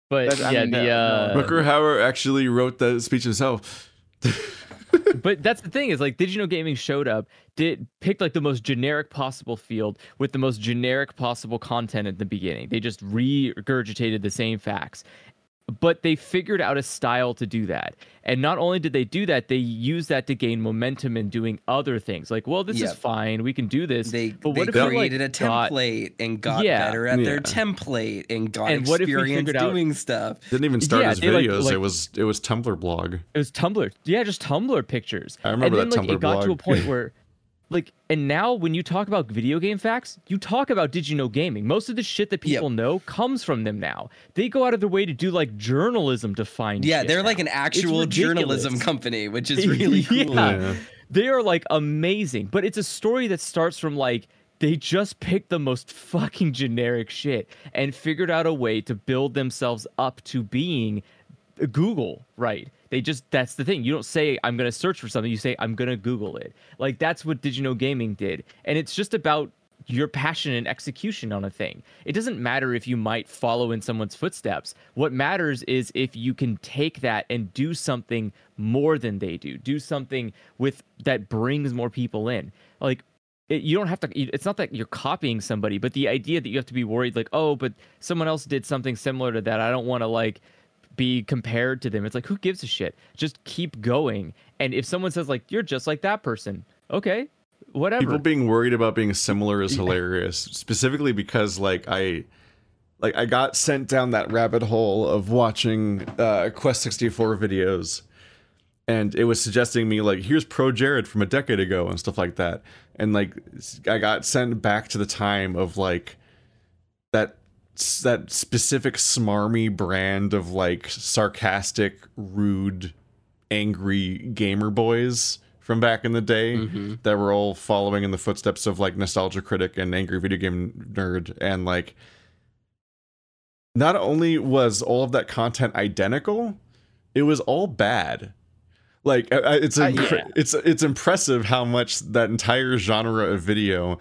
but That- I yeah, mean, the no, uh, no. Rutger Hauer actually wrote the speech himself. [LAUGHS] but that's the thing is like did you know gaming showed up did picked like the most generic possible field with the most generic possible content at the beginning they just regurgitated the same facts but they figured out a style to do that and not only did they do that they used that to gain momentum in doing other things like well this Yep. is fine we can do this They, but they what if you, like, created a got- template and got Yeah. better at their template and got And what if experience figured out- doing stuff. Didn't even start Yeah, as they, like- videos. like- it was it was Tumblr blog. It was Tumblr. Yeah, just Tumblr pictures. I remember and that then, like, Tumblr it got to a point where, [LAUGHS] like, and now when you talk about video game facts, you talk about did you know gaming. Most of the shit that Yep. people know comes from them now. They go out of their way to do like journalism to find. Yeah, shit they're like an actual journalism company, which is [LAUGHS] really cool. Yeah. They are like amazing, but it's a story that starts from like they just picked the most fucking generic shit and figured out a way to build themselves up to being Google, right? They just that's the thing. You don't say I'm going to search for something, you say I'm going to Google it. Like that's what Did You Know Gaming did. And it's just about your passion and execution on a thing. It doesn't matter if you might follow in someone's footsteps. What matters is if you can take that and do something more than they do. Do something with that brings more people in. Like it, you don't have to it's not that you're copying somebody, but the idea that you have to be worried like, "Oh, but someone else did something similar to that. I don't want to like be compared to them. It's like who gives a shit? Just keep going. And if someone says like you're just like that person, okay, whatever. People being worried about being similar is hilarious. Specifically because like I like I got sent down that rabbit hole of watching uh Quest 64 videos and it was suggesting me like here's Pro Jared from a decade ago and stuff like that. And like I got sent back to the time of like that that specific smarmy brand of like sarcastic, rude, angry gamer boys from back in the day Mhm. that were all following in the footsteps of like nostalgia critic and angry video game nerd and like not only was all of that content identical, it was all bad. Like I- I- it's Uh, yeah. it's it's impressive how much that entire genre of video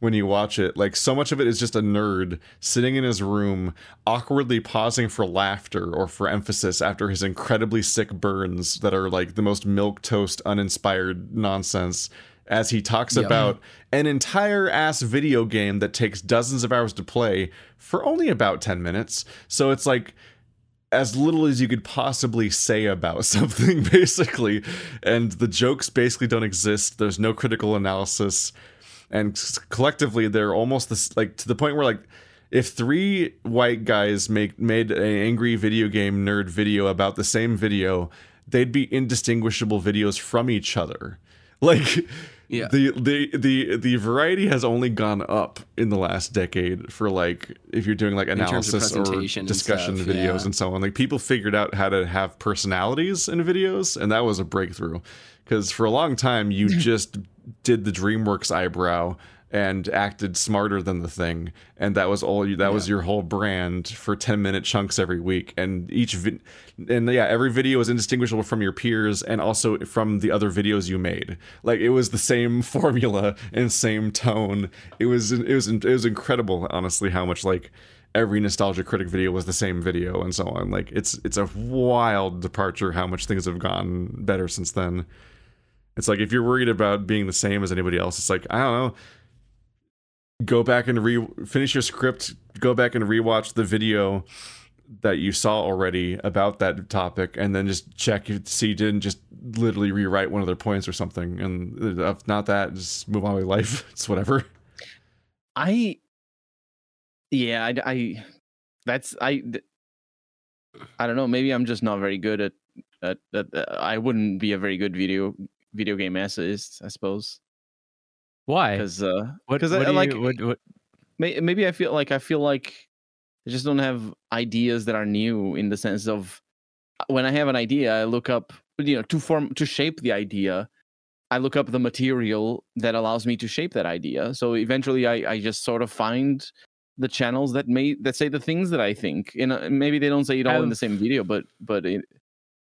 when you watch it like so much of it is just a nerd sitting in his room awkwardly pausing for laughter or for emphasis after his incredibly sick burns that are like the most milk toast uninspired nonsense as he talks Yeah. about an entire ass video game that takes dozens of hours to play for only about 10 minutes so it's like as little as you could possibly say about [LAUGHS] something basically. And the jokes basically don't exist. There's no critical analysis. And collectively they're almost this like to the point where like if three white guys make made an angry video game nerd video about the same video they'd be indistinguishable videos from each other. [LAUGHS] Like Yeah. the the the the variety has only gone up in the last decade for like if you're doing like analysis or and discussion stuff, videos yeah. and so on like people figured out how to have personalities in videos and that was a breakthrough because for a long time you [LAUGHS] just did the dreamworks eyebrow and acted smarter than the thing. And that was all you that was your whole brand for 10 minute chunks every week. And each vi- and yeah every video was indistinguishable from your peers and also from the other videos you made. Like it was the same [LAUGHS] formula and same tone. It was it was it was incredible honestly how much like every nostalgia critic video was the same video and so on. Like it's it's a wild departure how much things have gotten better since then. It's like if you're worried about being the same as anybody else it's like i don't know go back and re finish your script go back and rewatch the video that you saw already about that topic and then just check if see you didn't just literally rewrite one of their points or something and if not that just move on with life [LAUGHS] it's whatever I, yeah, I, I that's I, I don't know. Maybe I'm just not very good at at. at uh, I wouldn't be a very good video video game essayist, I suppose, Why? because uh, What, 'cause what I- you- like- what- what- may, maybe I feel like I feel like I just don't have ideas that are new in the sense of uh, when I have an idea, I look up, you know, to form to shape the idea. I look up the material that allows me to shape that idea. So eventually, I, I just sort of find the channels that may that say the things that I think. And uh, maybe they don't say it all in the same video, but but it,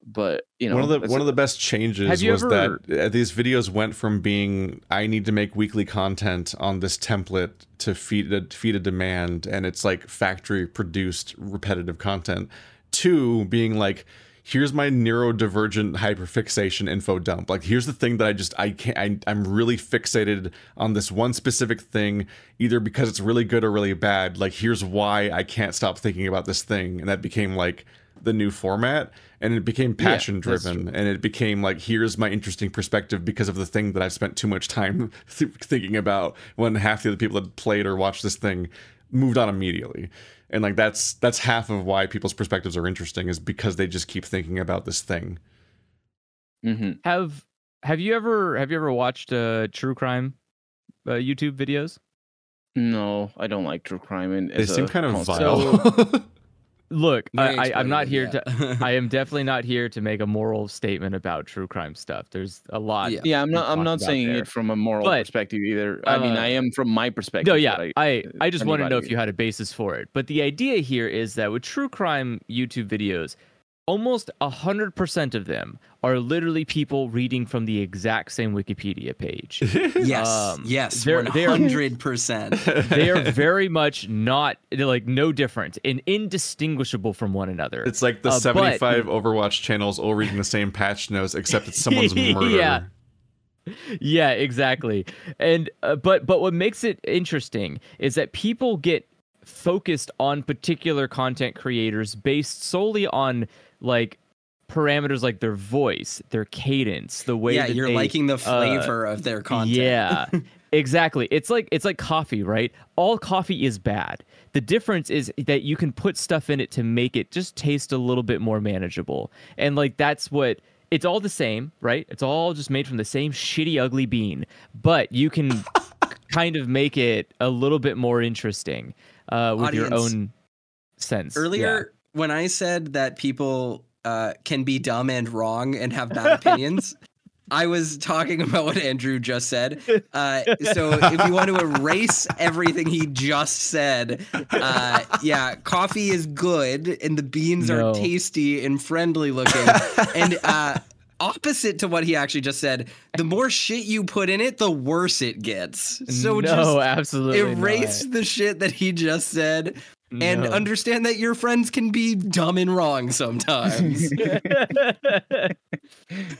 but you know, one of the one a- of the best changes was ever- that uh, these videos went from being I need to make weekly content on this template to feed a feed a demand and it's like factory produced repetitive content to being like here's my neurodivergent hyperfixation info dump. Like here's the thing that i just i can't I, i'm really fixated on this one specific thing either because it's really good or really bad. Like here's why i can't stop thinking about this thing and that became like the new format and it became passion that's driven and it became like here's my interesting perspective because of the thing that i've spent too much time [LAUGHS] th- thinking about when half the other people that played or watched this thing moved on immediately and like that's that's half of why people's perspectives are interesting is because they just keep thinking about this thing Mhm. have have you ever have you ever watched uh, true crime uh, YouTube videos? No, I don't like true crime. And they as seem kind of concept. vile [LAUGHS] Look, I, I, i'm not here exploitative, to. [LAUGHS] I am [LAUGHS] definitely not here to make a moral statement about true crime stuff. There's a lot. Yeah. yeah i'm not i'm not saying there. it from a moral But, perspective either i mean uh, i am from my perspective No, yeah, I, I, just want to know if you had a basis for it. But the idea here is that with true crime YouTube videos, almost hundred percent of them are literally people reading from the exact same Wikipedia page. [LAUGHS] Yes. Um, yes. they're- One they are- hundred [LAUGHS] percent. they are [LAUGHS] very much not like no different and indistinguishable from one another. it's like the Uh, but- 75 overwatch channels all reading the same patch notes except it's someone's murder Yeah. yeah exactly and uh, but but what makes it interesting is that people get focused on particular content creators based solely on like parameters like their voice their cadence the way yeah, that you're they, liking the uh, flavor of their content. yeah, [LAUGHS] exactly. It's like it's like coffee, right? All coffee is bad. The difference is that you can put stuff in it to make it just taste a little bit more manageable. And like that's what it's all the same, right? It's all just made from the same shitty ugly bean, but you can [LAUGHS] kind of make it a little bit more interesting uh, with your own sense. Yeah. When I said that people uh, can be dumb and wrong and have bad opinions, [LAUGHS] I was talking about what Andrew just said. [LAUGHS] Uh, so if you want to erase everything he just said, uh, yeah, coffee is good and the beans No. are tasty and friendly looking. and uh, opposite to what he actually just said, the more shit you put in it, the worse it gets. So no, just absolutely erase the shit that he just said and No. understand that your friends can be dumb and wrong sometimes. [LAUGHS] [LAUGHS]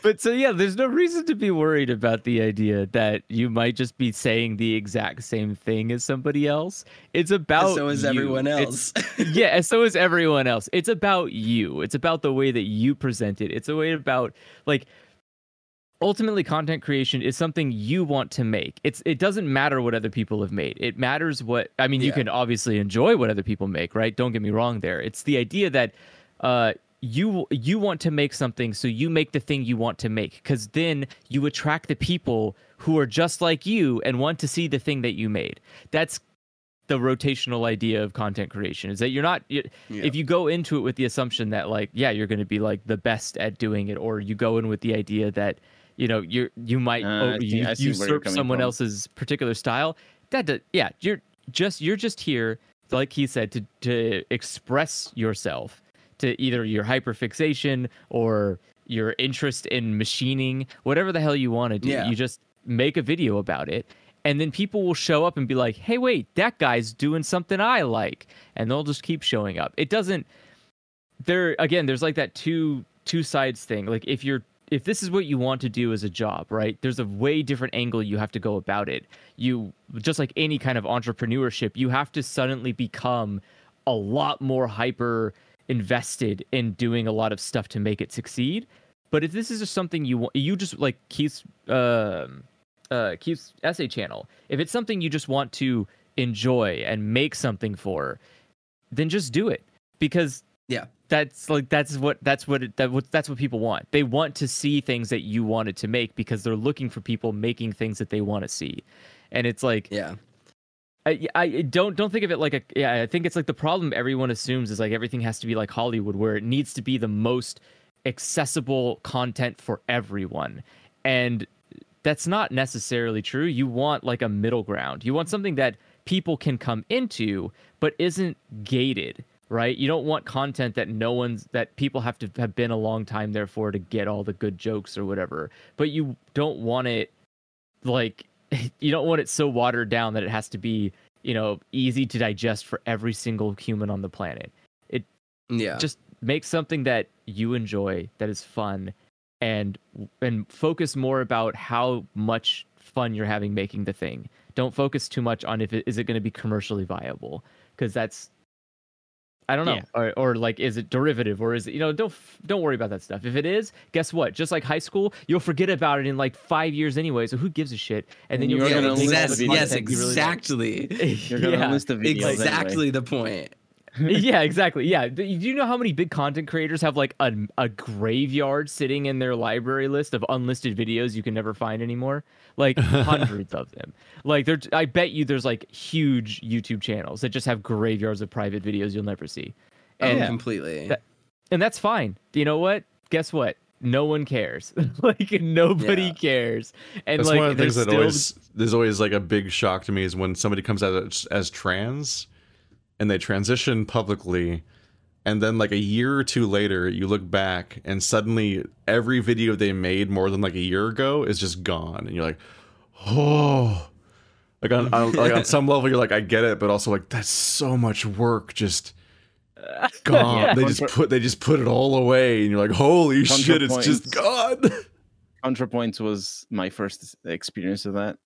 but so yeah, there's no reason to be worried about the idea that you might just be saying the exact same thing as somebody else. It's about so is you. everyone It's- else. [LAUGHS] yeah, and so is everyone else. It's about you. It's about the way that you present it. It's a way about like ultimately content creation is something you want to make. It's it doesn't matter what other people have made. It matters what I mean, you can obviously enjoy what other people make, right? Don't get me wrong there. It's the idea that uh you you want to make something so you make the thing you want to make cuz then you attract the people who are just like you and want to see the thing that you made. That's the rotational idea of content creation is that you're not you, Yeah. if you go into it with the assumption that like yeah you're going to be like the best at doing it or you go in with the idea that you know you're you might Uh, I see- you I see where you're usurp someone from. else's particular style. That does, yeah you're just you're just here like he said to to express yourself to either your hyperfixation or your interest in machining whatever the hell you want to do Yeah. you just make a video about it. And then people will show up and be like hey wait that guy's doing something i like. And they'll just keep showing up. It doesn't there again there's like that two two sides thing. Like if you're if this is what you want to do as a job right there's a way different angle you have to go about it. You just like any kind of entrepreneurship you have to suddenly become a lot more hyper invested in doing a lot of stuff to make it succeed. But if this is just something you want you just like keith's um uh keith's essay channel if it's something you just want to enjoy and make something for then just do it. Because Yeah. That's like that's what that's what it, that what that's what people want. They want to see things that you wanted to make because they're looking for people making things that they want to see. And it's like yeah. I, I don't don't think of it like a yeah I think it's like the problem everyone assumes is like everything has to be like Hollywood where it needs to be the most accessible content for everyone. And that's not necessarily true. You want like a middle ground. You want something that people can come into but isn't gated right? You don't want content that no one's that people have to have been a long time there for to get all the good jokes or whatever. But you don't want it like [LAUGHS] you don't want it so watered down that it has to be you know easy to digest for every single human on the planet. It Yeah. just make something that you enjoy that is fun and and focus more about how much fun you're having making the thing. Don't focus too much on if it is it going to be commercially viable because that's I don't know, Yeah. or, or like, is it derivative, or is it, you know, don't don't worry about that stuff. If it is, guess what? Just like high school, you'll forget about it in like five years anyway. So who gives a shit? And then you're you're gonna exact- the yes, yes, You really exactly. You're gonna yeah. list the videos anyway. Exactly the point. Yeah, exactly. Yeah. Do you know how many big content creators have like a, a graveyard sitting in their library list of unlisted videos you can never find anymore? Like [LAUGHS] hundreds of them. Like there I bet you there's like huge YouTube channels that just have graveyards of private videos you'll never see. Oh, and oh, completely. that- and that's fine. You know what? Guess what? No one cares. [LAUGHS] like nobody Yeah. cares. And That's like one of the there's things that still always there's always like a big shock to me is when somebody comes out as, as trans and they transition publicly and then like a year or two later you look back and suddenly every video they made more than like a year ago is just gone and you're like oh like on, on like on some level you're like I get it but also like that's so much work just [LAUGHS] gone Yeah. they just put they just put it all away and you're like holy shit it's just gone [LAUGHS] ContraPoints was my first experience of that.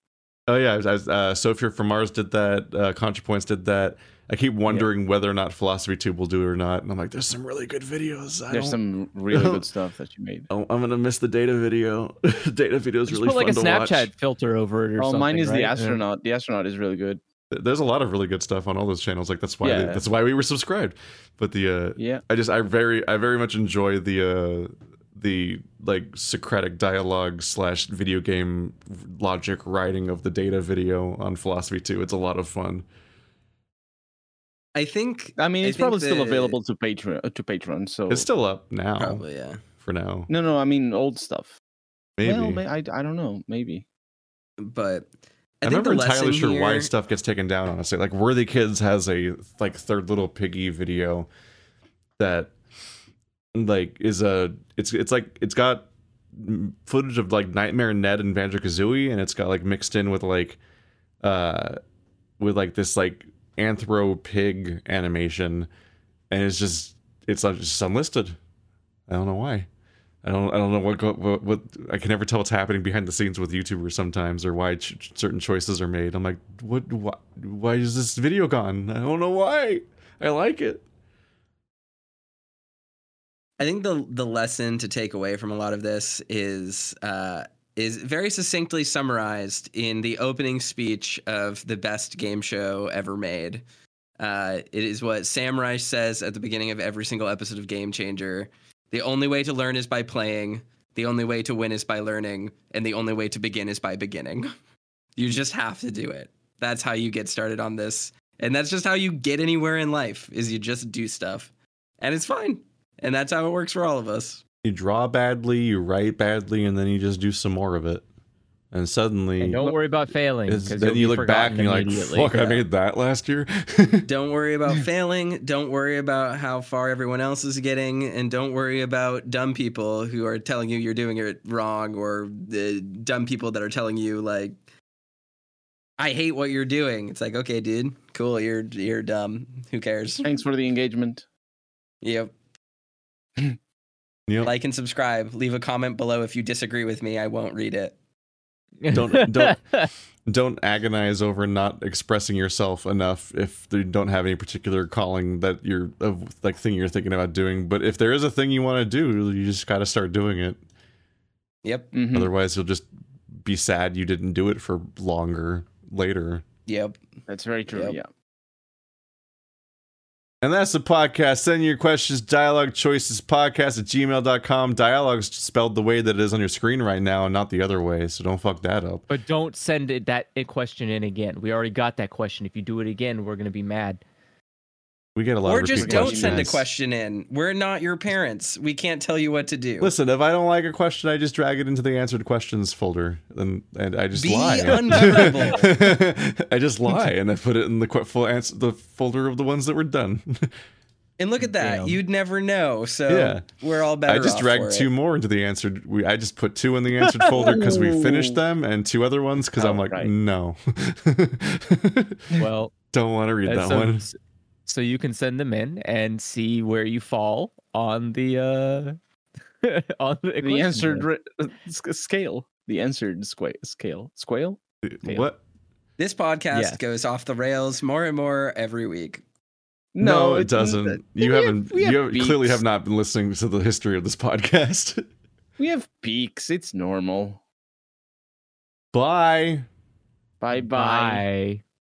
Oh yeah, I was, uh, Sophia from Mars did that. Uh, ContraPoints did that. I keep wondering whether or not Philosophy Tube will do it or not. And I'm like, there's some really good videos. I There's some really good [LAUGHS] stuff that you made. Oh, I'm gonna miss the data video. [LAUGHS] data video is just really put like a to Snapchat watch. filter over it or Oh, something. mine is right? the Yeah. astronaut. The astronaut is really good. There's a lot of really good stuff on all those channels. Like that's why Yeah. that's why we were subscribed. But the uh, Yeah. I just I very I very much enjoy the uh, the like Socratic dialogue slash video game logic writing of the data video on Philosophy Tube. It's a lot of fun. I think. I mean, it's think probably still available to Patreon. To Patreon. So It's still up now Probably, yeah. for now. no, no. I mean, old stuff. Maybe. Well, may, I I don't know. Maybe. But I I'm think never entirely lesson sure why stuff gets taken down. Honestly, like Worthikids has a like third little piggy video that like is a it's it's like it's got footage of like Nightmare Ned and Banjo Kazooie, and it's got like mixed in with like uh with like this like anthro pig animation, and it's just it's like just unlisted. I don't know why. I don't. I don't know what, what. What. I can never tell what's happening behind the scenes with YouTubers sometimes, or why ch- certain choices are made. I'm like, what? Why, why is this video gone? I don't know why. I like it. I think the the lesson to take away from a lot of this is uh, is very succinctly summarized in the opening speech of the best game show ever made. Uh, it is what Sam Reich says at the beginning of every single episode of Game Changer. The only way to learn is by playing. The only way to win is by learning, and the only way to begin is by beginning. [LAUGHS] You just have to do it. That's how you get started on this, and that's just how you get anywhere in life. Is you just do stuff, and it's fine. And that's how it works for all of us. You draw badly, you write badly, and then you just do some more of it, and suddenly, And don't worry about failing. 'cause then you'll you be look back and you're like, immediately. "Fuck, I made that last year." [LAUGHS] Don't worry about failing. Don't worry about how far everyone else is getting. And don't worry about dumb people who are telling you you're doing it wrong or the dumb people that are telling you, like, I hate what you're doing. It's like, okay, dude, cool. You're, you're dumb. Who cares? Thanks for the engagement. Yep. Yep. Like and subscribe. Leave a comment below if you disagree with me. I won't read it. Don't- don't- [LAUGHS] don't agonize over not expressing yourself enough if you don't have any particular calling that you're of like thing you're thinking about doing but if there is a thing you want to do you just got to start doing it Yep. Mhm. otherwise you'll just be sad you didn't do it for longer later Yep. That's very true. Yep. Yeah. And that's the podcast send your questions dialogue choices podcast at gmail.com dialogue's spelled the way that it is on your screen right now and not the other way so don't fuck that up but don't send it, that question in again. We already got that question. If you do it again, we're gonna be mad. We get a lot of questions. Or of just don't questions. send a question in. We're not your parents. We can't tell you what to do. Listen, if I don't like a question, I just drag it into the answered questions folder, and and I just Be lie. [LAUGHS] I just lie, and I put it in the full answer, the folder of the ones that were done. [LAUGHS] And look at that. Damn. You'd never know. So Yeah. we're all better I just off dragged for two it. more into the answered. We I just put two in the answered folder because we finished them, and two other ones because I'm Oh, like, right. no, [LAUGHS] Well, don't want to read that so, one. S- so you can send them in and see where you fall on the uh [LAUGHS] on the, The answered ri- uh, scale. The answered squa- scale. Squale? yeah. What? This podcast Yeah. goes off the rails more and more every week. No, it doesn't. You have- haven't. we have you have, clearly have not been listening to the history of this podcast. [LAUGHS] We have peaks. It's normal. Bye. Bye bye. Bye.